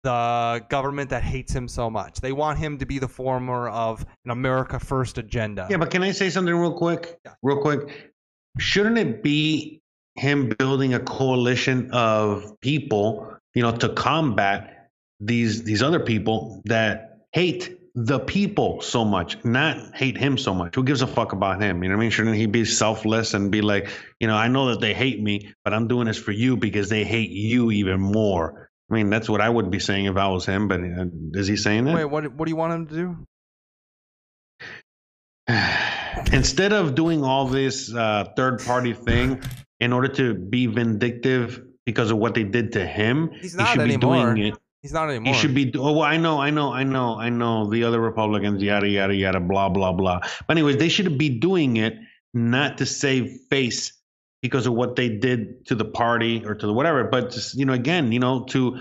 the government that hates him so much. They want him to be the former of an America First agenda. Yeah, but can I say something real quick? Yeah. Real quick. Shouldn't it be him building a coalition of people, you know, to combat these these other people that hate the people so much, not hate him so much? Who gives a fuck about him? You know what I mean? Shouldn't he be selfless and be like, you know, I know that they hate me, but I'm doing this for you because they hate you even more. I mean, that's what I would be saying if I was him. But uh, is he saying that? Wait, what? What do you want him to do? instead of doing all this uh, third party thing in order to be vindictive because of what they did to him, He's he not should be doing it. He's not anymore. He should be. Oh, well, I know, I know, I know, I know. The other Republicans, yada yada yada, blah blah blah. But anyways, they should be doing it not to save face because of what they did to the party or to the whatever, but just you know, again, you know, to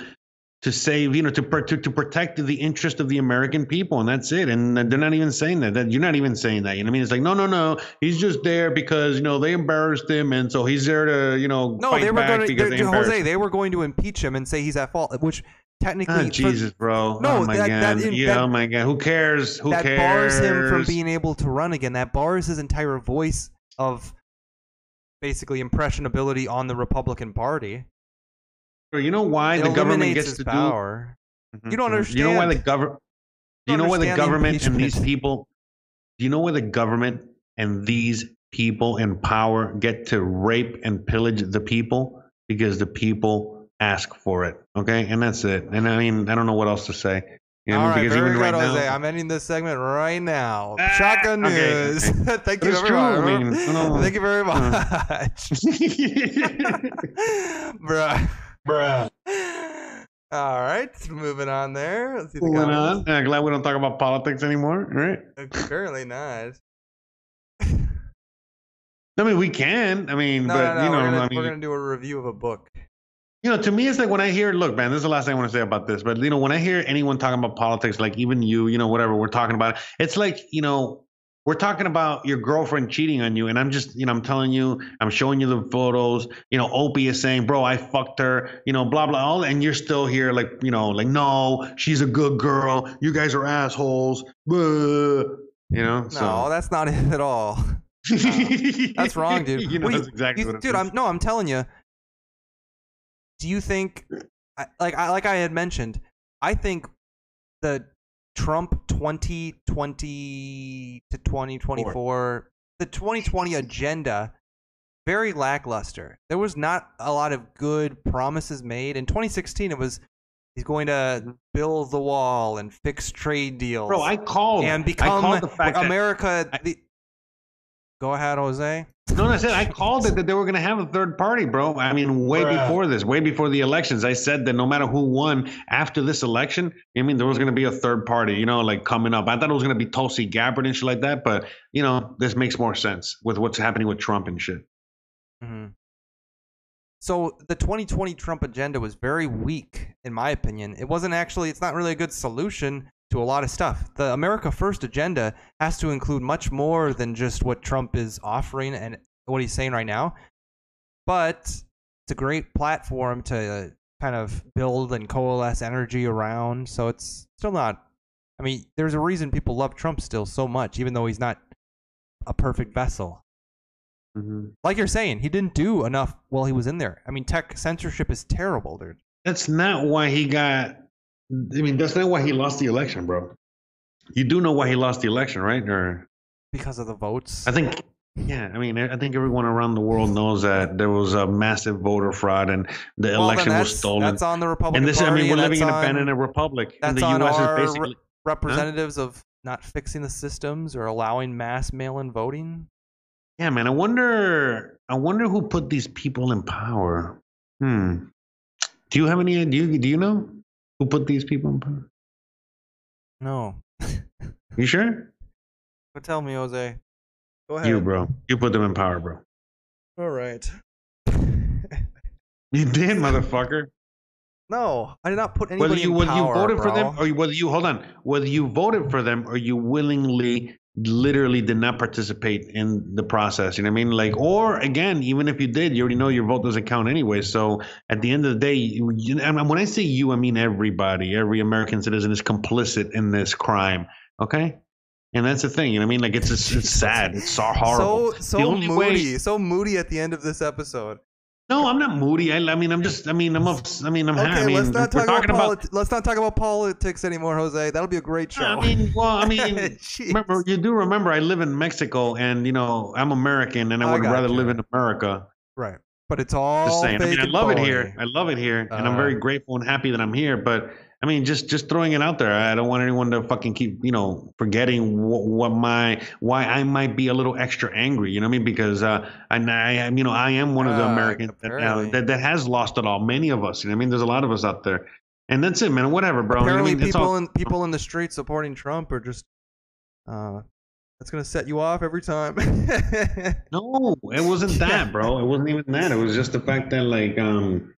to save, you know, to, to to protect the interest of the American people, and that's it. And they're not even saying that. That you're not even saying that. You know what I mean? It's like, no, no, no. He's just there because you know they embarrassed him, and so he's there to, you know, No, fight they were back going to they Jose. They were going to impeach him and say he's at fault, which technically ah, for- Jesus, bro. No, oh my that- god. that- yeah, that- oh my god. Who cares? Who cares that cares? bars him from being able to run again. That bars his entire voice of basically impressionability on the Republican Party. Bro, You know why It the government gets his to power. do? You don't understand. You know why the government? Do You you know why the understand the government and these people? Do you know why the government and these people in power get to rape and pillage the people because the people ask for it? Okay, and that's it. And I mean, I don't know what else to say. You know, All right, because very even good, right Jose. now, I'm ending this segment right now. Ah, Shotgun okay, news. okay. Thank you very true, much. I mean, I don't- Thank you very much. Bruh. Bruh. All right, moving on there. Let's see the Moving on. Yeah, glad we don't talk about politics anymore, right? Uh, Apparently not. I mean, we can. I mean, No, but no, no. you know, we're, gonna, I mean, we're gonna do a review of a book. You know, to me, it's like when I hear, look, man, this is the last thing I want to say about this, but you know, when I hear anyone talking about politics, like even you, you know, whatever we're talking about, it's like, you know, we're talking about your girlfriend cheating on you, and I'm just, you know, I'm telling you, I'm showing you the photos, you know, Opie is saying, bro, I fucked her, you know, blah blah, all, and you're still here, like, you know, like, no, she's a good girl, you guys are assholes, Blah. you know, No, so that's not it at all. That's wrong, dude. you know, exactly you- dude. I'm no, I'm telling you. Do you think, like I like I had mentioned, I think the Trump 2020 to 2024, the 2020 agenda, very lackluster. There was not a lot of good promises made. In 2016, it was he's going to build the wall and fix trade deals Bro, I called and I become called the fact America. I- the, go ahead, Jose. No, I said I called it that they were going to have a third party, bro. I mean, way Bruh. before this, way before the elections. I said that no matter who won after this election, I mean, there was going to be a third party, you know, like coming up. I thought it was going to be Tulsi Gabbard and shit like that, but you know, this makes more sense with what's happening with Trump and shit. hmm So the 2020 Trump agenda was very weak, in my opinion. It wasn't actually. It's not really a good solution to a lot of stuff. The America First agenda has to include much more than just what Trump is offering and what he's saying right now. But it's a great platform to uh, kind of build and coalesce energy around. So it's still not. I mean, there's a reason people love Trump still so much, even though he's not a perfect vessel like you're saying, he didn't do enough while he was in there. I mean, tech censorship is terrible, dude. That's not why he got. I mean, that's not why he lost the election, bro. You do know why he lost the election, right? Or Because of the votes. I think, yeah, I mean, I think everyone around the world knows that there was a massive voter fraud and the Well, election was stolen. That's on the Republican and this, I mean, we're living in a banana republic. And that's the on U.S. our is basically. representatives of not fixing the systems or allowing mass mail-in voting. Yeah, man. I wonder. I wonder who put these people in power. Hmm. Do you have any? Do you do you know who put these people in power? No, You sure? but tell me, Jose. Go ahead. You, bro. You put them in power, bro. All right. You did, motherfucker. no, I did not put anybody Whether you in whether you power, voted for them or you- whether you hold on, whether you voted for them or you willingly literally did not participate in the process. You know what I mean? Like, or again, even if you did, you already know your vote doesn't count anyway. So at the end of the day, you, and when I say you, I mean everybody. Every American citizen is complicit in this crime. Okay. And that's the thing, you know what I mean? Like it's it's, it's sad. It's so horrible. So so only way- moody, so moody at the end of this episode. No, I'm not moody. I, I mean, I'm just. I mean, I'm. I mean, I'm. Okay, I mean, let's not we're talk about, talking about. let's not talk about politics anymore, Jose. That'll be a great show. I mean, well, I mean, remember you do remember I live in Mexico, and you know I'm American, and I I would got rather you. live in America. right, but it's all Just saying. I mean, I love it here. I love it here, and I'm Uh, very grateful and happy that I'm here. But I mean, just just throwing it out there. I don't want anyone to fucking keep you know forgetting what, what my why I might be a little extra angry. You know what I mean? Because uh, and I am you know I am one of the Uh, Americans that, uh, that that has lost it all. Many of us. You know what I mean? There's a lot of us out there. And that's it, man. Whatever, bro. You know I mean? People all- in people in the street supporting Trump are just. Uh, that's gonna set you off every time. No, it wasn't that, bro. It wasn't even that. It was just the fact that like um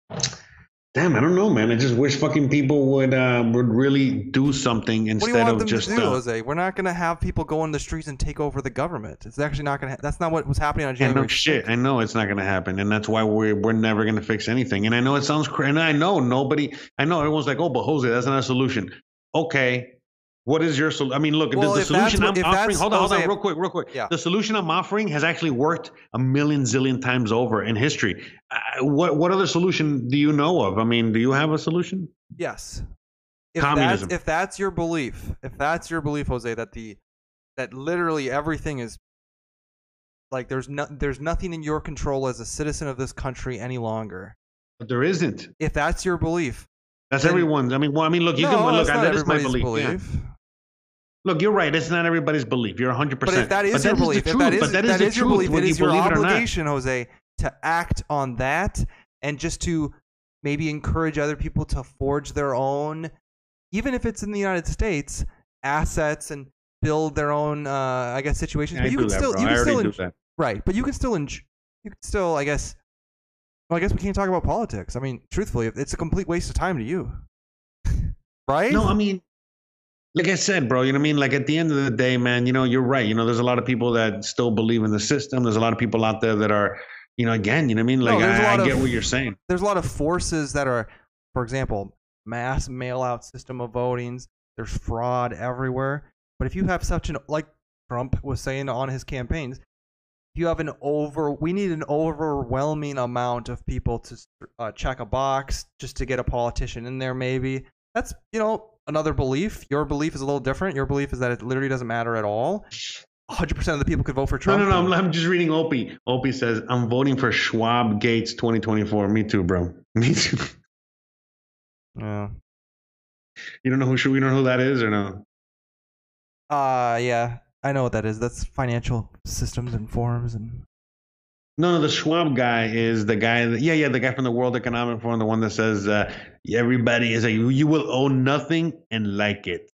Damn, I don't know, man. I just wish fucking people would uh, would really do something instead What do you want of them just. to do, uh, Jose? We're not going to have people go in the streets and take over the government. It's actually not going to. Ha- that's not what was happening on January. no shit. I know it's not going to happen, and that's why we're we're never going to fix anything. And I know it sounds crazy. And I know nobody. I know everyone's like, "Oh, but Jose, that's not a solution." Okay, what is your solution? I mean, look, Well, the, the solution I'm offering. Hold on, hold on, real quick, real quick. Yeah. The solution I'm offering has actually worked a million zillion times over in history. Uh, what what other solution do you know of? I mean, do you have a solution? Yes. If Communism. That's, if that's your belief, if that's your belief, Jose, that the that literally everything is like there's no there's nothing in your control as a citizen of this country any longer. But there isn't. If that's your belief, That's Then- everyone's. I mean, well, I mean, look, you no, can look. that's I- not That is my everybody's belief. yeah. Look, you're right. It's not everybody's belief. You're 100. But percent if that is your the belief, if truth. that is, but that is, that is your belief, it is you your believe it or not. obligation, Jose, to act on that and just to maybe encourage other people to forge their own, even if it's in the United States, assets and build their own, uh, I guess, situations. But you can that, still, bro. you can still, do en- that. right? But you can still, en- you can still, I guess. Well, I guess we can't talk about politics. I mean, truthfully, it's a complete waste of time to you, right? No, I mean, like I said, bro, you know what I mean? Like at the end of the day, man, you know, you're right. You know, there's a lot of people that still believe in the system. There's a lot of people out there that are, you know, again, you know what I mean? No, Like a I, I get of- what you're saying. there's a lot of forces that are, for example, mass mail out system of votings. There's fraud everywhere. But if you have such an, like Trump was saying on his campaigns, if you have an over, we need an overwhelming amount of people to uh, check a box just to get a politician in there, maybe. That's, you know, another belief. Your belief is a little different. Your belief is that it literally doesn't matter at all. 100% of the people could vote for Trump. no, no. I'm, I'm just reading Opie. Opie says, I'm voting for Schwab Gates 2024. Me too, bro. Me too. Yeah. You don't know who, should we don't know who that is or no? Uh, yeah, I know what that is. That's financial systems and forms and. No, no, the Schwab guy is the guy that, yeah, yeah, the guy from the World Economic Forum, the one that says, uh, everybody is like, you will own nothing and like it.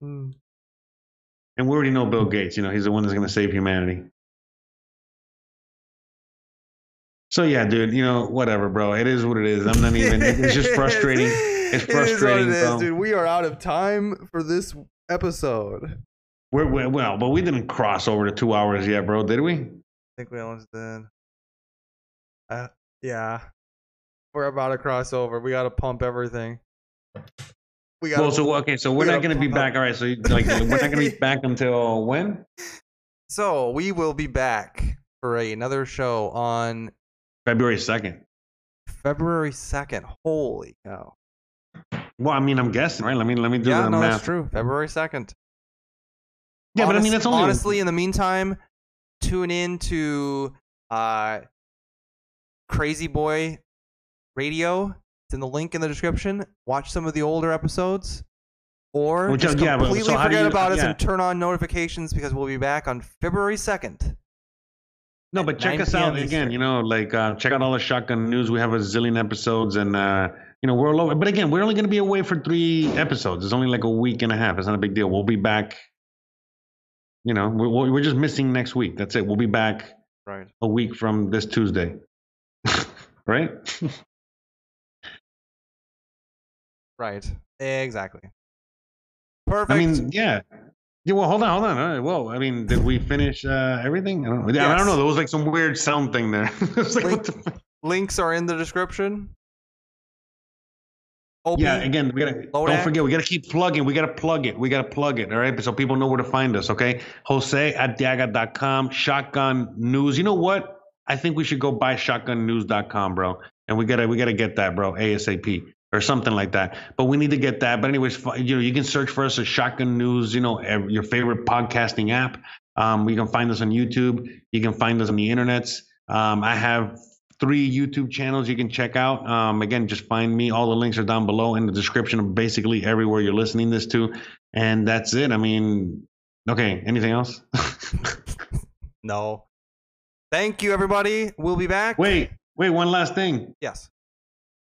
Hmm. And we already know Bill Gates. You know, he's the one that's going to save humanity. So yeah, dude. You know, whatever, bro. It is what it is. I'm not even. It's just frustrating. It's frustrating, It is what it is, bro. dude. We are out of time for this episode. We're, we're well, but we didn't cross over to two hours yet, bro. Did we? I think we almost did. Uh, yeah, we're about to cross over. We got to pump everything. We got. Well, so okay, so we're we not going to be back. All right, so like we're not going to be back until when? so we will be back for another show on February second. February second. Holy cow! Well, I mean, I'm guessing, right? Let me let me do Yeah, the no, math. that's true. February second. Yeah, but I mean, Honest- that's only honestly. In the meantime, tune in to uh, Crazy Boy Radio. It's in the link in the description. Watch some of the older episodes, or Which- just yeah, completely so forget you- about us yeah. and turn on notifications because we'll be back on February second. No, but check us out again. You know, like uh, check out all the shotgun news. We have a zillion episodes, and uh, you know we're all over. But again, we're only going to be away for three episodes. It's only like a week and a half. It's not a big deal. We'll be back. You know, we're, we're just missing next week. That's it. We'll be back Right. a week from this Tuesday. right? Right. Exactly. Perfect. I mean, yeah. Yeah, well, hold on, hold on. Right, Well, I mean, did we finish uh, everything? I don't know. Yeah, I don't know. There was like some weird sound thing there. like, what the links are in the description. Yeah, again, we gotta Lodac. don't forget, we gotta keep plugging. We gotta plug it. We gotta plug it, all right? So people know where to find us, okay? Jose at Diaga.com, Shotgun News. You know what? I think we should go buy shotgunnews.com, bro. And we gotta we gotta get that, bro, ASAP or something like that. But we need to get that. But anyways, you know, you can search for us as Shotgun News, you know, your favorite podcasting app. Um, you can find us on YouTube. You can find us on the internets. Um, I have three YouTube channels you can check out. Um, again, just find me. All the links are down below in the description of basically everywhere you're listening this to. And that's it. I mean, okay. Anything else? no. Thank you, everybody. We'll be back. wait, wait. One last thing. Yes.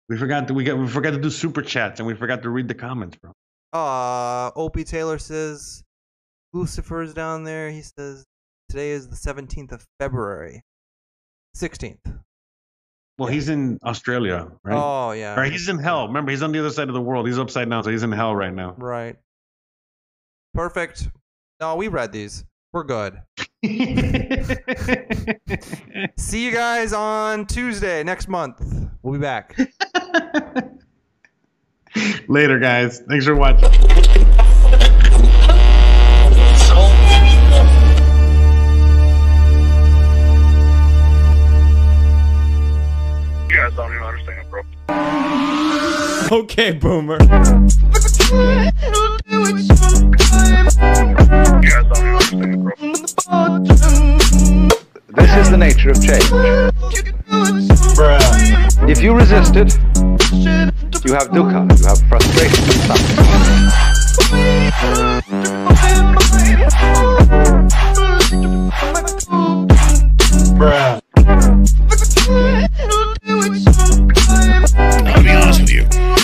We forgot to we got we forgot to do super chats and we forgot to read the comments, bro. Uh, Opie Taylor says Lucifer's down there. He says today is the 17th of February. 16th. Well, he's in Australia, right? Oh yeah. Or he's in hell. Remember, he's on the other side of the world. He's upside down, so he's in hell right now. Right. Perfect. No, we read these. We're good. See you guys on Tuesday next month. We'll be back. Later, guys. Thanks for watching. Okay, boomer. This is the nature of change. Bruh. If you resist it, you have dukkha, you have frustration. Bruh.